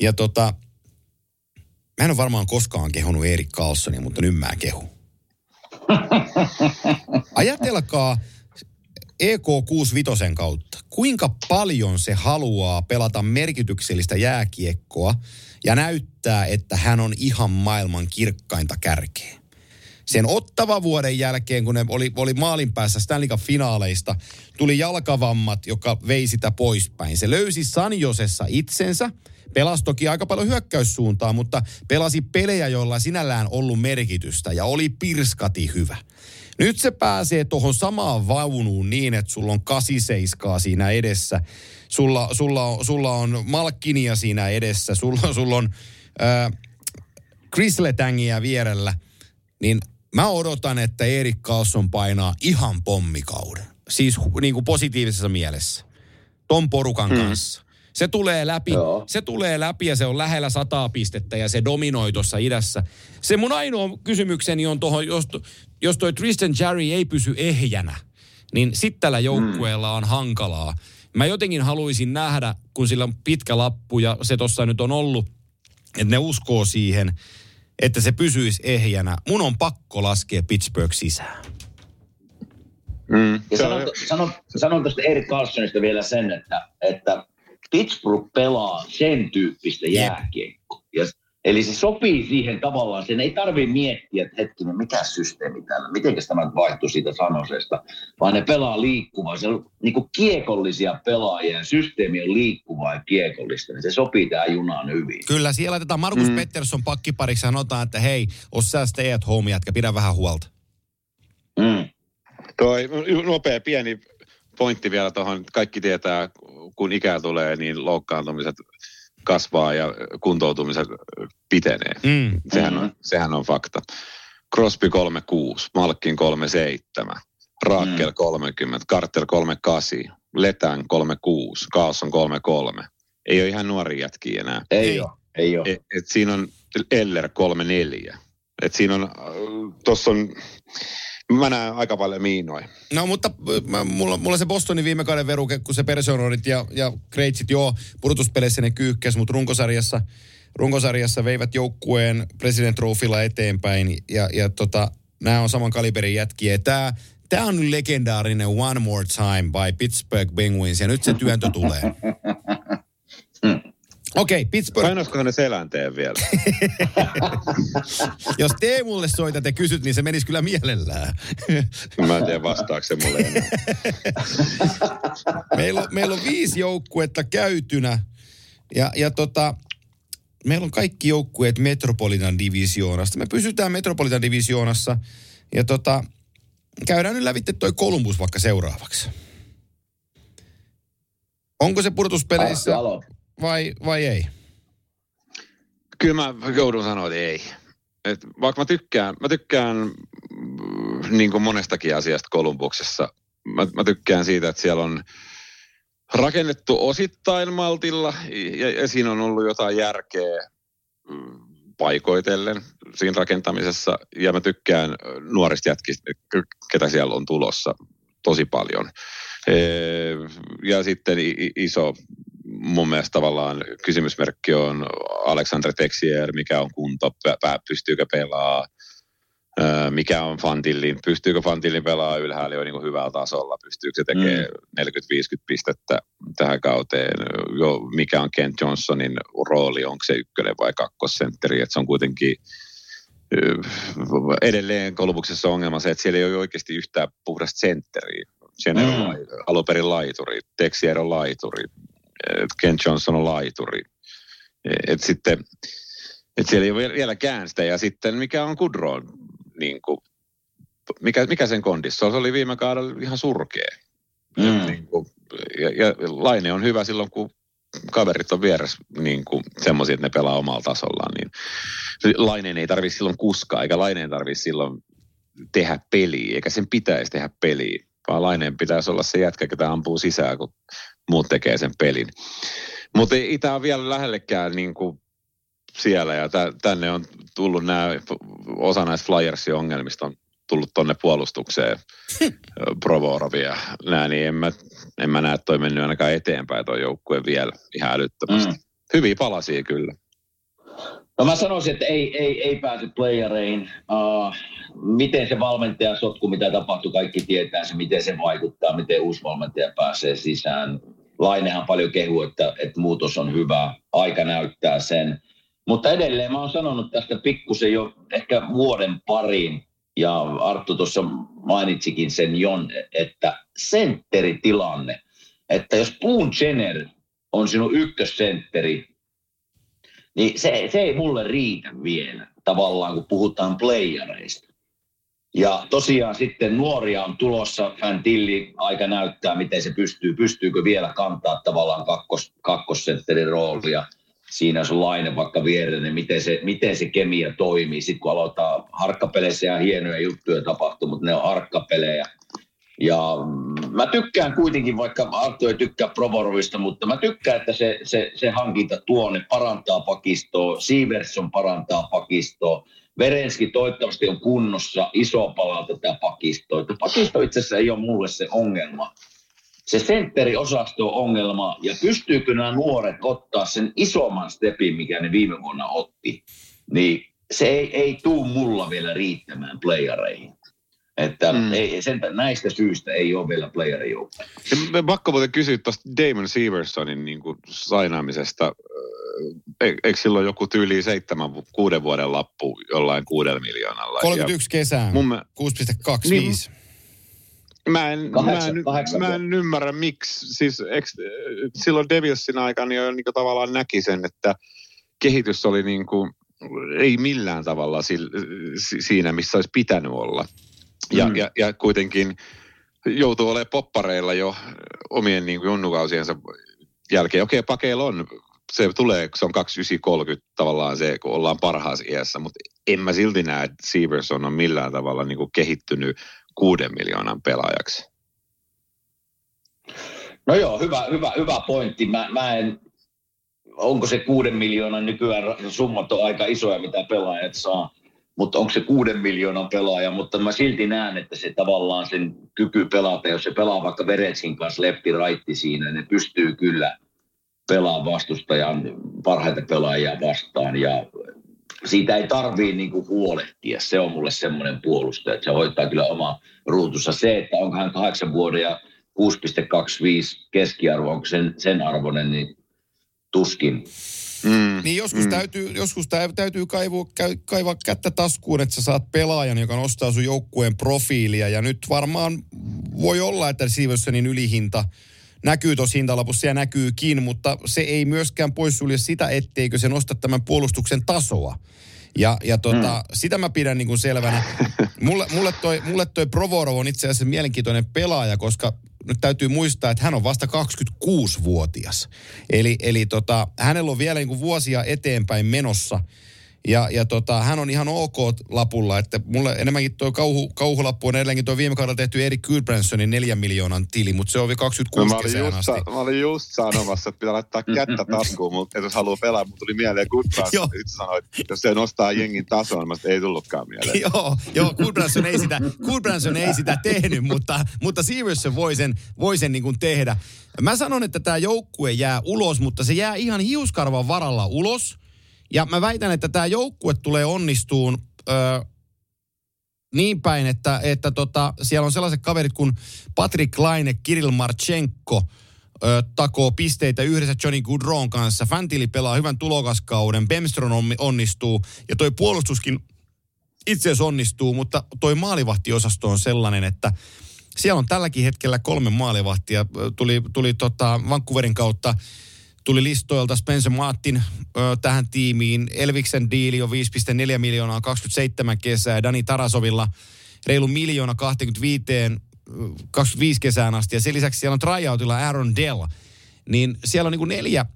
Ja tota, mä en ole varmaan koskaan kehunut Erik Carlsonia, mutta nyt mä kehu. Ajatelkaa EK65 kautta, kuinka paljon se haluaa pelata merkityksellistä jääkiekkoa – ja näyttää, että hän on ihan maailman kirkkainta kärkeä. Sen ottava vuoden jälkeen, kun ne oli, oli maalin päässä Stanley Cup-finaaleista, tuli jalkavammat, joka vei sitä poispäin. Se löysi Sanjosessa itsensä, pelasi toki aika paljon hyökkäyssuuntaa, mutta pelasi pelejä, joilla sinällään ollut merkitystä ja oli pirskati hyvä. Nyt se pääsee tuohon samaan vaunuun niin, että sulla on 87 siinä edessä. Sulla, sulla, on, sulla on Malkkinia siinä edessä. Sulla, sulla on äh, Chris Letangia vierellä. Niin mä odotan, että Erik Carlson painaa ihan pommikauden. Siis niin kuin positiivisessa mielessä. Ton porukan hmm. kanssa. Se tulee läpi, Joo. se tulee läpi ja se on lähellä sataa pistettä ja se dominoi tuossa idässä. Se mun ainoa kysymykseni on tuohon, jos, jos toi Tristan Jarry ei pysy ehjänä, niin sitten tällä joukkueella on hankalaa. Mä jotenkin haluaisin nähdä, kun sillä on pitkä lappu ja se tuossa nyt on ollut, että ne uskoo siihen, että se pysyisi ehjänä. Mun on pakko laskea Pittsburgh sisään. Mm. Ja sanon, sanon, sanon tästä Erik Carlsonista vielä sen, että, että Pittsburgh pelaa sen tyyppistä jääkiekkoa. Ja, eli se sopii siihen tavallaan, sen ei tarvitse miettiä, että hetkinen, mikä systeemi täällä, miten tämä vaihtuu siitä sanosesta, vaan ne pelaa liikkuvaa. Se on niin kuin kiekollisia pelaajia ja systeemi on liikkuvaa ja kiekollista, niin se sopii tähän junaan hyvin. Kyllä, siellä laitetaan Markus mm. Pettersson pakkipariksi sanotaan, että hei, os sä stay at home, jätkä, pidä vähän huolta. Mm. Toi nopea pieni pointti vielä tuohon. Kaikki tietää, kun ikää tulee, niin loukkaantumiset kasvaa ja kuntoutumiset pitenee. Mm. Sehän, on, sehän on fakta. Crosby 36, Malkin 37, Raakel mm. 30, Carter 38, Letän 36, Carlson 33. Ei ole ihan nuori jätkiä enää. Ei, ei ole. Ei ole. Et, et siinä on Eller 34. Et siinä on, tuossa on Mä näen aika paljon miinoja. No mutta mä, mulla, mulla se Bostonin viime kauden veruke, kun se Personorit ja, ja Kreitsit joo, pudotuspeleissä ne kyykkäs, mutta runkosarjassa, runkosarjassa veivät joukkueen President Trofilla eteenpäin ja, ja tota, nämä on saman kaliberin jätkiä. Tämä Tämä on legendaarinen One More Time by Pittsburgh Penguins ja nyt se työntö tulee. Okei, okay, Pittsburgh. Painoisikohan ne selänteen vielä? Jos Teemulle soitat ja kysyt, niin se menisi kyllä mielellään. Mä en tiedä vastaako se mulle enää. meillä, on, meillä on viisi joukkuetta käytynä. Ja, ja tota, meillä on kaikki joukkueet Metropolitan divisioonasta. Me pysytään Metropolitan divisioonassa. Ja tota, käydään nyt lävitte toi Columbus vaikka seuraavaksi. Onko se pudotuspeleissä... Alo, vai, vai ei? Kyllä mä joudun sanoa, että ei. Et vaikka mä tykkään, mä tykkään mm, niin kuin monestakin asiasta Kolumbuksessa. Mä, mä tykkään siitä, että siellä on rakennettu osittain maltilla ja, ja siinä on ollut jotain järkeä mm, paikoitellen siinä rakentamisessa. Ja mä tykkään nuorista jätkistä, ketä siellä on tulossa tosi paljon. Ja sitten iso mun mielestä tavallaan kysymysmerkki on Alexandre Texier, mikä on kunto, pystyykö pelaa, mikä on Fantillin, pystyykö Fantillin pelaa ylhäällä jo niin kuin hyvällä tasolla, pystyykö se tekemään mm. 40-50 pistettä tähän kauteen, jo, mikä on Kent Johnsonin rooli, onko se ykkönen vai kakkosentteri, että se on kuitenkin edelleen Kolumuksessa ongelma se, että siellä ei ole oikeasti yhtään puhdasta sentteriä. Siellä mm. on alun perin laituri, Texier on laituri, Ken Johnson on laituri. Et sitten, et siellä ei ole vieläkään sitä. Ja sitten mikä on Kudroon, niin kuin, mikä, mikä sen kondissa Se oli viime kaudella ihan surkea. Mm. Niin kuin, ja, ja Laine on hyvä silloin, kun kaverit on vieressä niin kuin semmoisia, että ne pelaa omalla tasollaan. Niin Laineen ei tarvitse silloin kuskaa, eikä Laineen tarvitse silloin tehdä peliä, eikä sen pitäisi tehdä peliä vaan Laineen pitäisi olla se jätkä, ketä ampuu sisään, kun muut tekee sen pelin. Mutta ei tämä ole vielä lähellekään niin kuin siellä ja tänne on tullut nämä, osa näistä Flyersin ongelmista on tullut tonne puolustukseen Provorovia nää, niin en mä, en mä näe, että toi mennyt ainakaan eteenpäin toi joukkue vielä ihan älyttömästi. Mm. Hyviä palasia kyllä. No mä sanoisin, että ei, ei, ei pääse playereihin. Uh, miten se valmentaja sotku, mitä tapahtuu, kaikki tietää se, miten se vaikuttaa, miten uusi valmentaja pääsee sisään. Lainehan paljon kehu, että, että muutos on hyvä, aika näyttää sen. Mutta edelleen mä oon sanonut tästä pikkusen jo ehkä vuoden pariin, ja Arttu tuossa mainitsikin sen Jon, että sentteritilanne, että jos Boone Jenner on sinun ykkössentteri, niin se, se ei mulle riitä vielä tavallaan, kun puhutaan playareista. Ja tosiaan sitten nuoria on tulossa, Fantilli aika näyttää, miten se pystyy, pystyykö vielä kantaa tavallaan kakkos, kakkosentterin roolia. Siinä on laine vaikka viereen, niin miten se, miten se kemia toimii. Sitten kun aloittaa harkkapeleissä ja hienoja juttuja tapahtuu, mutta ne on harkkapelejä. Ja mä tykkään kuitenkin, vaikka Arto ei tykkää Provorovista, mutta mä tykkään, että se, se, se hankinta tuonne parantaa pakistoa, Sieverson parantaa pakistoa, Verenski toivottavasti on kunnossa, iso pala tätä pakistoa. Pakisto itse asiassa ei ole mulle se ongelma. Se sentteriosasto on ongelma, ja pystyykö nämä nuoret ottaa sen isomman stepin, mikä ne viime vuonna otti, niin se ei, ei tuu mulla vielä riittämään playareihin. Että mm. ei, sen, näistä syistä ei ole vielä playerijoukkoja. Pakko muuten kysyä tuosta Damon Seversonin niin kuin sainaamisesta. Eikö silloin joku tyyli seitsemän, kuuden vuoden lappu jollain kuudella miljoonalla? 31 kesää, mun 6,25. Niin, Mä en, kahdeksan, mä, en, mä en ymmärrä, miksi. Siis, eks, silloin Devilsin aikana jo niin tavallaan näki sen, että kehitys oli niin kuin, ei millään tavalla si, siinä, missä olisi pitänyt olla. Ja, mm. ja, ja kuitenkin joutuu olemaan poppareilla jo omien niin kuin junnukausiensa jälkeen. Okei, pakeilla on, se tulee, se on 2930 tavallaan se, kun ollaan parhaassa iässä, mutta en mä silti näe, että Severson on millään tavalla niin kuin kehittynyt kuuden miljoonan pelaajaksi. No joo, hyvä, hyvä, hyvä pointti. Mä, mä en, onko se kuuden miljoonan nykyään summat on aika isoja, mitä pelaajat saa mutta onko se kuuden miljoonan pelaaja, mutta mä silti näen, että se tavallaan sen kyky pelata, jos se pelaa vaikka Veretsin kanssa lefti raitti siinä, ne pystyy kyllä pelaamaan vastustajan parhaita pelaajia vastaan ja siitä ei tarvii niinku huolehtia. Se on mulle semmoinen puolustaja, että se hoitaa kyllä oma ruutussa. Se, että onko hän kahdeksan vuoden ja 6,25 keskiarvo, onko sen, sen arvoinen, niin tuskin. Mm. Niin joskus, mm. täytyy, joskus täytyy kaivua, kaivaa kättä taskuun, että sä saat pelaajan, joka nostaa sun joukkueen profiilia. Ja nyt varmaan voi olla, että Siversonin ylihinta näkyy tuossa hintalapussa ja näkyykin, mutta se ei myöskään poissulje sitä, etteikö se nosta tämän puolustuksen tasoa. Ja, ja tota, mm. sitä mä pidän niin kuin selvänä. Mulle, mulle, toi, mulle toi Provorov on itse asiassa mielenkiintoinen pelaaja, koska nyt täytyy muistaa, että hän on vasta 26-vuotias. Eli, eli tota, hänellä on vielä niin kuin vuosia eteenpäin menossa – ja, ja tota, hän on ihan ok lapulla, että mulle enemmänkin tuo kauhu, kauhulappu on edelleenkin tuo viime kaudella tehty Erik Gudbransonin neljän miljoonan tili, mutta se on vielä 26 no, mä olin just, asti. Mä olin just sanomassa, että pitää laittaa kättä taskuun, mutta jos haluaa pelaa, mutta tuli mieleen Gudbranson. Itse sanoit, jos se nostaa jengin tason, mä ei tullutkaan mieleen. joo, joo Gudbranson ei sitä, Gudbranson ei sitä tehnyt, mutta, mutta Severson voi sen, voi sen niin kuin tehdä. Mä sanon, että tämä joukkue jää ulos, mutta se jää ihan hiuskarvan varalla ulos – ja mä väitän, että tämä joukkue tulee onnistuun ö, niin päin, että, että tota, siellä on sellaiset kaverit kuin Patrick Laine, Kirill Marchenko, takoo pisteitä yhdessä Johnny Goodron kanssa. Fantili pelaa hyvän tulokaskauden, Bemstron onnistuu ja toi puolustuskin itse asiassa onnistuu, mutta toi maalivahtiosasto on sellainen, että siellä on tälläkin hetkellä kolme maalivahtia. Tuli, tuli tota Vancouverin kautta tuli listoilta Spencer Martin ö, tähän tiimiin. Elviksen diili on 5,4 miljoonaa 27 kesää. Dani Tarasovilla reilu miljoona 25, 25 kesään asti. Ja sen lisäksi siellä on tryoutilla Aaron Dell. Niin siellä on niin kuin neljä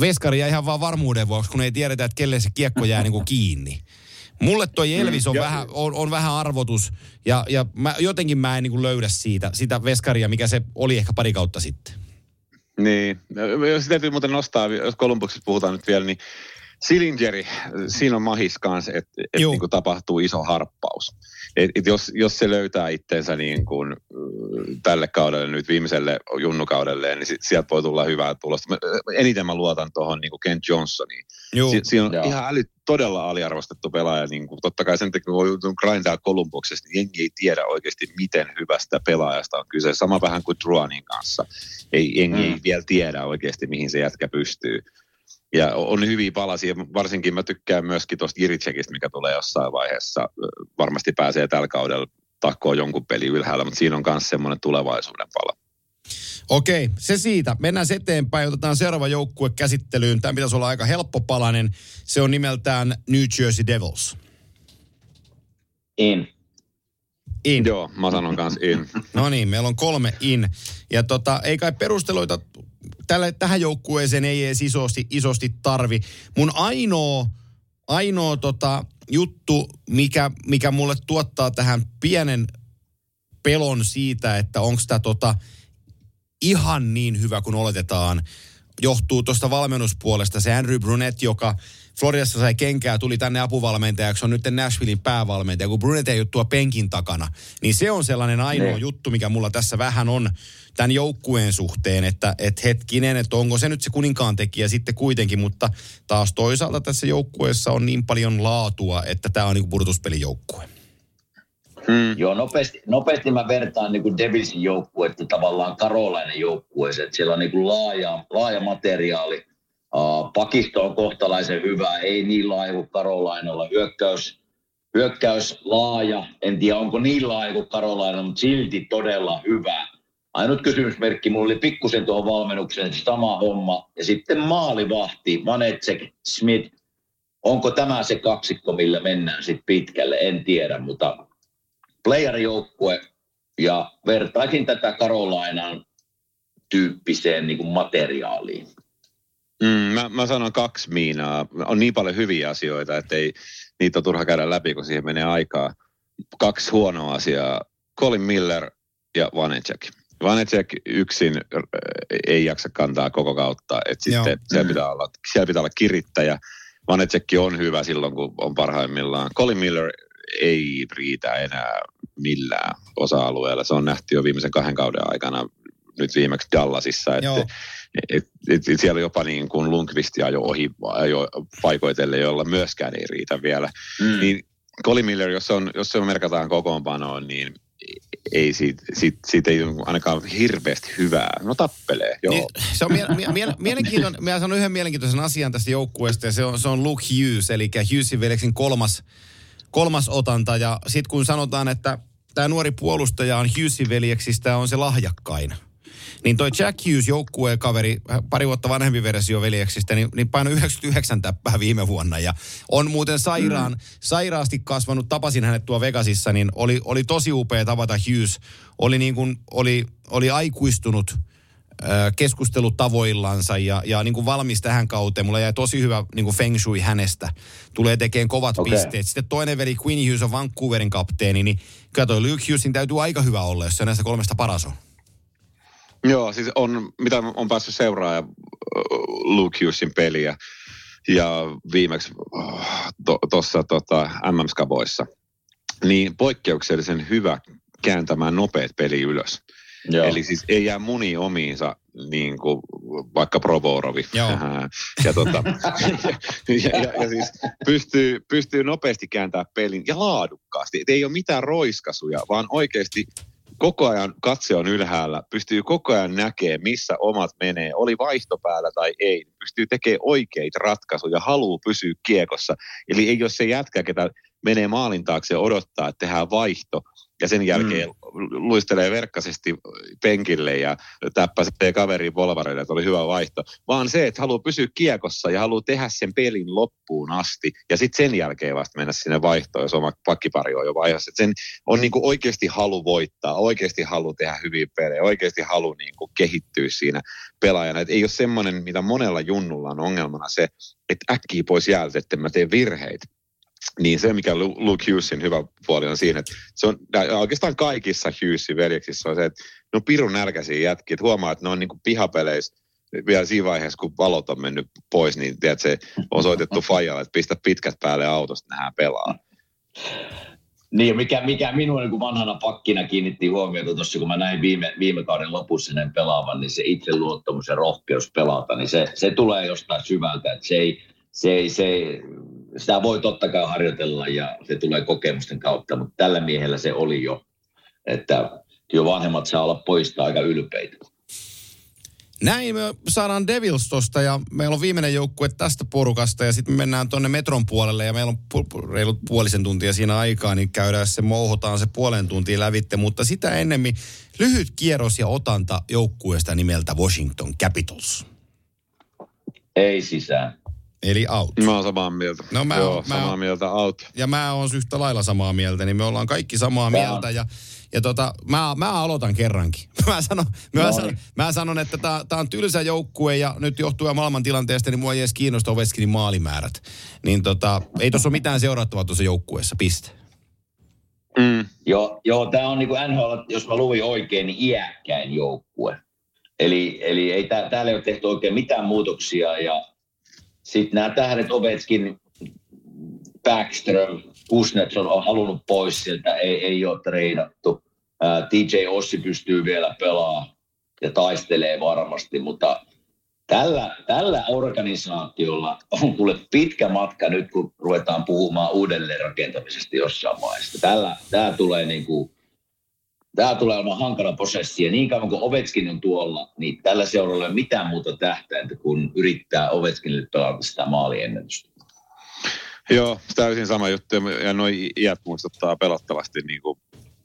veskaria ihan vaan varmuuden vuoksi, kun ei tiedetä, että kelle se kiekko jää niin kuin kiinni. Mulle toi mm, Elvis on, mm, vähän, on, on vähän arvotus ja, ja mä, jotenkin mä en niin kuin löydä siitä, sitä veskaria, mikä se oli ehkä pari kautta sitten. Niin, jos täytyy muuten nostaa, jos Kolumbuksessa puhutaan nyt vielä, niin Silingeri, siinä on mahis kanssa, että et niin tapahtuu iso harppaus. Et, et jos, jos se löytää itsensä niin kuin, tälle kaudelle, nyt viimeiselle junnukaudelle, niin sit, sieltä voi tulla hyvää tulosta. Eniten mä luotan tuohon niin Kent Johnsoniin. Si, siinä on Joo. ihan äly, todella aliarvostettu pelaaja. Niin kuin, totta kai sen takia, kun voi grindaa Kolumbuksesta, niin jengi ei tiedä oikeasti, miten hyvästä pelaajasta on kyse. Sama vähän kuin Druanin kanssa. Ei, jengi mm. ei vielä tiedä oikeasti, mihin se jätkä pystyy. Ja on hyviä palasia, varsinkin mä tykkään myöskin tuosta Jiritsekistä, mikä tulee jossain vaiheessa. Varmasti pääsee tällä kaudella takkoon jonkun peli ylhäällä, mutta siinä on myös semmoinen tulevaisuuden pala. Okei, se siitä. Mennään eteenpäin. Otetaan seuraava joukkue käsittelyyn. Tämä pitäisi olla aika helppopalainen. Se on nimeltään New Jersey Devils. En. In. Joo, mä sanon kans in. No niin, meillä on kolme in. Ja tota, ei kai perusteluita tälle, tähän joukkueeseen ei edes isosti, isosti tarvi. Mun ainoa, ainoa tota, juttu, mikä, mikä mulle tuottaa tähän pienen pelon siitä, että onko tämä tota, ihan niin hyvä kuin oletetaan, johtuu tuosta valmennuspuolesta. Se Andrew Brunet, joka Floridassa sai kenkää, tuli tänne apuvalmentajaksi, on nyt Nashvillein päävalmentaja, kun Brunet ei juttua penkin takana. Niin se on sellainen ainoa ne. juttu, mikä mulla tässä vähän on tämän joukkueen suhteen, että et hetkinen, että onko se nyt se kuninkaan tekijä sitten kuitenkin, mutta taas toisaalta tässä joukkueessa on niin paljon laatua, että tämä on niin purtuspelijoukkue. Hmm. Joo, nopeasti, nopeasti mä vertaan niin kuin Devilsin joukkuetta tavallaan Karolainen joukkueeseen. Siellä on niin kuin laaja, laaja materiaali. Pakisto on kohtalaisen hyvä, ei niin laaja kuin Karolainella. Hyökkäys, hyökkäys laaja, en tiedä onko niin laaja kuin Karolainen, mutta silti todella hyvä. Ainut kysymysmerkki, mulla oli pikkusen tuohon valmennukseen sama homma. Ja sitten maalivahti, Vanetsek, Smith. Onko tämä se kaksikko, millä mennään sitten pitkälle? En tiedä, mutta playerijoukkue ja vertaisin tätä Karolainan tyyppiseen niin materiaaliin. Mm, mä, mä sanon kaksi miinaa. On niin paljon hyviä asioita, että ei, niitä on turha käydä läpi, kun siihen menee aikaa. Kaksi huonoa asiaa. Colin Miller ja Vanecek. Vanecek yksin äh, ei jaksa kantaa koko kautta. että sitten siellä, pitää olla, siellä pitää olla kirittäjä. Vanecekki on hyvä silloin, kun on parhaimmillaan. Colin Miller ei riitä enää millään osa-alueella. Se on nähty jo viimeisen kahden kauden aikana nyt viimeksi Dallasissa, että et, et, et siellä jopa niin kuin Lundqvist jo ohi jo paikoitelle, jolla myöskään ei riitä vielä. Mm. Niin Colin Miller, jos, on, jos se merkataan kokoonpanoon, niin ei siitä, siitä, siitä ei ainakaan hirveästi hyvää. No tappelee, joo. Niin, se on mie- mie- mie- mielenkiintoinen, mä sanon yhden mielenkiintoisen asian tästä joukkueesta, ja se on, se on Luke Hughes, eli Hughesin veljeksin kolmas kolmas otanta. Ja sitten kun sanotaan, että tämä nuori puolustaja on Hughesin veljeksistä on se lahjakkain. Niin toi Jack Hughes joukkueen kaveri, pari vuotta vanhempi versio veljeksistä, niin, niin painoi 99 täppää viime vuonna. Ja on muuten sairaan, mm. sairaasti kasvanut, tapasin hänet tuo Vegasissa, niin oli, oli tosi upea tavata Hughes. Oli niin kuin, oli, oli aikuistunut – keskustelutavoillansa ja, ja niin kuin valmis tähän kauteen. Mulla jäi tosi hyvä niin kuin feng shui hänestä. Tulee tekemään kovat okay. pisteet. Sitten toinen veli Quinn Hughes on Vancouverin kapteeni, niin kyllä toi Luke Hughesin täytyy aika hyvä olla, jos se näistä kolmesta paras on. Joo, siis on, mitä on päässyt seuraamaan Luke Hughesin peliä ja viimeksi tuossa to, tota, MM-skaboissa, niin poikkeuksellisen hyvä kääntämään nopeat peli ylös. Joo. Eli siis ei jää muni omiinsa niin kuin vaikka Provorovi. Joo. ja, tota, ja, ja, ja, siis pystyy, pystyy nopeasti kääntämään pelin ja laadukkaasti. Et ei ole mitään roiskasuja, vaan oikeasti koko ajan katse on ylhäällä, pystyy koko ajan näkemään, missä omat menee, oli vaihto päällä tai ei, pystyy tekemään oikeita ratkaisuja, haluaa pysyä kiekossa. Eli ei ole se jätkä, ketä menee maalin taakse ja odottaa, että tehdään vaihto, ja sen jälkeen mm. luistelee verkkaisesti penkille ja täppäsee kaveriin volvareille, että oli hyvä vaihto. Vaan se, että haluaa pysyä kiekossa ja haluaa tehdä sen pelin loppuun asti ja sitten sen jälkeen vasta mennä sinne vaihtoon, jos oma pakkipari on jo vaiheessa. Et sen on niinku oikeasti halu voittaa, oikeasti halu tehdä hyviä pelejä, oikeasti halu niinku kehittyä siinä pelaajana. Et ei ole semmoinen, mitä monella junnulla on ongelmana se, että äkkiä pois jäältä, että mä teen virheitä niin se, mikä Luke Hughesin hyvä puoli on siinä, että se on oikeastaan kaikissa Hughesin veljeksissä on se, että ne on pirun nälkäisiä jätkiä. Että huomaa, että ne on niin kuin pihapeleissä vielä siinä vaiheessa, kun valot on mennyt pois, niin tiedät, se on soitettu Fajalle, että pistä pitkät päälle autosta, nähdään pelaa. Niin, mikä, mikä minun niin vanhana pakkina kiinnitti huomiota tuossa, kun mä näin viime, viime kauden lopussa sen pelaavan, niin se itseluottamus ja rohkeus pelata, niin se, se tulee jostain syvältä, että se ei, se ei, se ei, sitä voi totta kai harjoitella ja se tulee kokemusten kautta, mutta tällä miehellä se oli jo, että jo vanhemmat saa olla poista aika ylpeitä. Näin me saadaan Devils tosta ja meillä on viimeinen joukkue tästä porukasta ja sitten me mennään tuonne metron puolelle ja meillä on pu- reilut puolisen tuntia siinä aikaa, niin käydään se, mouhotaan se puolen tuntia lävitte, mutta sitä ennemmin lyhyt kierros ja otanta joukkueesta nimeltä Washington Capitals. Ei sisään. Eli out. Mä oon samaa mieltä. No mä Joo, oon- mä samaa mieltä out. Ja mä oon yhtä lailla samaa mieltä, niin me ollaan kaikki samaa Mä mieltä. Ja, ja tota, mä, mä aloitan kerrankin. Mä sanon, mä No sanon, niin. mä sanon että tää on tylsä joukkue ja nyt johtuen maailman tilanteesta, niin mua ei edes kiinnosta Oveskinin maalimäärät. Niin tota, ei tuossa ole mitään seurattavaa tuossa joukkueessa, piste. Mm. Joo, joo tämä on niinku NHL, jos mä luvin oikein, niin iäkkäin joukkue. Eli, eli ei tää, täällä ei ole tehty oikein mitään muutoksia ja sitten nämä tähdet Ovechkin, Backström, Kuznetsov on halunnut pois sieltä, ei, ei ole treidattu. Ää, TJ Ossi pystyy vielä pelaamaan ja taistelee varmasti, mutta tällä, tällä organisaatiolla on kuule pitkä matka nyt, kun ruvetaan puhumaan uudelleenrakentamisesta jossain vaiheessa. Tällä, tämä tulee niin kuin, Tämä tulee olemaan hankala prosessi ja niin kauan kuin Ovetskin on tuolla, niin tällä seuralla ei ole mitään muuta tähtäintä kuin yrittää Ovetskinille pelata sitä maaliennätystä. Joo, täysin sama juttu. Ja noi iät muistuttaa pelottavasti niin kuin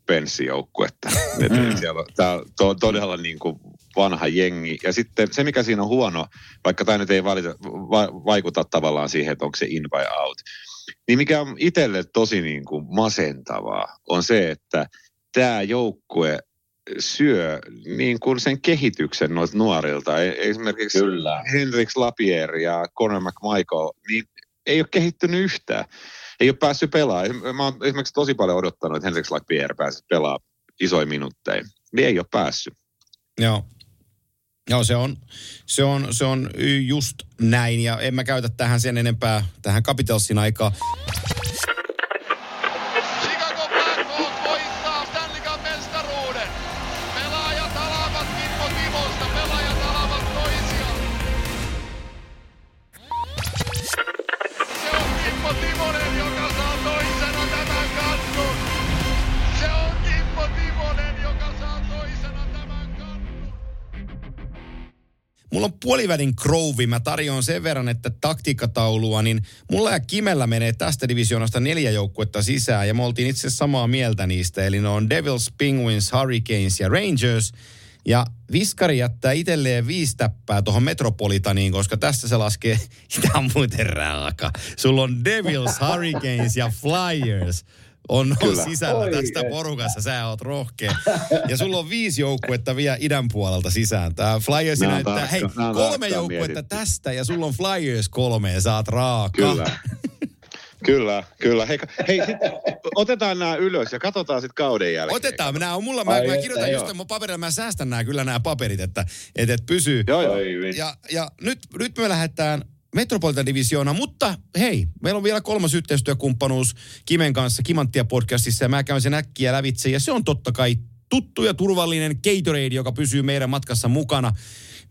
penssijoukkuetta. Mm. Siellä on, tää on to, todella niin kuin vanha jengi. Ja sitten se, mikä siinä on huono, vaikka tämä nyt ei valita, va, vaikuta tavallaan siihen, että onko se in vai out, niin mikä on itselle tosi niin kuin masentavaa, on se, että tämä joukkue syö niin kuin sen kehityksen noilta nuorilta. E- Esimerkiksi Kyllä. Henriks Lapierre ja Conor McMichael, niin ei ole kehittynyt yhtään. Ei ole päässyt pelaamaan. Mä oon esimerkiksi tosi paljon odottanut, että Henriks Lapierre pääsisi pelaamaan isoja minuutteja. Niin ei ole päässyt. Joo. Joo, se on, se, on, se on just näin ja en mä käytä tähän sen enempää, tähän Capitalsin aikaa. Puolivälin Groove, mä tarjoan sen verran, että taktiikkataulua, niin mulla ja Kimellä menee tästä divisioonasta neljä joukkuetta sisään, ja me oltiin itse samaa mieltä niistä, eli ne on Devils, Penguins, Hurricanes ja Rangers, ja Viskari jättää itselleen viisi täppää tuohon Metropolitaniin, koska tästä se laskee, tämä on muuten raaka. Sulla on Devils, Hurricanes ja Flyers on, on Kyllä. sisällä Oi, tästä että. porukassa, sä oot rohkea. Ja sulla on viisi joukkuetta vielä idän puolelta sisään. Tää Flyers näyttää, tarkka- hei, kolme joukkuetta mietitty. tästä ja sulla on Flyers kolme ja sä oot raaka. Kyllä. Kyllä, kyllä. Hei, hei sit, otetaan nämä ylös ja katsotaan sitten kauden jälkeen. Otetaan, nämä on mulla, mä, Ai mä että, kirjoitan just mun paperilla, mä säästän nämä kyllä nämä paperit, että et, et pysyy. Joo, joo. Ja, ja nyt, nyt me lähdetään Metropolitan Divisioona, mutta hei, meillä on vielä kolmas yhteistyökumppanuus Kimen kanssa Kimanttia podcastissa ja mä käyn sen äkkiä lävitse ja se on totta kai tuttu ja turvallinen Gatorade, joka pysyy meidän matkassa mukana.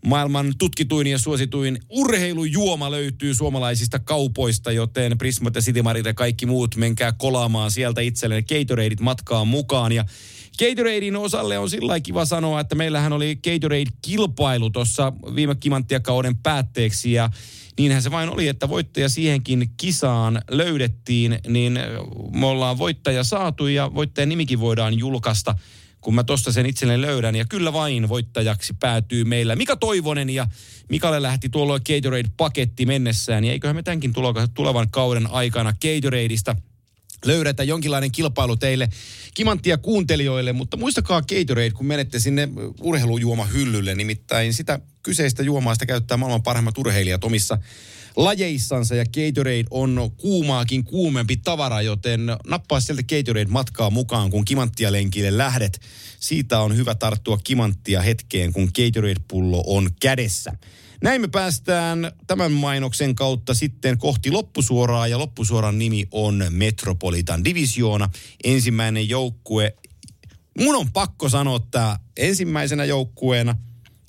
Maailman tutkituin ja suosituin urheilujuoma löytyy suomalaisista kaupoista, joten Prismat ja Citymarit ja kaikki muut, menkää kolaamaan sieltä itselleen Gatoradeit matkaan mukaan. Ja Gatoradein osalle on sillä kiva sanoa, että meillähän oli Gatorade-kilpailu tuossa viime kimanttiakauden päätteeksi ja niinhän se vain oli, että voittaja siihenkin kisaan löydettiin, niin me ollaan voittaja saatu ja voittajan nimikin voidaan julkaista kun mä tosta sen itselleni löydän. Ja kyllä vain voittajaksi päätyy meillä Mika Toivonen ja Mikalle lähti tuolloin Gatorade-paketti mennessään. Ja eiköhän me tämänkin tulevan kauden aikana Gatoradeista löydetä jonkinlainen kilpailu teille kimanttia kuuntelijoille, mutta muistakaa Gatorade, kun menette sinne urheilujuomahyllylle, nimittäin sitä kyseistä juomaa sitä käyttää maailman parhaimmat urheilijat omissa lajeissansa ja Gatorade on kuumaakin kuumempi tavara, joten nappaa sieltä Gatorade matkaa mukaan, kun kimanttia lenkille lähdet. Siitä on hyvä tarttua kimanttia hetkeen, kun Gatorade-pullo on kädessä. Näin me päästään tämän mainoksen kautta sitten kohti loppusuoraa ja loppusuoran nimi on Metropolitan Divisioona. Ensimmäinen joukkue. Mun on pakko sanoa tämä ensimmäisenä joukkueena,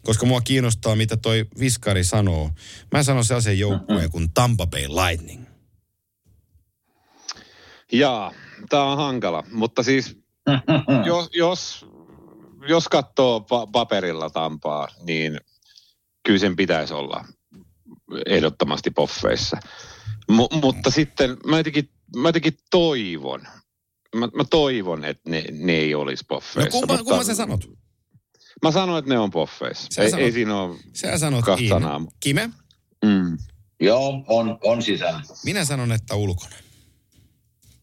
koska mua kiinnostaa, mitä toi Viskari sanoo. Mä sanon sellaisen joukkueen kuin Tampa Bay Lightning. Jaa, tämä on hankala, mutta siis jos, jos, jos katsoo pa- paperilla Tampaa, niin kyllä sen pitäisi olla ehdottomasti poffeissa. M- mutta sitten mä jotenkin, mä jotenkin toivon, mä, mä toivon, että ne, ne ei olisi No poffeissa. kumpa, mutta kumpa sä sanot? Mä sanon, että ne on poffeissa. Sä Ei, sanot- ei siinä ole Sä sanot kahta in. sanaa. Kime? Mm. Joo, on, on sisällä. Minä sanon, että ulkona.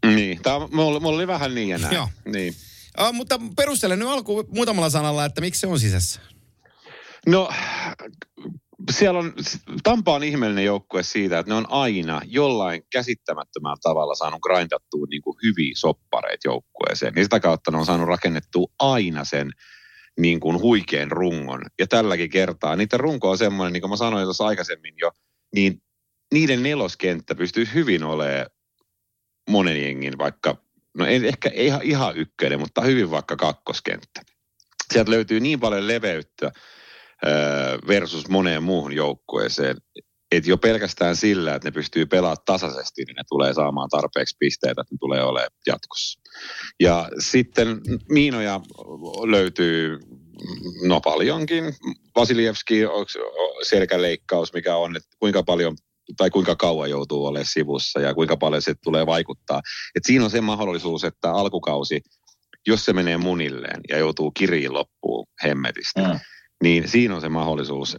Niin, tää, mulla, mulla oli vähän niin ja näin. Joo. Niin. Uh, mutta perustele nyt alkuun muutamalla sanalla, että miksi se on sisässä. No, siellä on, Tampa on ihmeellinen joukkue siitä, että ne on aina jollain käsittämättömällä tavalla saanut grindattua niin kuin hyviä soppareita joukkueeseen. Niin sitä kautta ne on saanut rakennettua aina sen niin kuin huikean rungon. Ja tälläkin kertaa, niiden runko on semmoinen, niin kuin mä sanoin tuossa aikaisemmin jo, niin niiden neloskenttä pystyy hyvin olemaan monen jengin vaikka, no ei, ehkä ei ihan, ihan ykkönen, mutta hyvin vaikka kakkoskenttä. Sieltä löytyy niin paljon leveyttä versus moneen muuhun joukkueeseen, että jo pelkästään sillä, että ne pystyy pelaamaan tasaisesti, niin ne tulee saamaan tarpeeksi pisteitä, että ne tulee olemaan jatkossa. Ja sitten miinoja löytyy no paljonkin. Vasilievski, selkäleikkaus, mikä on, että kuinka paljon tai kuinka kauan joutuu olemaan sivussa ja kuinka paljon se tulee vaikuttaa. Et siinä on se mahdollisuus, että alkukausi, jos se menee munilleen ja joutuu kiriin loppuun hemmetistä, mm. Niin siinä on se mahdollisuus,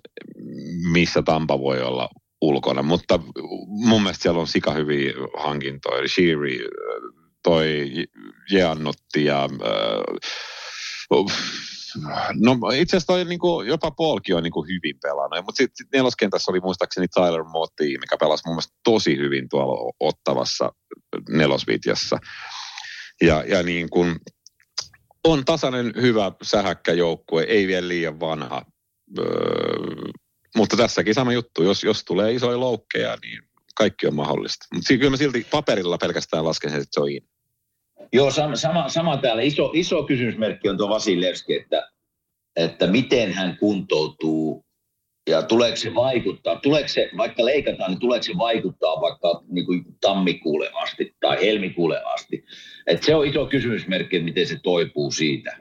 missä Tampa voi olla ulkona. Mutta mun mielestä siellä on sika hyviä hankintoja. Shiri, toi Jeannotti ja äh, No itse asiassa toi niinku, jopa Polki on niinku hyvin pelannut, mutta sitten sit neloskentässä oli muistaakseni Tyler Motti, mikä pelasi mun mielestä tosi hyvin tuolla ottavassa nelosvitjassa. Ja, ja niin kuin, on tasainen hyvä sähäkkä joukkue, ei vielä liian vanha. Öö, mutta tässäkin sama juttu, jos, jos tulee isoja loukkeja, niin kaikki on mahdollista. Mutta kyllä mä silti paperilla pelkästään lasken sen, että se on in. Joo, sama, sama, sama täällä. Iso, iso kysymysmerkki on tuo Vasilevski, että, että miten hän kuntoutuu ja tuleeko se vaikuttaa, tuleeko se, vaikka leikataan, niin tuleeko se vaikuttaa vaikka niin kuin tammikuulle asti tai helmikuulle asti. Et se on iso kysymysmerkki, että miten se toipuu siitä.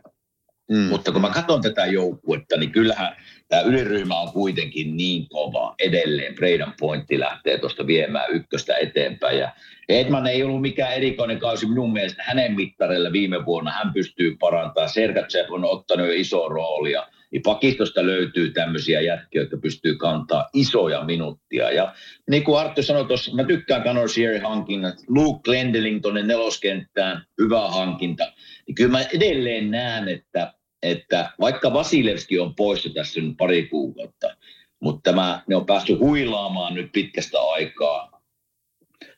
Mm. Mutta kun mä katson tätä joukkuetta, niin kyllähän tämä yliryhmä on kuitenkin niin kova edelleen. Braden Pointti lähtee tuosta viemään ykköstä eteenpäin. Ja Edman ei ollut mikään erikoinen kausi minun mielestä hänen mittarille viime vuonna. Hän pystyy parantamaan. Sergatsev on ottanut jo iso roolia. Niin pakistosta löytyy tämmöisiä jätkiä, jotka pystyy kantaa isoja minuuttia. Ja niin kuin Arttu sanoi tuossa, mä tykkään Conor Sherry hankinnat. Luke Glendeling tuonne neloskenttään, hyvä hankinta. Niin kyllä mä edelleen näen, että että vaikka Vasilevski on poissa tässä nyt pari kuukautta, mutta tämä, ne on päässyt huilaamaan nyt pitkästä aikaa,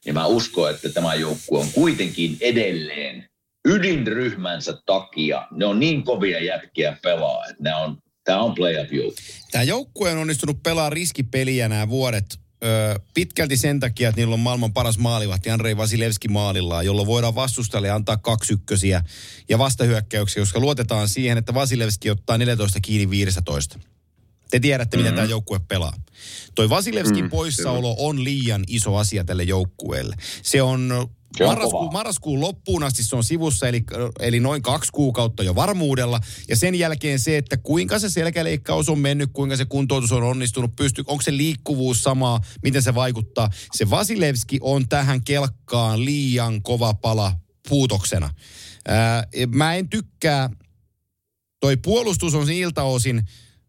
niin mä uskon, että tämä joukkue on kuitenkin edelleen ydinryhmänsä takia, ne on niin kovia jätkiä pelaa, että ne on, tämä on playoff joukkue. Tämä joukkue on onnistunut pelaa riskipeliä nämä vuodet ö, pitkälti sen takia, että niillä on maailman paras maalivahti Andrei Vasilevski maalillaan, jolloin voidaan vastustajalle antaa kaksi ykkösiä ja vastahyökkäyksiä, koska luotetaan siihen, että Vasilevski ottaa 14 kiinni 15. Te tiedätte, miten mm-hmm. tämä joukkue pelaa. Toi Vasilevskin mm, poissaolo on liian iso asia tälle joukkueelle. Se on Marraskuun, marraskuun loppuun asti se on sivussa, eli, eli noin kaksi kuukautta jo varmuudella. Ja sen jälkeen se, että kuinka se selkäleikkaus on mennyt, kuinka se kuntoutus on onnistunut, pysty, onko se liikkuvuus samaa, miten se vaikuttaa. Se Vasilevski on tähän kelkkaan liian kova pala puutoksena. Ää, mä en tykkää, toi puolustus on siltä osin,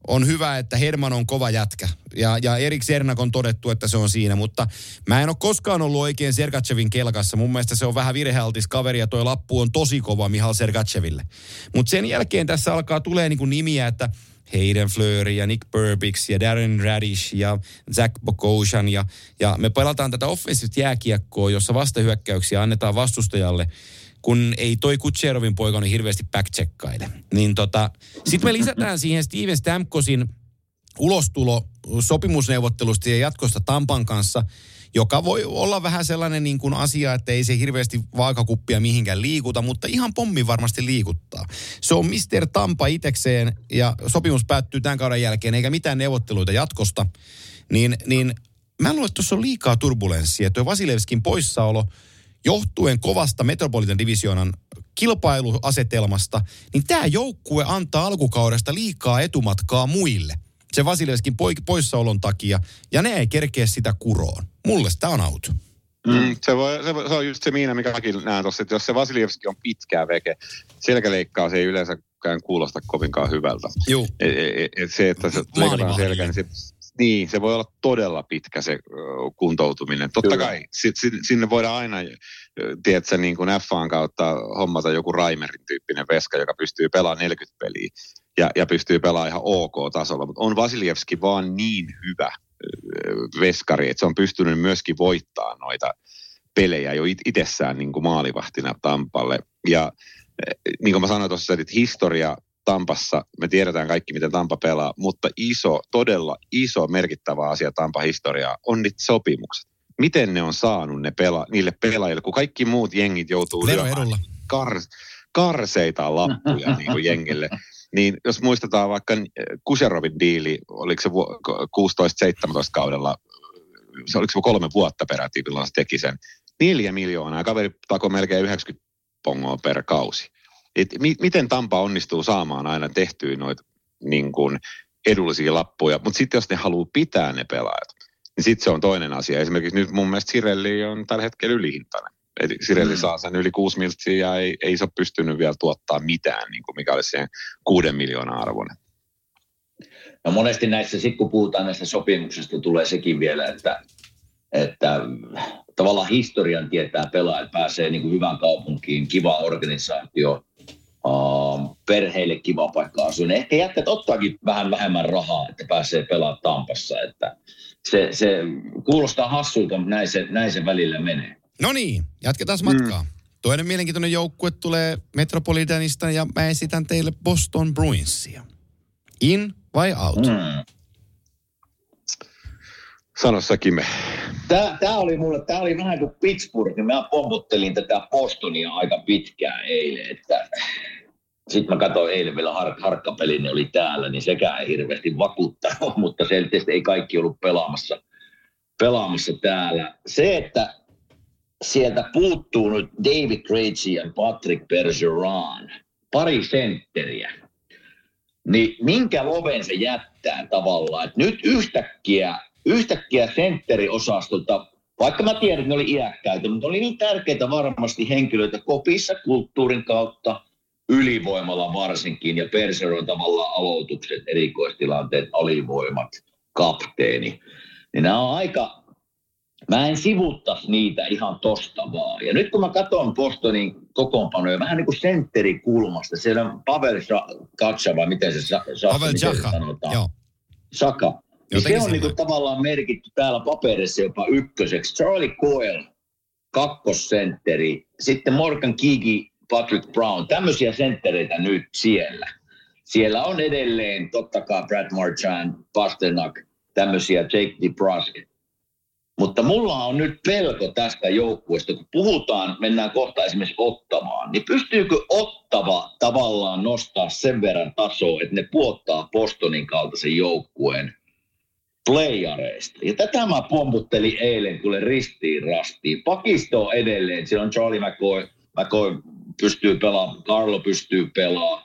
on hyvä, että Herman on kova jätkä. Ja, ja Erik Sernak on todettu, että se on siinä. Mutta mä en ole koskaan ollut oikein Sergachevin kelkassa. Mun mielestä se on vähän virhealtis kaveri ja toi lappu on tosi kova Mihal Sergacheville. Mutta sen jälkeen tässä alkaa tulee niinku nimiä, että Hayden Fleury ja Nick Burbix ja Darren Radish ja Zach Bokoshan. Ja, ja me pelataan tätä offensiivista jääkiekkoa, jossa vastahyökkäyksiä annetaan vastustajalle – kun ei toi Kutserovin poika niin hirveästi back Niin tota, sitten me lisätään siihen Steven Stamkosin ulostulo sopimusneuvottelusta ja jatkosta Tampan kanssa, joka voi olla vähän sellainen niin kuin asia, että ei se hirveästi vaakakuppia mihinkään liikuta, mutta ihan pommi varmasti liikuttaa. Se on Mr. Tampa itekseen ja sopimus päättyy tämän kauden jälkeen, eikä mitään neuvotteluita jatkosta. Niin, niin mä luulen, että tuossa on liikaa turbulenssia. Tuo Vasilevskin poissaolo – johtuen kovasta Metropolitan Divisionan kilpailuasetelmasta, niin tämä joukkue antaa alkukaudesta liikaa etumatkaa muille. Se Vasilevskin poissaolon takia, ja ne ei kerkeä sitä kuroon. Mulle tämä on auto. Mm, se, voi, se, voi, se on just se miina, mikä mäkin näen tuossa, että jos se Vasiljevski on pitkää veke, selkäleikkaus ei yleensäkään kuulosta kovinkaan hyvältä. Joo. Et, et, et se, että se leikataan selkä, niin se, niin, se voi olla todella pitkä se kuntoutuminen. Totta Kyllä. kai, si, si, sinne voidaan aina, tiedätkö, niin kuin F1 kautta hommata joku Raimerin tyyppinen veska, joka pystyy pelaamaan 40 peliä ja, ja pystyy pelaamaan ihan ok-tasolla. Mutta on Vasiljevski vaan niin hyvä veskari, että se on pystynyt myöskin voittaa noita pelejä jo it- itsessään niin kuin maalivahtina Tampalle. Ja niin kuin mä sanoin tuossa, että historia Tampassa, me tiedetään kaikki, miten Tampa pelaa, mutta iso, todella iso merkittävä asia Tampa historiaa on nyt sopimukset. Miten ne on saanut ne pela, niille pelaajille, kun kaikki muut jengit joutuu lyömään kar, karseita lappuja niin kuin jengille. Niin jos muistetaan vaikka Kuserovin diili, oliko se 16-17 kaudella, se oliko se kolme vuotta peräti, milloin se teki sen. Neljä miljoonaa, kaveri tako melkein 90 pongoa per kausi. Et mi- miten Tampa onnistuu saamaan aina tehtyä noita niin kuin edullisia lappuja, mutta sitten jos ne haluaa pitää ne pelaajat, niin sitten se on toinen asia. Esimerkiksi nyt mun mielestä Sirelli on tällä hetkellä ylihintainen. Eli Sirelli mm. saa sen yli 6 miltsiä ja ei, ei se ole pystynyt vielä tuottaa mitään, niin kuin mikä olisi siihen kuuden miljoonaa arvoinen. No monesti näissä, sit kun puhutaan näistä sopimuksista, tulee sekin vielä, että, että tavallaan historian tietää pelaajat pääsee niin kuin hyvään kaupunkiin, kiva organisaatio, uh, perheille kiva paikka asua. Ne ehkä jätkät ottaakin vähän vähemmän rahaa, että pääsee pelaamaan Tampassa. Että se, se kuulostaa hassulta, mutta näin se, näin se välillä menee. No niin, jatketaan matkaa. Mm. Toinen mielenkiintoinen joukkue tulee Metropolitanista ja mä esitän teille Boston Bruinsia. In vai out? Mm. Sano säkin me. Tämä, tämä oli mulle, tämä oli vähän kuin Pittsburgh, niin mä pomputtelin tätä Bostonia aika pitkään eilen, että sitten mä katsoin eilen vielä har- harkkapelin, ne oli täällä, niin sekään ei hirveästi vakuuttanut, mutta selkeästi ei kaikki ollut pelaamassa, pelaamassa täällä. Se, että sieltä puuttuu nyt David Krejci ja Patrick Bergeron, pari sentteriä, niin minkä loven se jättää tavallaan, että nyt yhtäkkiä yhtäkkiä sentteri-osastolta, vaikka mä tiedän, että ne oli iäkkäitä, mutta oli niin tärkeitä varmasti henkilöitä kopissa kulttuurin kautta, ylivoimalla varsinkin, ja Perseron tavallaan aloitukset, erikoistilanteet, alivoimat, kapteeni. Niin nämä on aika, mä en sivuttaisi niitä ihan tosta vaan. Ja nyt kun mä katson Bostonin kokoonpanoja, vähän niin kuin sentterikulmasta, siellä on Pavel Katsa, vai miten se, sa, Pavel miten se sanotaan? Joo. Saka. Niin se on niinku tavallaan merkitty täällä paperissa jopa ykköseksi. Charlie Coyle, kakkosentteri. Sitten Morgan Kiki, Patrick Brown. Tämmöisiä senttereitä nyt siellä. Siellä on edelleen totta kai Brad Marchand, Pasternak, tämmöisiä Jake DeBrusk. Mutta mulla on nyt pelko tästä joukkueesta, kun puhutaan, mennään kohta esimerkiksi Ottavaan, niin pystyykö Ottava tavallaan nostaa sen verran tasoa, että ne puottaa Bostonin kaltaisen joukkueen playareista. Ja tätä mä pomputtelin eilen kuule ristiin rastiin. Pakisto on edelleen, siellä on Charlie McCoy, McCoy pystyy pelaamaan, Carlo pystyy pelaamaan,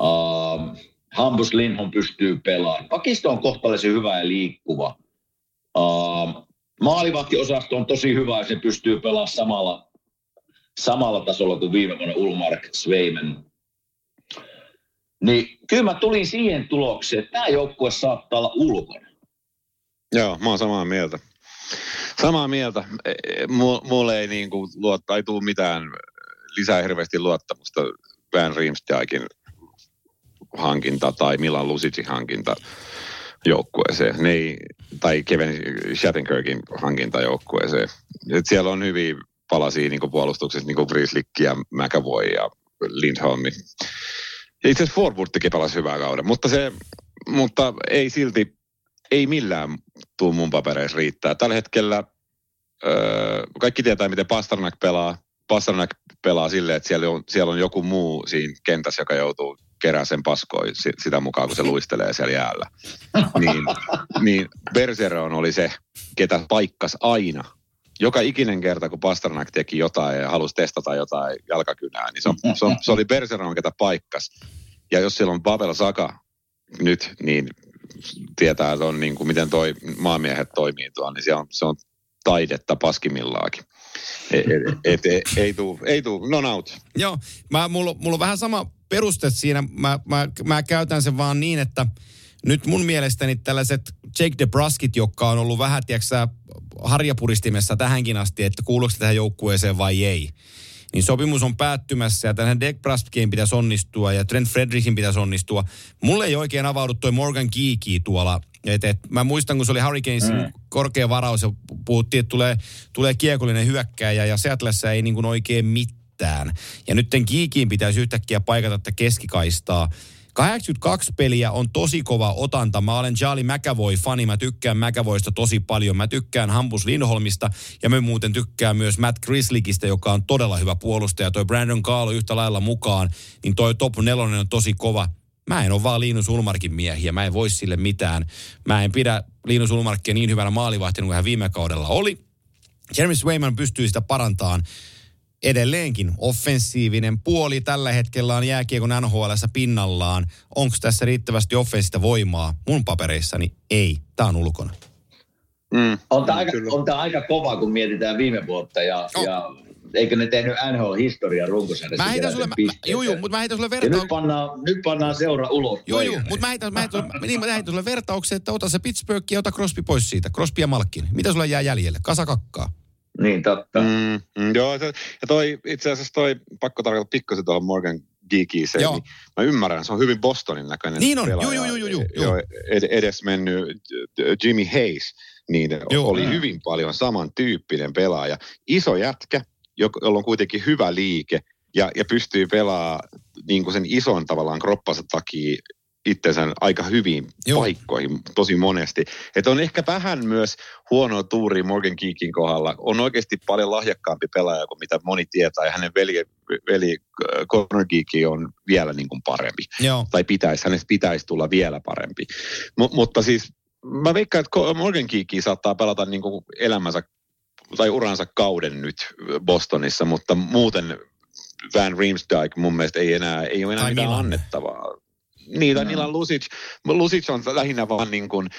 uh, Hampus Lindholm pystyy pelaamaan. Pakisto on kohtalaisen hyvä ja liikkuva. Uh, maalivahtiosasto on tosi hyvä ja se pystyy pelaamaan samalla, samalla tasolla kuin viime vuonna Ulmark Sveimen. Niin kyllä mä tulin siihen tulokseen, että tämä joukkue saattaa olla ulkona. Joo, mä oon samaa mieltä. Samaa mieltä. E, e, mulle ei niin kuin luotta, ei tule mitään lisää hirveästi luottamusta Van Riemsdijkin hankinta tai Milan Lusicin hankinta joukkueeseen. Ne ei, tai Kevin Shattenkirkin hankinta joukkueeseen. Et siellä on hyviä palasia niin puolustuksessa, niin kuin Grizzlikki ja McAvoy ja Lindholm. Itse asiassa Forward pelasi hyvää kauden, mutta, se, mutta ei silti ei millään tuu mun papereissa riittää. Tällä hetkellä öö, kaikki tietää, miten Pasternak pelaa. Pasternak pelaa silleen, että siellä on, siellä on joku muu siinä kentässä, joka joutuu kerää sen paskoi sitä mukaan, kun se luistelee siellä jäällä. Niin, niin Bergeron oli se, ketä paikkas aina. Joka ikinen kerta, kun Pasternak teki jotain ja halusi testata jotain jalkakynää, niin se, on, se, on, se oli Bergeron, ketä paikkas. Ja jos siellä on Pavel Saka nyt, niin tietää, että on niin kuin, miten toi maamiehet toimii tuolla, niin se on, se on taidetta paskimillaakin. Et, et, et, ei tuu, ei tuu, non out. Joo, mä, mulla, mulla on vähän sama peruste siinä. Mä, mä, mä käytän sen vaan niin, että nyt mun mielestäni tällaiset Jake DeBruskit, jotka on ollut vähän, tiedätkö harjapuristimessa tähänkin asti, että kuuluuko tähän joukkueeseen vai ei. Niin sopimus on päättymässä ja tähän Dick Braskin pitäisi onnistua ja Trent Fredrickin pitäisi onnistua. Mulle ei oikein avaudu toi Morgan Geeky tuolla. Et, et, mä muistan, kun se oli Hurricanesin mm. korkea varaus ja puhuttiin, että tulee, tulee kiekollinen hyökkääjä ja Seattleissa ei niin kuin oikein mitään. Ja nyt Geekiin pitäisi yhtäkkiä paikata tätä keskikaistaa. 82 peliä on tosi kova otanta. Mä olen Charlie McAvoy-fani. Mä tykkään McAvoysta tosi paljon. Mä tykkään Hampus Lindholmista ja mä muuten tykkään myös Matt Grislikistä, joka on todella hyvä puolustaja. Toi Brandon Carlo yhtä lailla mukaan, niin toi top nelonen on tosi kova. Mä en ole vaan Liinus Ulmarkin miehiä. Mä en voi sille mitään. Mä en pidä Liinus Ulmarkia niin hyvänä maalivahtina kuin hän viime kaudella oli. Jeremy Swayman pystyy sitä parantamaan edelleenkin offensiivinen puoli tällä hetkellä on jääkiekon nhl pinnallaan. Onko tässä riittävästi offensiivista voimaa? Mun papereissani ei. Tämä on ulkona. Mm, on, tämä aika, on tämä aika kova, kun mietitään viime vuotta ja, oh. ja eikö ne tehnyt NHL-historian runkosarjassa? Mä heitän sulle, mä, juu, juu, mutta mä heitän sulle vertauksen. nyt pannaan, nyt pannaan seura ulos. Joo, joo, mutta mä heitän, mä heitän, niin, mä heitän sulle vertauksen, että ota se Pittsburgh ja ota Crosby pois siitä. Crosby ja Malkin. Mitä sulle jää jäljelle? Kasakakkaa. Niin, totta. Mm, mm, joo, se, ja toi, itse asiassa toi, pakko tarkoittaa pikkasen tuohon Morgan Geekiin se, niin mä ymmärrän, se on hyvin Bostonin näköinen Niin on, joo, joo, joo, joo. joo. Ed, edes mennyt Jimmy Hayes, niin joo, oli mm. hyvin paljon samantyyppinen pelaaja. Iso jätkä, jolla on kuitenkin hyvä liike ja, ja pystyy pelaamaan niin kuin sen ison tavallaan kroppansa takia itsensä aika hyviin Joo. paikkoihin tosi monesti. Että on ehkä vähän myös huono tuuri Morgan Keekin kohdalla. On oikeasti paljon lahjakkaampi pelaaja kuin mitä moni tietää. Ja hänen veli, veli äh, Connor Geeky on vielä niin kuin parempi. Joo. Tai pitäisi, hänestä pitäisi tulla vielä parempi. M- mutta siis mä veikkaan, että Morgan Geeky saattaa pelata niin kuin elämänsä tai uransa kauden nyt Bostonissa, mutta muuten Van Riemsdyk mun mielestä ei enää, ei ole enää mitään annettavaa. Niitä, no. niillä on Lusic. Lusic on lähinnä vaan niin kuin,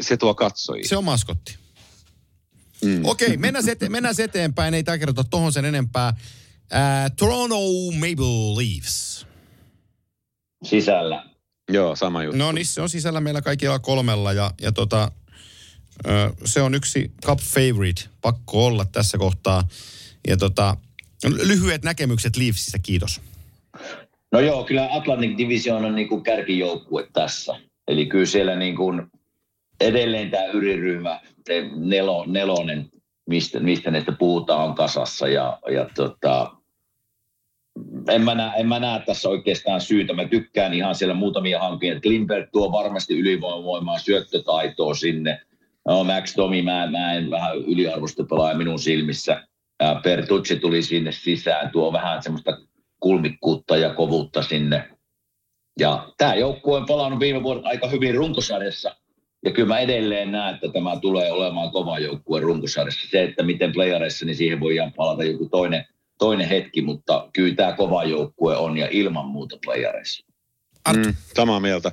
se tuo katsojia. Se on maskotti. Mm. Okei, okay, mennään, ete- mennään eteenpäin. Ei tämä kerrota tohon sen enempää. Uh, Toronto Maple Leafs. Sisällä. Joo, sama juttu. No niin, se on sisällä meillä kaikilla kolmella ja, ja tota, uh, se on yksi cup favorite. Pakko olla tässä kohtaa. Ja tota, lyhyet näkemykset Leafsistä, kiitos. No joo, kyllä Atlantic Division on niin kuin kärkijoukkue tässä. Eli kyllä siellä niin kuin edelleen tämä yriryhmä, nelo, nelonen, mistä, mistä näistä puhutaan, on kasassa. Ja, ja tota, en, mä näe, en mä näe tässä oikeastaan syytä. Mä tykkään ihan siellä muutamia hankkeen. Klimberg tuo varmasti ylivoimaa syöttötaitoa sinne. No, Max Tomi, mä, mä en vähän yliarvosta pelaaja minun silmissä. Pertucci tuli sinne sisään, tuo vähän semmoista kulmikkuutta ja kovuutta sinne. Ja tämä joukkue on palannut viime vuodet aika hyvin runkosarjassa. Ja kyllä mä edelleen näen, että tämä tulee olemaan kova joukkue runkosarjassa. Se, että miten playareissa, niin siihen voidaan palata joku toinen, toinen hetki, mutta kyllä tämä kova joukkue on ja ilman muuta playareissa. Mm, samaa mieltä.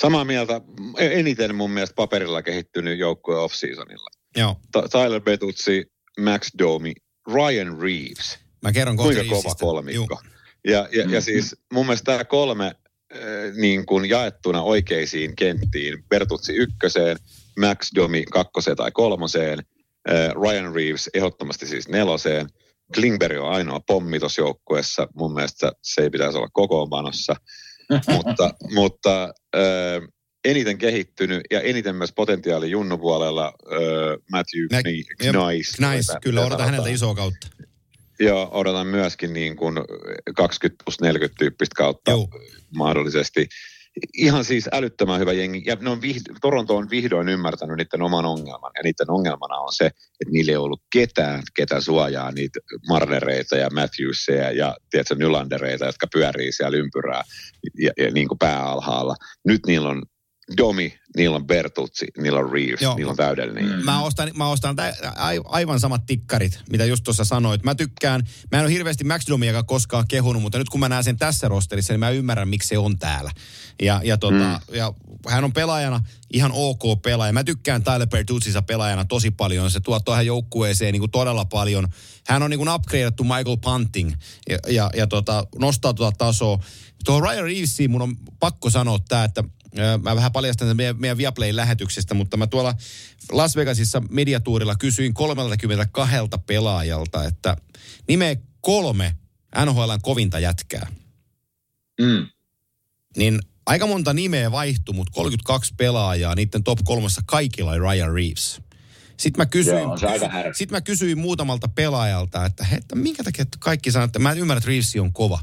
Samaa mieltä. Eniten mun mielestä paperilla kehittynyt joukkue off-seasonilla. Joo. Tyler Betutsi, Max Domi, Ryan Reeves. Mä kerron Kuinka kova kolmikko. Juu. Ja, ja, mm. ja siis mun mielestä tämä kolme äh, niin kuin jaettuna oikeisiin kenttiin, Bertutsi ykköseen, Max Domi kakkoseen tai kolmoseen, äh, Ryan Reeves ehdottomasti siis neloseen, Klingberg on ainoa pommi tuossa joukkueessa. Mun mielestä se ei pitäisi olla kokoonpanossa. mutta mutta äh, eniten kehittynyt ja eniten myös potentiaali junnupuolella äh, Matthew Knice. Knice, kyllä odotan häneltä isoa kautta. Joo, odotan myöskin niin kuin 20 plus 40 tyyppistä kautta Joo. mahdollisesti. Ihan siis älyttömän hyvä jengi. Ja ne on vihdo, Toronto on vihdoin ymmärtänyt niiden oman ongelman. Ja niiden ongelmana on se, että niillä ei ollut ketään, ketä suojaa niitä Marnereita ja Matthewsia ja tiedätkö, Nylandereita, jotka pyörii siellä ympyrää ja, ja niin kuin pääalhaalla. Nyt niillä on Domi, niillä on Bertuzzi, niillä on Reeves, Joo. niillä on täydellinen. Mm. Mä ostan, mä ostan tä, aivan samat tikkarit, mitä just tuossa sanoit. Mä tykkään, mä en ole hirveästi Max Domiakaan koskaan kehunut, mutta nyt kun mä näen sen tässä rosterissa, niin mä ymmärrän, miksi se on täällä. Ja, ja, tota, mm. ja hän on pelaajana ihan ok pelaaja. Mä tykkään Tyler Bertuzzissa pelaajana tosi paljon. Se tuo tuohon joukkueeseen niin kuin todella paljon. Hän on niin kuin upgradeattu Michael Punting ja, ja, ja tota, nostaa tuota tasoa. Tuohon Ryan Reevesiin mun on pakko sanoa tämä, että Mä vähän paljastan meidän, meidän Viaplay-lähetyksestä, mutta mä tuolla Las Vegasissa mediatuurilla kysyin 32 pelaajalta, että nimeä kolme NHLn kovinta jätkää. Mm. Niin aika monta nimeä vaihtui, mutta 32 pelaajaa, niiden top kolmessa kaikilla oli Ryan Reeves. Sitten mä kysyin, Joo, sit mä kysyin muutamalta pelaajalta, että, he, että minkä takia että kaikki sanoo, että mä ymmärrän, että Reeves on kova.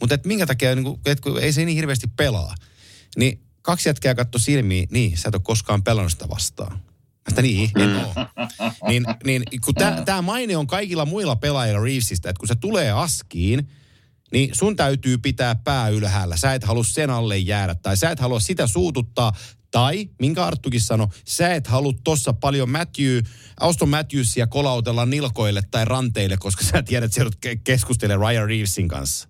Mutta että minkä takia, niin kuin, että kun ei se niin hirveästi pelaa. Niin kaksi jätkää katto silmiin, niin sä et ole koskaan pelannut sitä vastaan. Mä niin, en oo. Niin, niin kun tämä maine on kaikilla muilla pelaajilla Reevesistä, että kun se tulee askiin, niin sun täytyy pitää pää ylhäällä. Sä et halua sen alle jäädä tai sä et halua sitä suututtaa. Tai, minkä Arttukin sanoi, sä et halua tossa paljon Matthew, Auston Matthewsia kolautella nilkoille tai ranteille, koska sä tiedät, että sä joudut ke- keskustelemaan Ryan Reevesin kanssa.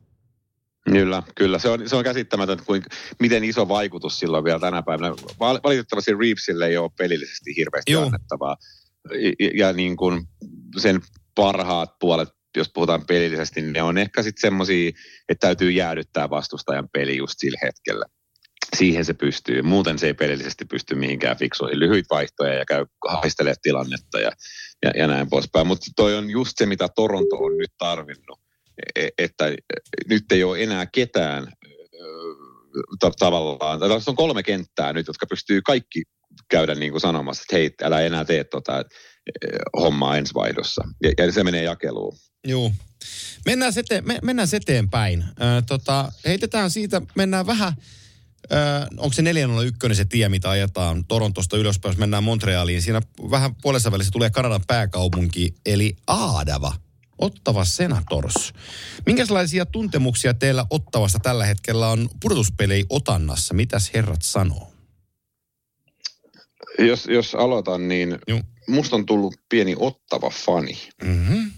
Kyllä, kyllä. Se on, se on käsittämätöntä, kuin, miten iso vaikutus sillä on vielä tänä päivänä. Val- Valitettavasti Reevesille ei ole pelillisesti hirveästi Joo. annettavaa. Ja, ja niin kuin sen parhaat puolet, jos puhutaan pelillisesti, niin ne on ehkä sitten semmoisia, että täytyy jäädyttää vastustajan peli just sillä hetkellä. Siihen se pystyy. Muuten se ei pelillisesti pysty mihinkään fiksuihin. Lyhyitä vaihtoja ja käy haistelee tilannetta ja, ja, ja näin poispäin. Mutta toi on just se, mitä Toronto on nyt tarvinnut. E- Että nyt ei ole enää ketään ta- tavallaan, tässä on kolme kenttää nyt, jotka pystyy kaikki käydä niin kuin sanomassa, että hei, älä enää tee tota hommaa ensi vaihdossa. Ja, ja se menee jakeluun. Joo. Mennään, sete, me, mennään eteenpäin. Ö, tota, heitetään siitä, mennään vähän, ö, onko se 401 se tie, mitä ajetaan Torontosta ylöspäin, jos mennään Montrealiin. Siinä vähän puolessa välissä tulee Kanadan pääkaupunki, eli Aadava. Ottava Senators. Minkälaisia tuntemuksia teillä Ottavasta tällä hetkellä on pudotuspelei Otannassa? Mitäs herrat sanoo? Jos, jos aloitan, niin Joo. musta on tullut pieni ottava fani. Mm-hmm.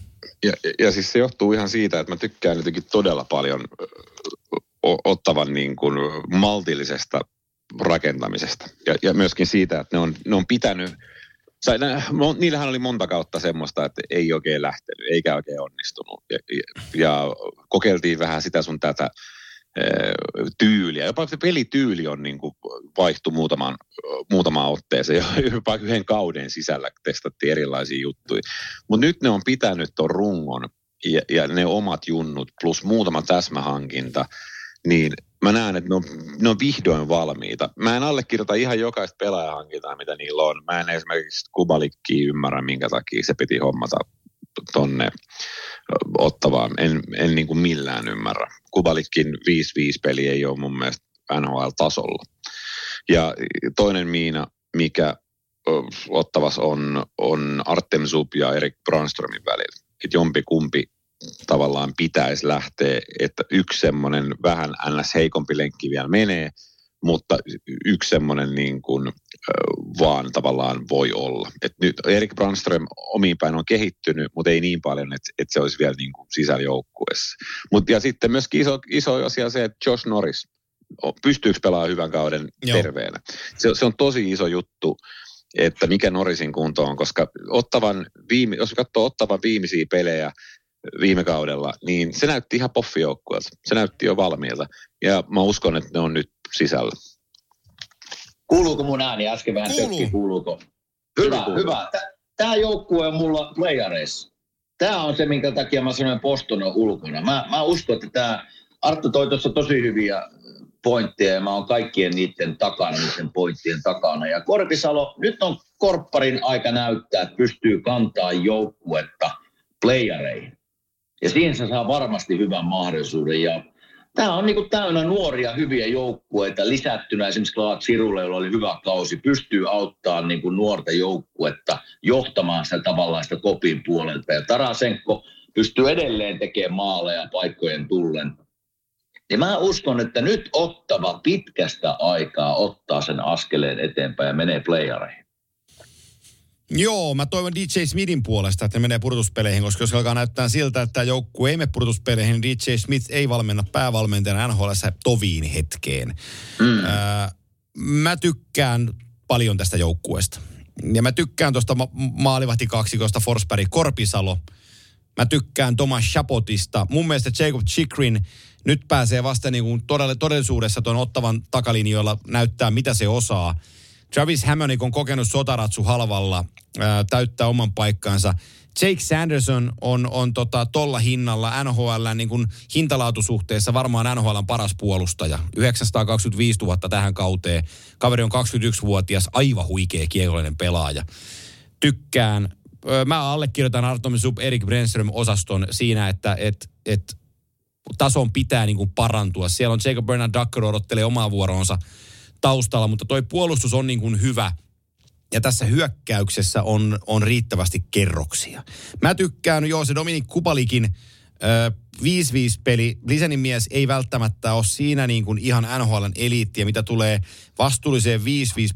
Ja, ja siis se johtuu ihan siitä, että mä tykkään jotenkin todella paljon ottavan niin kuin maltillisesta rakentamisesta. Ja, ja myöskin siitä, että ne on, ne on pitänyt, sai, niillähän oli monta kautta semmoista, että ei oikein lähtenyt, eikä oikein onnistunut. Ja, ja, kokeiltiin vähän sitä sun tätä ö, tyyliä. Jopa se pelityyli on niin kuin vaihtu muutaman, muutamaan otteeseen. Jopa yhden kauden sisällä testattiin erilaisia juttuja. Mutta nyt ne on pitänyt ton rungon ja, ja ne omat junnut plus muutama täsmähankinta, niin mä näen, että ne on, ne on vihdoin valmiita. Mä en allekirjoita ihan jokaista pelaajahankintaa, mitä niillä on. Mä en esimerkiksi Kubalikkiä ymmärrä, minkä takia se piti hommata tonne ottavaan. En, en niin kuin millään ymmärrä. Kubalikkin 5-5 peli ei ole mun mielestä NHL-tasolla. Ja toinen miina, mikä ottavas on, on Artem Zub ja Erik Brandströmin välillä. Että jompi kumpi tavallaan pitäisi lähteä, että yksi semmoinen vähän ns. heikompi lenkki vielä menee, mutta yksi semmoinen niin kuin, vaan tavallaan voi olla. Et nyt Erik Brandström omiin päin on kehittynyt, mutta ei niin paljon, että, että se olisi vielä niin kuin sisällä joukkueessa. Mut, ja sitten myöskin iso, iso asia se, että Josh Norris, pystyykö pelaamaan hyvän kauden Joo. terveenä. Se, se on tosi iso juttu, että mikä Norrisin kunto on, koska ottavan viime, jos katsoo ottavan viimeisiä pelejä viime kaudella, niin se näytti ihan poffijoukkueelta. Se näytti jo valmiilta. Ja mä uskon, että ne on nyt sisällä. Kuuluuko mun ääni äsken vähän Kuuluu. tökki, kuuluuko? Hyvä, kuuluu. hyvä. Tämä joukkue on mulla playareissa. Tämä on se, minkä takia mä sanoin Poston on ulkona. Mä, mä uskon, että tämä Arttu toi tuossa tosi hyviä pointteja ja mä oon kaikkien niiden takana, niiden pointtien takana. Ja Korpisalo, nyt on korpparin aika näyttää, että pystyy kantaa joukkuetta playareihin. Ja siihen se saa varmasti hyvän mahdollisuuden. Ja tämä on niinku täynnä nuoria hyviä joukkueita lisättynä esimerkiksi Clark Sirulle, jolla oli hyvä kausi, pystyy auttamaan niinku nuorta joukkuetta johtamaan sitä tavallaan sitä kopin puolelta. Ja Tarasenko pystyy edelleen tekemään maaleja paikkojen tullen. Ja mä uskon, että nyt ottava pitkästä aikaa ottaa sen askeleen eteenpäin ja menee playareihin. Joo, mä toivon DJ Smithin puolesta, että ne menee pudotuspeleihin, koska jos alkaa näyttää siltä, että joukkue ei mene pudotuspeleihin, niin DJ Smith ei valmenna päävalmentajana NHL toviin hetkeen. Mm. Ää, mä tykkään paljon tästä joukkueesta. Ja mä tykkään tuosta ma- maalivahti kaksikosta Forsberg Korpisalo. Mä tykkään Thomas Chapotista. Mun mielestä Jacob Chikrin nyt pääsee vasta niin kuin todellisuudessa tuon ottavan takalinjoilla näyttää, mitä se osaa. Travis Hammonick on kokenut sotaratsu halvalla, ää, täyttää oman paikkansa. Jake Sanderson on, on tota, tolla hinnalla NHL niin kuin hintalaatusuhteessa varmaan NHLn paras puolustaja. 925 000 tähän kauteen. Kaveri on 21-vuotias, aivan huikea kiekollinen pelaaja. Tykkään. Mä allekirjoitan Artomi Sub Erik Brenström-osaston siinä, että et, et, tason pitää niin kuin parantua. Siellä on Jacob Bernard Ducker odottelee omaa vuoronsa taustalla, mutta toi puolustus on niin kuin hyvä – ja tässä hyökkäyksessä on, on riittävästi kerroksia. Mä tykkään, joo se Dominik Kupalikin 5-5 peli. Lisänin mies ei välttämättä ole siinä niin kuin ihan NHLn eliittiä, mitä tulee vastuulliseen 5-5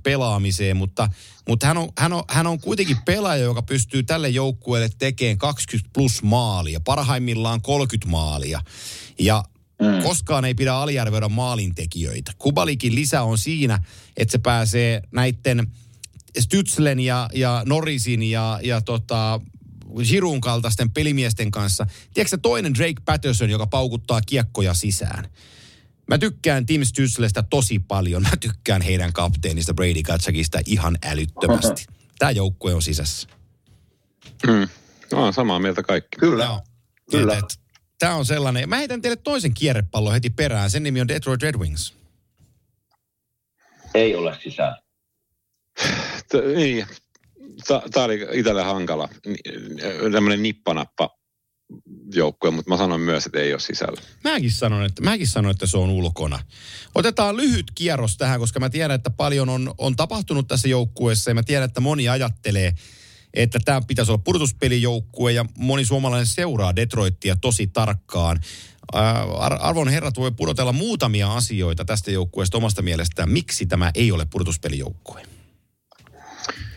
pelaamiseen, mutta, mutta hän, on, hän, on, hän on kuitenkin pelaaja, joka pystyy tälle joukkueelle tekemään 20 plus maalia, parhaimmillaan 30 maalia. Ja Mm. Koskaan ei pidä aliarvioida maalintekijöitä. Kubalikin lisä on siinä, että se pääsee näiden Stützlen ja, ja Norrisin ja, ja tota, Giroun kaltaisten pelimiesten kanssa. Tiedätkö toinen Drake Patterson, joka paukuttaa kiekkoja sisään? Mä tykkään Tim Stützlestä tosi paljon. Mä tykkään heidän kapteenista Brady Katsakista ihan älyttömästi. Tämä joukkue on sisässä. Mm. No, samaa mieltä kaikki. Kyllä. Joo. Kyllä. Tämä on sellainen. Mä heitän teille toisen kierrepallon heti perään. Sen nimi on Detroit Red Wings. Ei ole sisällä. Niin, tämä oli itselle hankala. Tämmöinen nippanappa joukkue, mutta mä sanon myös, että ei ole sisällä. Mäkin sanon, että, mäkin sanon, että se on ulkona. Otetaan lyhyt kierros tähän, koska mä tiedän, että paljon on, on tapahtunut tässä joukkueessa ja mä tiedän, että moni ajattelee, että tämä pitäisi olla pudotuspelijoukkue ja moni suomalainen seuraa Detroittia tosi tarkkaan. Arvon herrat voi pudotella muutamia asioita tästä joukkueesta omasta mielestään. Miksi tämä ei ole pudotuspelijoukkue?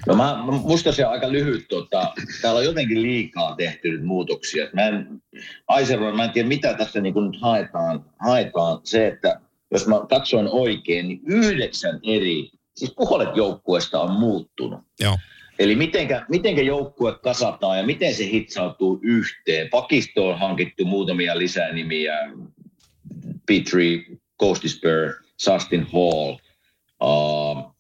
No mä, musta se on aika lyhyt. Tota, täällä on jotenkin liikaa tehty nyt muutoksia. Mä en, Aiservan, mä en tiedä mitä tässä niin nyt haetaan, haetaan. Se, että jos mä katsoin oikein, niin yhdeksän eri, siis puolet joukkueesta on muuttunut. Joo. Eli mitenkä, mitenkä joukkue kasataan ja miten se hitsautuu yhteen. Pakisto on hankittu muutamia lisänimiä. Petri, Ghosty Spur, Sustin Hall. Uh,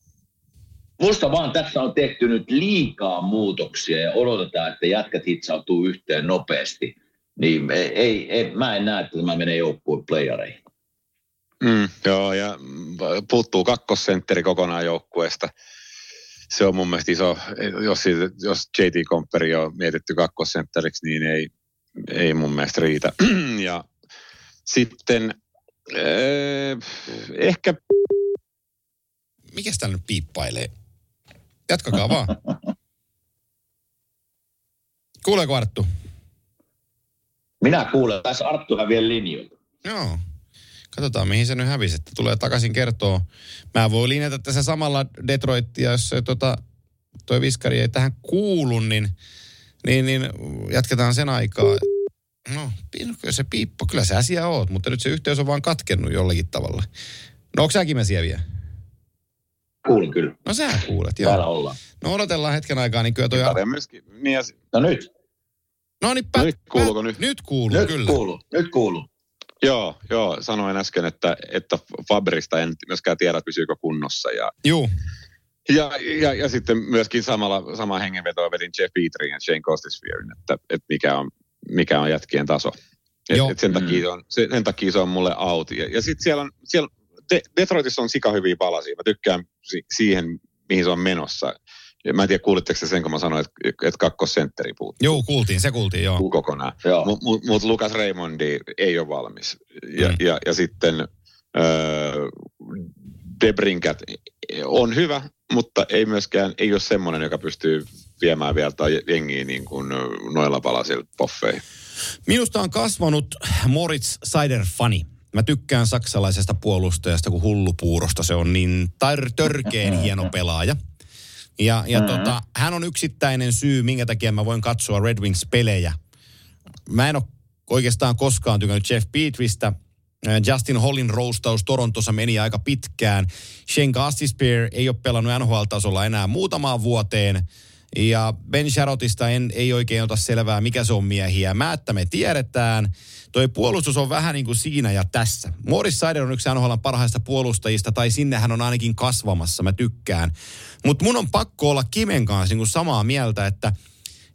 Musta vaan tässä on tehty nyt liikaa muutoksia ja odotetaan, että jätkät hitsautuu yhteen nopeasti. Niin ei, ei, mä en näe, että tämä menee joukkueen playereihin. Mm, joo, ja puuttuu kakkosentteri kokonaan joukkueesta. Se on mun mielestä iso, jos, jos JT Comperi on mietitty kakkosentteriksi, niin ei, ei mun mielestä riitä. ja sitten eh, ehkä... Mikäs täällä nyt piippailee? Jatkakaa vaan. Kuuleeko Arttu? Minä kuulen. Tässä Arttu häviää linjoilta. Joo. Katsotaan, mihin se nyt hävisi, että tulee takaisin kertoo. Mä voin linjata tässä samalla Detroitia, jos tota, toi viskari ei tähän kuulu, niin, niin, niin jatketaan sen aikaa. No, kyllä se piippo, kyllä sä siellä oot, mutta nyt se yhteys on vaan katkennut jollakin tavalla. No, onko säkin mä vielä? Kuulin kyllä. No sä kuulet, joo. Täällä ollaan. No odotellaan hetken aikaa, niin kyllä toi... Ar- myöskin mies. No nyt. No niin, pät, nyt kuuluuko nyt? Nyt kuuluu, nyt kyllä. Kuuluu, nyt kuuluu. Joo, joo, sanoin äsken, että, että Fabrista en myöskään tiedä, pysyykö kunnossa. Ja, Juu. Ja, ja, ja, sitten myöskin samalla, sama hengenvetoa vedin Jeff Petrin ja Shane Costisfierin, että, että mikä, on, mikä on jätkien taso. Et, et sen, takia on, sen takia se on mulle out. Ja, ja sitten siellä on, siellä De- Detroitissa on sika hyviä palasia. Mä tykkään si- siihen, mihin se on menossa. Ja mä en tiedä, kuulitteko sen, kun mä sanoin, että, että kakkosentteri puuttuu. Joo, kuultiin, se kuultiin, joo. Kokonaan. Mutta mut, mut Lukas Raymondi ei ole valmis. Ja, mm. ja, ja sitten äh, Debrinkat on hyvä, mutta ei myöskään, ei ole semmoinen, joka pystyy viemään vielä tai jengiä niin kuin noilla palasilla poffeihin. Minusta on kasvanut Moritz Seider-fani. Mä tykkään saksalaisesta puolustajasta kuin hullupuurosta. Se on niin tar- törkeen hieno pelaaja. Ja, ja mm-hmm. tota, hän on yksittäinen syy, minkä takia mä voin katsoa Red Wings-pelejä. Mä en ole oikeastaan koskaan tykännyt Jeff Petristä. Äh, Justin Hollin roustaus Torontossa meni aika pitkään. Shane Gostisbehere ei ole pelannut NHL-tasolla enää muutamaan vuoteen. Ja Ben Sharotista en, ei oikein ota selvää, mikä se on miehiä. Määttä me tiedetään. Toi puolustus on vähän niin kuin siinä ja tässä. Morris Seider on yksi NHL parhaista puolustajista, tai sinne hän on ainakin kasvamassa, mä tykkään. Mutta mun on pakko olla Kimen kanssa niin kuin samaa mieltä, että –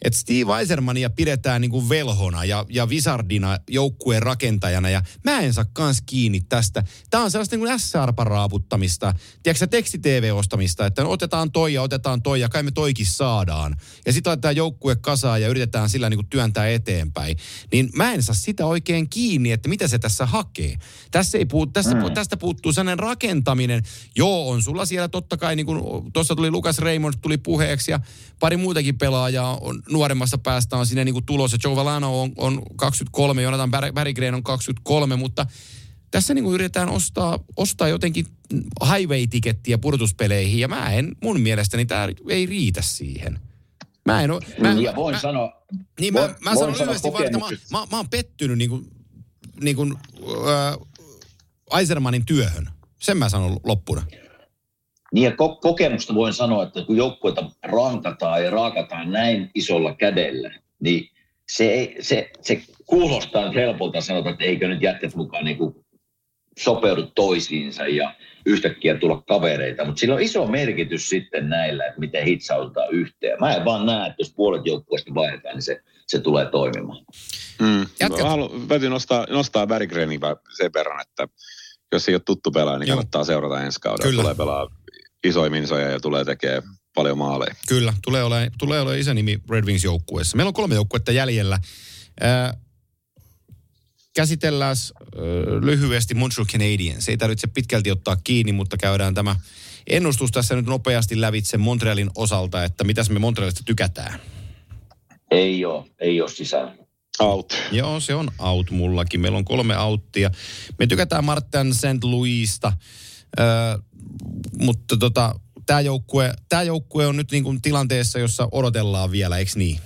että Steve Eisermania pidetään niin kuin velhona ja, ja Wizardina joukkueen rakentajana ja mä en saa kans kiinni tästä. Tämä on sellaista niin kuin SR-raaputtamista, tiedätkö teksti-TV-ostamista, että otetaan toi ja otetaan toi ja kai me toikin saadaan. Ja sitten laitetaan joukkue kasaan ja yritetään sillä niin kuin työntää eteenpäin. Niin mä en saa sitä oikein kiinni, että mitä se tässä hakee. Tässä ei puut, tässä, mm. Tästä puuttuu sellainen rakentaminen. Joo, on sulla siellä totta kai, niin kuin tuossa tuli Lukas Raymond tuli puheeksi ja pari muutakin pelaajaa on nuoremmassa päästä on sinne niin kuin tulos. Joe Valano on, on 23, Jonathan Berggren on 23, mutta tässä niin kuin yritetään ostaa, ostaa jotenkin highway-tikettiä purtuspeleihin, ja mä en, mun mielestäni tämä ei riitä siihen. Mä en ole, mä, ja voin mä, sanoa, niin voin, mä, mä sanon lyhyesti vaan, että mä, mä, mä oon pettynyt niin kuin, niin kuin, äh, Eisermanin työhön. Sen mä sanon loppuna. Niin ja ko- kokemusta voin sanoa, että kun joukkueita rankataan ja raakataan näin isolla kädellä, niin se, ei, se, se kuulostaa nyt helpolta sanoa, että eikö nyt jätket mukaan niin kuin sopeudu toisiinsa ja yhtäkkiä tulla kavereita, mutta sillä on iso merkitys sitten näillä, että miten hitsautetaan yhteen. Mä en vaan näe, että jos puolet joukkueesta vaihdetaan, niin se, se tulee toimimaan. Mm. Haluan, täytyy nostaa, nostaa Berggrenin sen verran, että jos ei ole tuttu pelaaja, niin Joo. kannattaa seurata ensi kaudella. Kyllä. Tulee pelaa isoja minsoja ja tulee tekemään paljon maaleja. Kyllä, tulee olemaan, tulee olemaan iso nimi Red Wings joukkueessa. Meillä on kolme joukkuetta jäljellä. Äh, käsitellään äh, lyhyesti Montreal Canadiens. Ei tarvitse pitkälti ottaa kiinni, mutta käydään tämä ennustus tässä nyt nopeasti lävitse Montrealin osalta, että mitäs me Montrealista tykätään. Ei ole, ei ole sisällä. Out. Joo, se on out mullakin. Meillä on kolme outtia. Me tykätään Martin St. Louisista. Öö, mutta tota, tämä joukkue, tää joukkue on nyt niin kuin tilanteessa, jossa odotellaan vielä, eikö niin?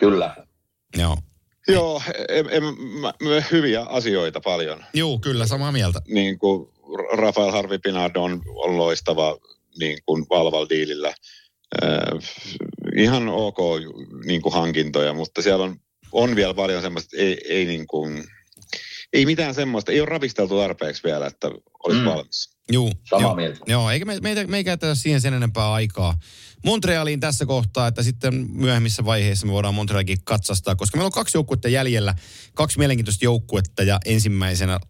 Kyllä. Joo. Joo, em, em, mä, mä, hyviä asioita paljon. Joo, kyllä, samaa mieltä. Niin kuin Rafael Harvi Pinard on, on loistava niin kuin Valval-diilillä. Äh, ihan ok niin kuin hankintoja, mutta siellä on, on vielä paljon semmoista, ei, ei niin kuin, ei mitään semmoista, ei ole ravisteltu tarpeeksi vielä, että olisi mm. valmis. Joo. Samaa joo, mieltä. Joo, eikä me, meitä, me ei käytetä siihen sen enempää aikaa. Montrealiin tässä kohtaa, että sitten myöhemmissä vaiheissa me voidaan Montrealikin katsastaa, koska meillä on kaksi joukkuetta jäljellä, kaksi mielenkiintoista joukkuetta ja ensimmäisenä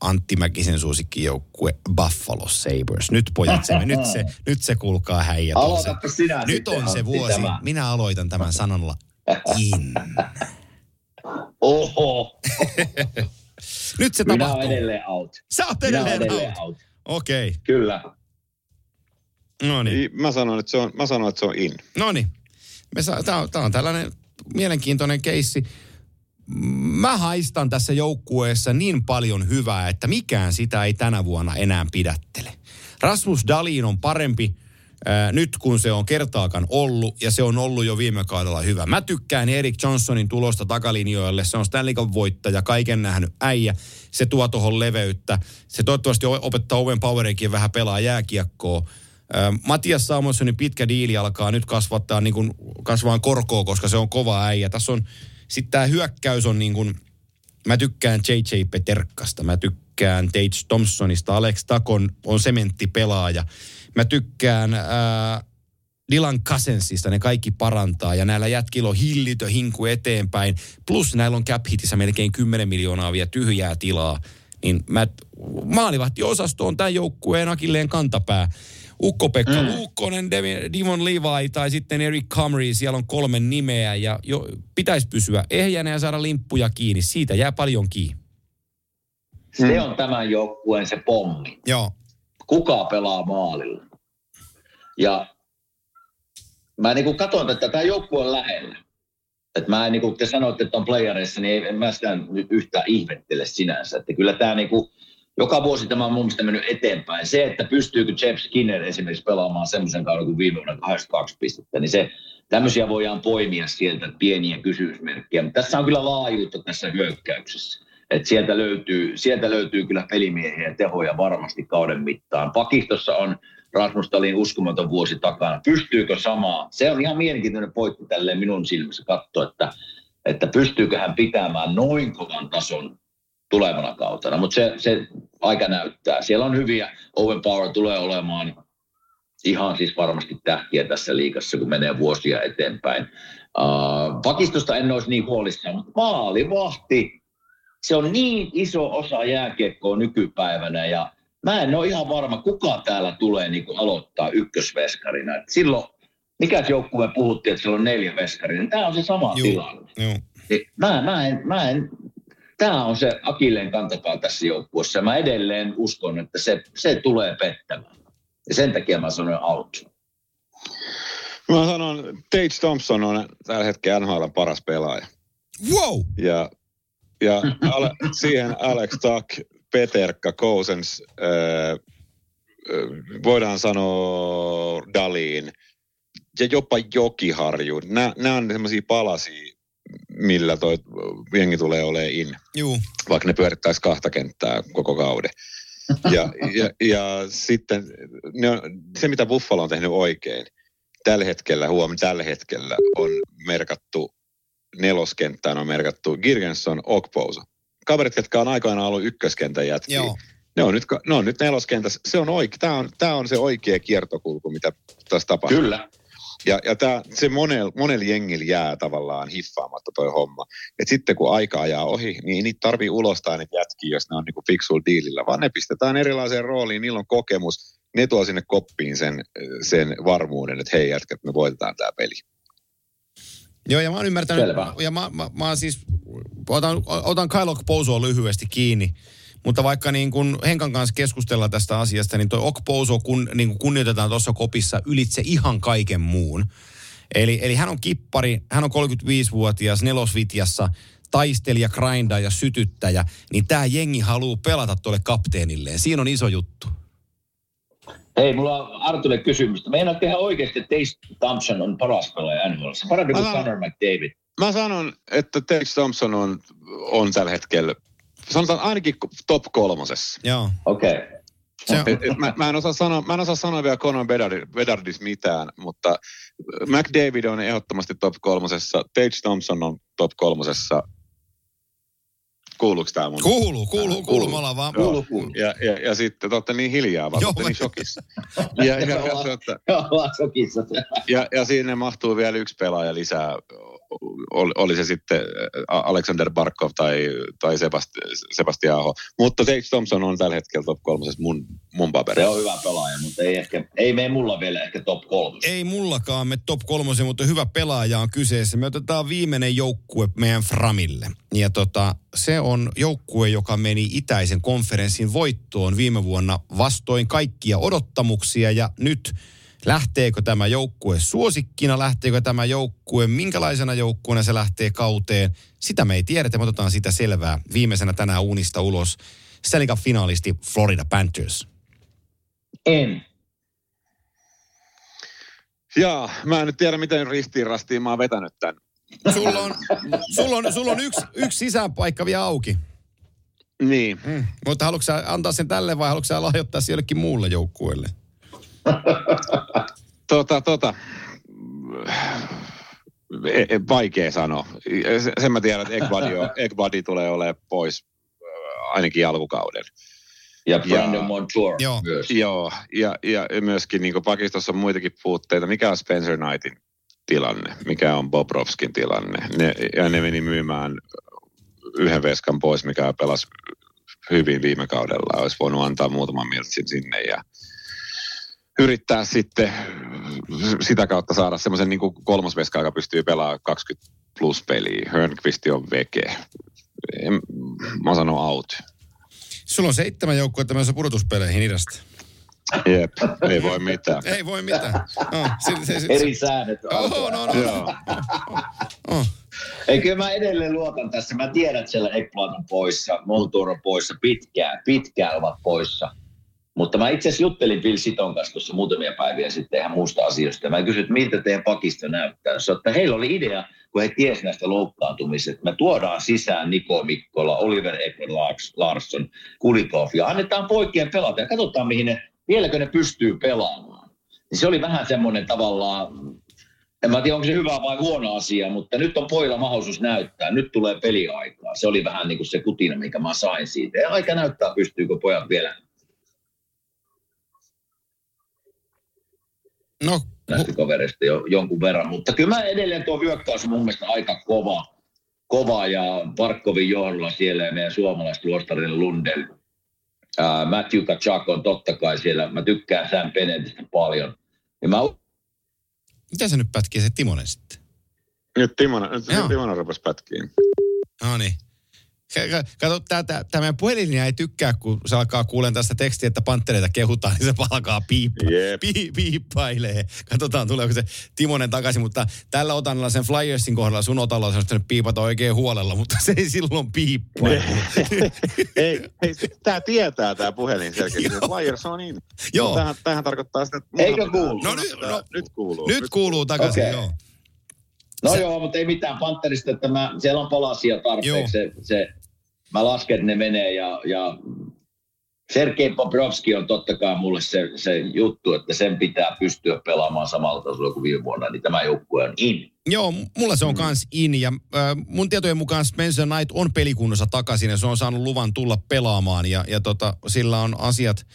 Antti Mäkisen suosikkijoukkue Buffalo Sabres. Nyt pojat, se, nyt, se, nyt se kuulkaa häijät. Aloitapa sinä Nyt on se vuosi. Tämä. Minä aloitan tämän sanalla in. Oho. Nyt se Minä tapahtuu. olen edelleen out. Sä oot Minä edelleen, edelleen out. out. Okei. Okay. Kyllä. No niin. Mä sanon, että se on, mä sanon, että se on in. No niin. Tämä on, tää on tällainen mielenkiintoinen keissi. Mä haistan tässä joukkueessa niin paljon hyvää, että mikään sitä ei tänä vuonna enää pidättele. Rasmus Dalin on parempi ää, nyt kun se on kertaakaan ollut, ja se on ollut jo viime kaudella hyvä. Mä tykkään Erik Johnsonin tulosta takalinjoille. Se on Stanley Cup voittaja, kaiken nähnyt äijä. Se tuo tuohon leveyttä. Se toivottavasti opettaa Owen Powerikin vähän pelaa jääkiekkoa. Ää, Matias Samuelsonin pitkä diili alkaa nyt kasvattaa niin kuin, kasvaan korkoa, koska se on kova äijä. Tässä on, sitten tämä hyökkäys on niin kuin, mä tykkään JJ Peterkasta, mä tykkään Tage Thompsonista, Alex Takon on sementtipelaaja. Mä tykkään ää, Dylan Cousensista, ne kaikki parantaa ja näillä jätkillä on hillitö hinku eteenpäin. Plus näillä on cap hitissä melkein 10 miljoonaa vielä tyhjää tilaa. Niin mä, maalivahti osasto on tämän joukkueen akilleen kantapää. Ukko-Pekka mm. Luukkonen, Dimon Levi tai sitten Eric Comrie, siellä on kolme nimeä ja jo, pitäisi pysyä ehjänä ja saada limppuja kiinni. Siitä jää paljon kiinni. Se on tämän joukkueen se pommi. Joo. Kuka pelaa maalilla? Ja mä niin kuin katson, että tämä joukkue on lähellä. Että mä niin kuin te sanoitte, että on playereissa, niin en mä sitä nyt yhtään ihmettele sinänsä. Että kyllä tämä niin kuin, joka vuosi tämä on mun mielestä mennyt eteenpäin. Se, että pystyykö Jeff Skinner esimerkiksi pelaamaan semmoisen kauden kuin viime vuonna 82 pistettä, niin se, tämmöisiä voidaan poimia sieltä pieniä kysymysmerkkejä. Mutta tässä on kyllä laajuutta tässä hyökkäyksessä. Et sieltä, löytyy, sieltä löytyy kyllä pelimiehiä ja tehoja varmasti kauden mittaan. Pakistossa on Rasmus Dalin uskomaton vuosi takana. Pystyykö samaa? Se on ihan mielenkiintoinen pointti tälleen minun silmissä katsoa, että, että pystyykö hän pitämään noin kovan tason tulevana kautena. Mutta se, se aika näyttää. Siellä on hyviä. Owen Power tulee olemaan ihan siis varmasti tähtiä tässä liikassa, kun menee vuosia eteenpäin. Uh, pakistosta en olisi niin huolissaan, mutta maalivahti, se on niin iso osa jääkiekkoa nykypäivänä ja mä en ole ihan varma, kuka täällä tulee niin kuin aloittaa ykkösveskarina. Et silloin, mikä joukkue puhuttiin, että siellä on neljä veskaria, niin tämä on se sama Juu, tilanne. Juu. Niin mä, mä, en, mä en, tämä on se akilleen kantakaa tässä joukkueessa. Mä edelleen uskon, että se, se tulee pettämään. Ja sen takia mä sanoin out. Mä sanon, Tate Thompson on tällä hetkellä NHL paras pelaaja. Wow! Ja, ja ale, siihen Alex Tuck, Peterka, Cousins, äh, voidaan sanoa Daliin ja jopa Jokiharju. Nämä on semmoisia palasia, millä toi jengi tulee olemaan in. Juu. Vaikka ne pyörittäisi kahta kenttää koko kauden. Ja, ja, ja sitten ne on, se, mitä Buffalo on tehnyt oikein, tällä hetkellä, huom, tällä hetkellä on merkattu neloskenttään on merkattu Girgensson, Okpouso. Kaverit, jotka on aikoinaan ollut ykköskentän jätkiä. Joo. Ne on nyt, ne on nyt neloskentässä. Se on oike, tämä on, tämä on se oikea kiertokulku, mitä tässä tapahtuu. Kyllä. Ja, ja tää, se monella monel jengillä jää tavallaan hiffaamatta toi homma. Et sitten kun aika ajaa ohi, niin niitä tarvii ulostaa niitä jätkiä, jos ne on niinku fiksuilla diilillä, vaan ne pistetään erilaiseen rooliin, niillä on kokemus, ne tuo sinne koppiin sen, sen varmuuden, että hei jätkät, me voitetaan tämä peli. Joo, ja mä oon ymmärtänyt, Selvä. ja mä, mä, mä siis, otan, otan Kyle Pousoa lyhyesti kiinni, mutta vaikka niin kun Henkan kanssa keskustellaan tästä asiasta, niin toi Okposo kun, niin kun kunnioitetaan tuossa kopissa ylitse ihan kaiken muun. Eli, eli hän on kippari, hän on 35-vuotias nelosvitjassa, taistelija, grinda ja sytyttäjä, niin tämä jengi haluaa pelata tuolle kapteenilleen. Siinä on iso juttu. Hei, mulla on Artulle kysymystä. Meinaat tehdä oikeasti, että Tace Thompson on paras pelaaja NHL. Parempi kuin Connor McDavid. Mä sanon, että Tace Thompson on, on tällä hetkellä sanotaan ainakin top kolmosessa. Joo. Okei. Okay. mä, mä, en osaa sanoa, mä en osaa sanoa vielä Conor Bedardis mitään, mutta McDavid on ehdottomasti top kolmosessa, Tage Thompson on top kolmosessa. Kuuluuko tämä mun? Kuuluu, kuuluu, kuuluu. Me ollaan vaan. Kuuluu, kuuluu. Ja, ja, ja sitten te olette niin hiljaa, vaan olette niin shokissa. Ja, ja, ja, ja, ja, ja, ja siinä mahtuu vielä yksi pelaaja lisää oli, oli se sitten Alexander Barkov tai, tai Sebasti, Sebastian Aho. Mutta Tate Thompson on tällä hetkellä top kolmosessa mun, mun paperissa. Se on hyvä pelaaja, mutta ei, ehkä, ei mene mulla vielä ehkä top kolmos. Ei mullakaan me top kolmosen, mutta hyvä pelaaja on kyseessä. Me otetaan viimeinen joukkue meidän Framille. Ja tota, se on joukkue, joka meni itäisen konferenssin voittoon viime vuonna vastoin kaikkia odottamuksia ja nyt – Lähteekö tämä joukkue suosikkina, lähteekö tämä joukkue, minkälaisena joukkueena se lähtee kauteen. Sitä me ei tiedetä, me otetaan sitä selvää viimeisenä tänään uunista ulos. Stanley finaalisti Florida Panthers. En. Jaa, mä en nyt tiedä, miten ristiin rastiin mä oon vetänyt tämän. Sulla on, sulla on, sulla on yksi, yksi sisäänpaikka vielä auki. Niin. Mm. Mutta haluatko antaa sen tälle vai haluatko lahjoittaa se jollekin muulle joukkueelle? tota, tota, e, e, vaikea sanoa. Sen mä tiedän, että Ekbadi tulee olemaan pois äh, ainakin alkukauden. Ja Brandon Montour joo. myös. Joo, ja, ja myöskin niin pakistossa on muitakin puutteita. Mikä on Spencer Knightin tilanne? Mikä on Bobrovskin tilanne? Ne, ja ne meni myymään yhden veskan pois, mikä pelasi hyvin viime kaudella. Olisi voinut antaa muutaman miltsin sinne ja yrittää sitten sitä kautta saada semmoisen niin kolmosveska, joka pystyy pelaamaan 20 plus peliä. Hörnqvist on veke. En, mä sanon out. Sulla on seitsemän joukkuetta myös pudotuspeleihin idästä. Jep, ei voi mitään. ei voi mitään. No, se, se, se, Eri säännöt. Oh, no, no, Joo. Oh. Ei, kyllä mä edelleen luotan tässä. Mä tiedän, että siellä Ekblad on poissa, Montour on poissa, pitkään, pitkään ovat poissa. Mutta mä itse asiassa juttelin Bill Siton kanssa tuossa muutamia päiviä sitten ihan muusta asiasta. Mä kysyin, että miltä teidän pakista näyttää. Sä, että heillä oli idea, kun he tiesivät näistä loukkaantumisista, että me tuodaan sisään Niko Mikkola, Oliver Ecker Larsson, Kulikov ja annetaan poikien pelata ja katsotaan, mihin ne vieläkö ne pystyy pelaamaan. Niin se oli vähän semmoinen tavallaan, en mä tiedä onko se hyvä vai huono asia, mutta nyt on poilla mahdollisuus näyttää. Nyt tulee peliaikaa. Se oli vähän niin kuin se kutina, mikä mä sain siitä. Ja aika näyttää, pystyykö pojat vielä No, näistä kavereista jo, jonkun verran. Mutta kyllä mä edelleen tuo hyökkäys on mun mielestä aika kova, kova ja Barkovin johdolla siellä ja meidän suomalaiset luostarille Lundell. Ää, Matthew Kachak on totta kai siellä. Mä tykkään Sam Benedistä paljon. Ja mä, mitä se nyt pätkii se Timonen sitten? Nyt Timonen, nyt. Timonen rupesi pätkiin. No niin. Kato, tämä meidän puhelinlinja ei tykkää, kun se alkaa kuulen tästä tekstiä, että panttereita kehutaan, niin se alkaa piippa, Jep. pii, piippailee. Katsotaan, tuleeko se Timonen takaisin, mutta tällä otannalla sen Flyersin kohdalla sun otalla nyt piipata oikein huolella, mutta se ei silloin piippailu. ei, hei, tämä tietää tämä puhelin selkeästi. Flyers on in. Joo. Tämähän, tämähän tarkoittaa sitä, että... Eikö kuulu? No nyt- no- nyt kuuluu. Nyt kuuluu takaisin, Okei. joo. no Se- joo, mutta ei mitään Panterista, että mä, siellä on palasia tarpeeksi. Se, se, mä lasken, että ne menee ja, ja Sergei Bobrovski on totta kai mulle se, se juttu, että sen pitää pystyä pelaamaan samalla tasolla kuin viime vuonna, niin tämä joukkue on in. Joo, mulla se on kans in ja äh, mun tietojen mukaan Spencer Knight on pelikunnossa takaisin ja se on saanut luvan tulla pelaamaan ja, ja tota, sillä on asiat,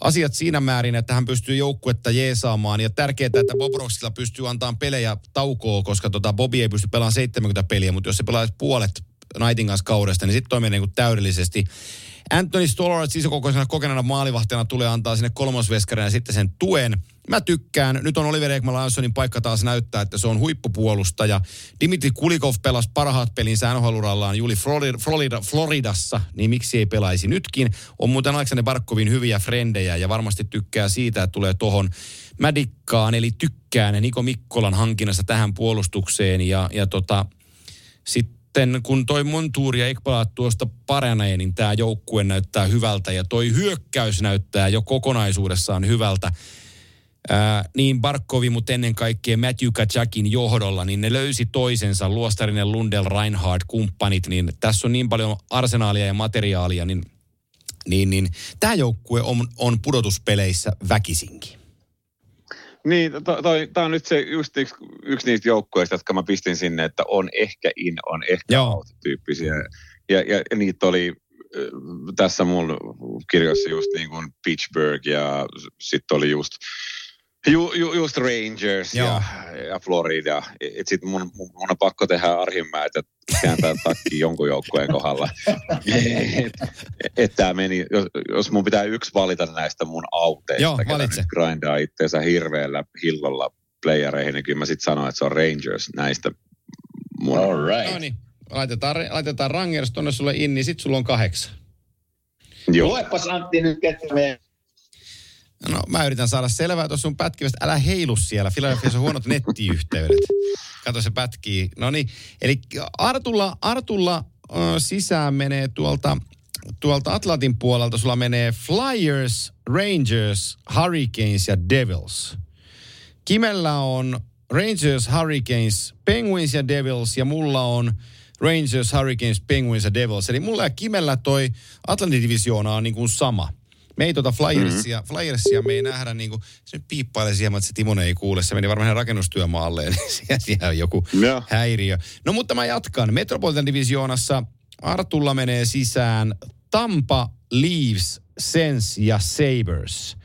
asiat siinä määrin, että hän pystyy joukkuetta jeesaamaan ja tärkeää, että Bobrovskilla pystyy antamaan pelejä taukoa, koska tota Bobby ei pysty pelaamaan 70 peliä, mutta jos se pelaa puolet Knightin kanssa kaudesta, niin sitten toimii niin kuin täydellisesti. Anthony Stolarz isokokoisena kokeneena maalivahtina tulee antaa sinne kolmosveskarina sitten sen tuen. Mä tykkään. Nyt on Oliver Ekman Larssonin paikka taas näyttää, että se on huippupuolustaja. Dimitri Kulikov pelasi parhaat pelinsä NHL-urallaan Juli Florida, Florida, Floridassa, niin miksi ei pelaisi nytkin. On muuten Aleksander Barkovin hyviä frendejä ja varmasti tykkää siitä, että tulee tohon Mä dikkaan, eli tykkään Niko Mikkolan hankinnassa tähän puolustukseen ja, ja tota, sitten kun toi Montuuri ja Ekpalaat tuosta paranee, niin tämä joukkue näyttää hyvältä ja toi hyökkäys näyttää jo kokonaisuudessaan hyvältä. Ää, niin Barkovi, mutta ennen kaikkea Matthew Kachakin johdolla, niin ne löysi toisensa, Luostarinen, Lundell, Reinhardt, kumppanit, niin tässä on niin paljon arsenaalia ja materiaalia, niin, niin, niin tämä joukkue on, on pudotuspeleissä väkisinkin. Niin, tämä on nyt se just yksi, yksi niistä joukkoista, jotka mä pistin sinne, että on ehkä in, on ehkä Joo. out tyyppisiä. Ja, ja, ja niitä oli tässä mun kirjoissa just niin kuin Pittsburgh ja sitten oli just Ju, ju, just Rangers Joo. ja, ja Florida. Et sit mun, mun, mun on pakko tehdä Arhinmäet, että kääntää takki jonkun joukkueen kohdalla. Että et tää meni, jos, jos mun pitää yksi valita näistä mun auteista, Joo, ketä valitse. nyt grindaa itseensä hirveällä hillolla playereihin, niin kyllä mä sit sanon, että se on Rangers näistä mun. All right. No niin, laitetaan, laitetaan Rangers tonne sulle in, niin sit sulla on kahdeksan. Joo. Luepas Antti nyt, ketkä me... No mä yritän saada selvää tuossa sun pätkivästä. Älä heilu siellä. Philadelphiassa on huonot nettiyhteydet. Kato se pätkii. No niin. Eli Artulla, Artulla sisään menee tuolta, tuolta Atlantin puolelta. Sulla menee Flyers, Rangers, Hurricanes ja Devils. Kimellä on Rangers, Hurricanes, Penguins ja Devils ja mulla on Rangers, Hurricanes, Penguins ja Devils. Eli mulla ja Kimellä toi Atlantin divisioona on niin kuin sama. Me ei tuota Flyersia, mm-hmm. Flyersia me ei nähdä niin kuin, se nyt piippailee siellä, että se Timonen ei kuule. Se meni varmaan rakennustyömaalle, niin siellä- siellä on joku Joo. häiriö. No mutta mä jatkan. Metropolitan divisioonassa Artulla menee sisään Tampa, Leaves, Sens ja Sabres.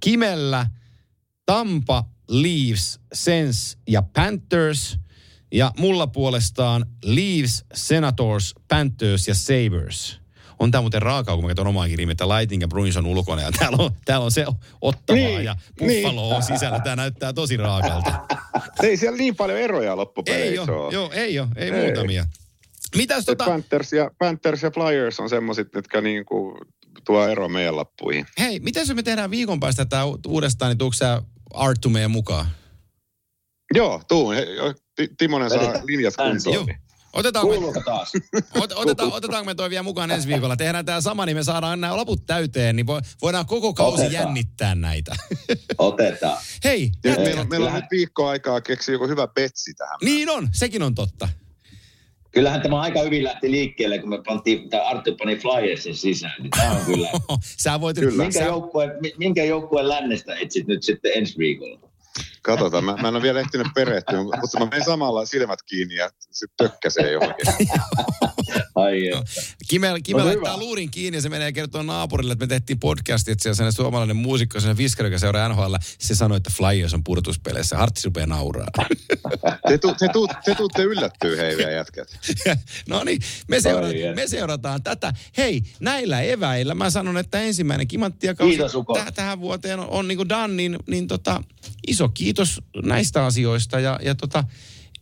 Kimellä Tampa, Leaves, Sens ja Panthers. Ja mulla puolestaan Leaves, Senators, Panthers ja Sabres. On tää muuten raakaa, kun mä katson omaa kirjaa, että Lightning ja Bruins on ulkona ja täällä on, täällä on se ottavaa Niin, ja Buffalo on sisällä. Tää näyttää tosi raakalta. Ei siellä niin paljon eroja loppupeleissä Ei ole. joo, ei oo, ei, Ei. muutamia. Mitäs Tota... tota, Panthers, ja, Panthers ja Flyers on semmoiset, jotka niinku tuo ero meidän lappuihin. hei, miten jos me tehdään viikon päästä tää u- uudestaan, niin tuutko sä Arttu meidän mukaan? Joo, tuu. He, jo, Ti- Timonen saa linjat Joo. kuntoon. Niin. Otetaanko, me, Kuuluuko taas? ot, otetaan, otetaanko me toi vielä mukaan ensi viikolla? Tehdään tämä sama, niin me saadaan nämä loput täyteen, niin vo, voidaan koko kausi Otetaan. jännittää näitä. Otetaan. Hei, Ja jätkä. meillä, on, meillä on nyt viikko aikaa keksiä joku hyvä petsi tähän. Niin on, sekin on totta. Kyllähän tämä aika hyvin lähti liikkeelle, kun me pantiin, tai Arttu pani Flyersin sisään, niin tämä on kyllä. sä voit... Kyllä. minkä, Sä, joukkueen, mi- minkä joukkueen lännestä etsit nyt sitten ensi viikolla? Katsotaan, mä, mä en ole vielä ehtinyt perehtyä, mutta mä menen samalla silmät kiinni ja sitten tökkäsee johonkin. Ai että. Kime, Kime No laittaa hyvä. luurin kiinni ja se menee kertoa naapurille, että me tehtiin podcastia, että siellä suomalainen muusikko, sellainen viskari, joka seuraa NHL. Se sanoi, että Flyers on pudotuspeleissä. Harttis rupeaa nauraa. Te, tu, te, tu, te tuutte yllättyä hei vielä jätkät. no niin, me, seura- Ai me seurataan tätä. Hei, näillä eväillä mä sanon, että ensimmäinen kimanttia täh- tähän vuoteen on, on niin kuin done, niin, niin tota, iso kiitos näistä asioista. Ja, ja tota,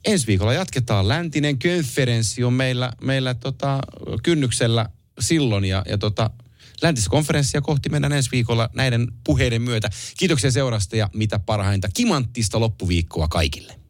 ensi viikolla jatketaan. Läntinen konferenssi on meillä, meillä tota, kynnyksellä silloin ja, ja tota, läntistä konferenssia kohti mennään ensi viikolla näiden puheiden myötä. Kiitoksia seurasta ja mitä parhainta kimanttista loppuviikkoa kaikille.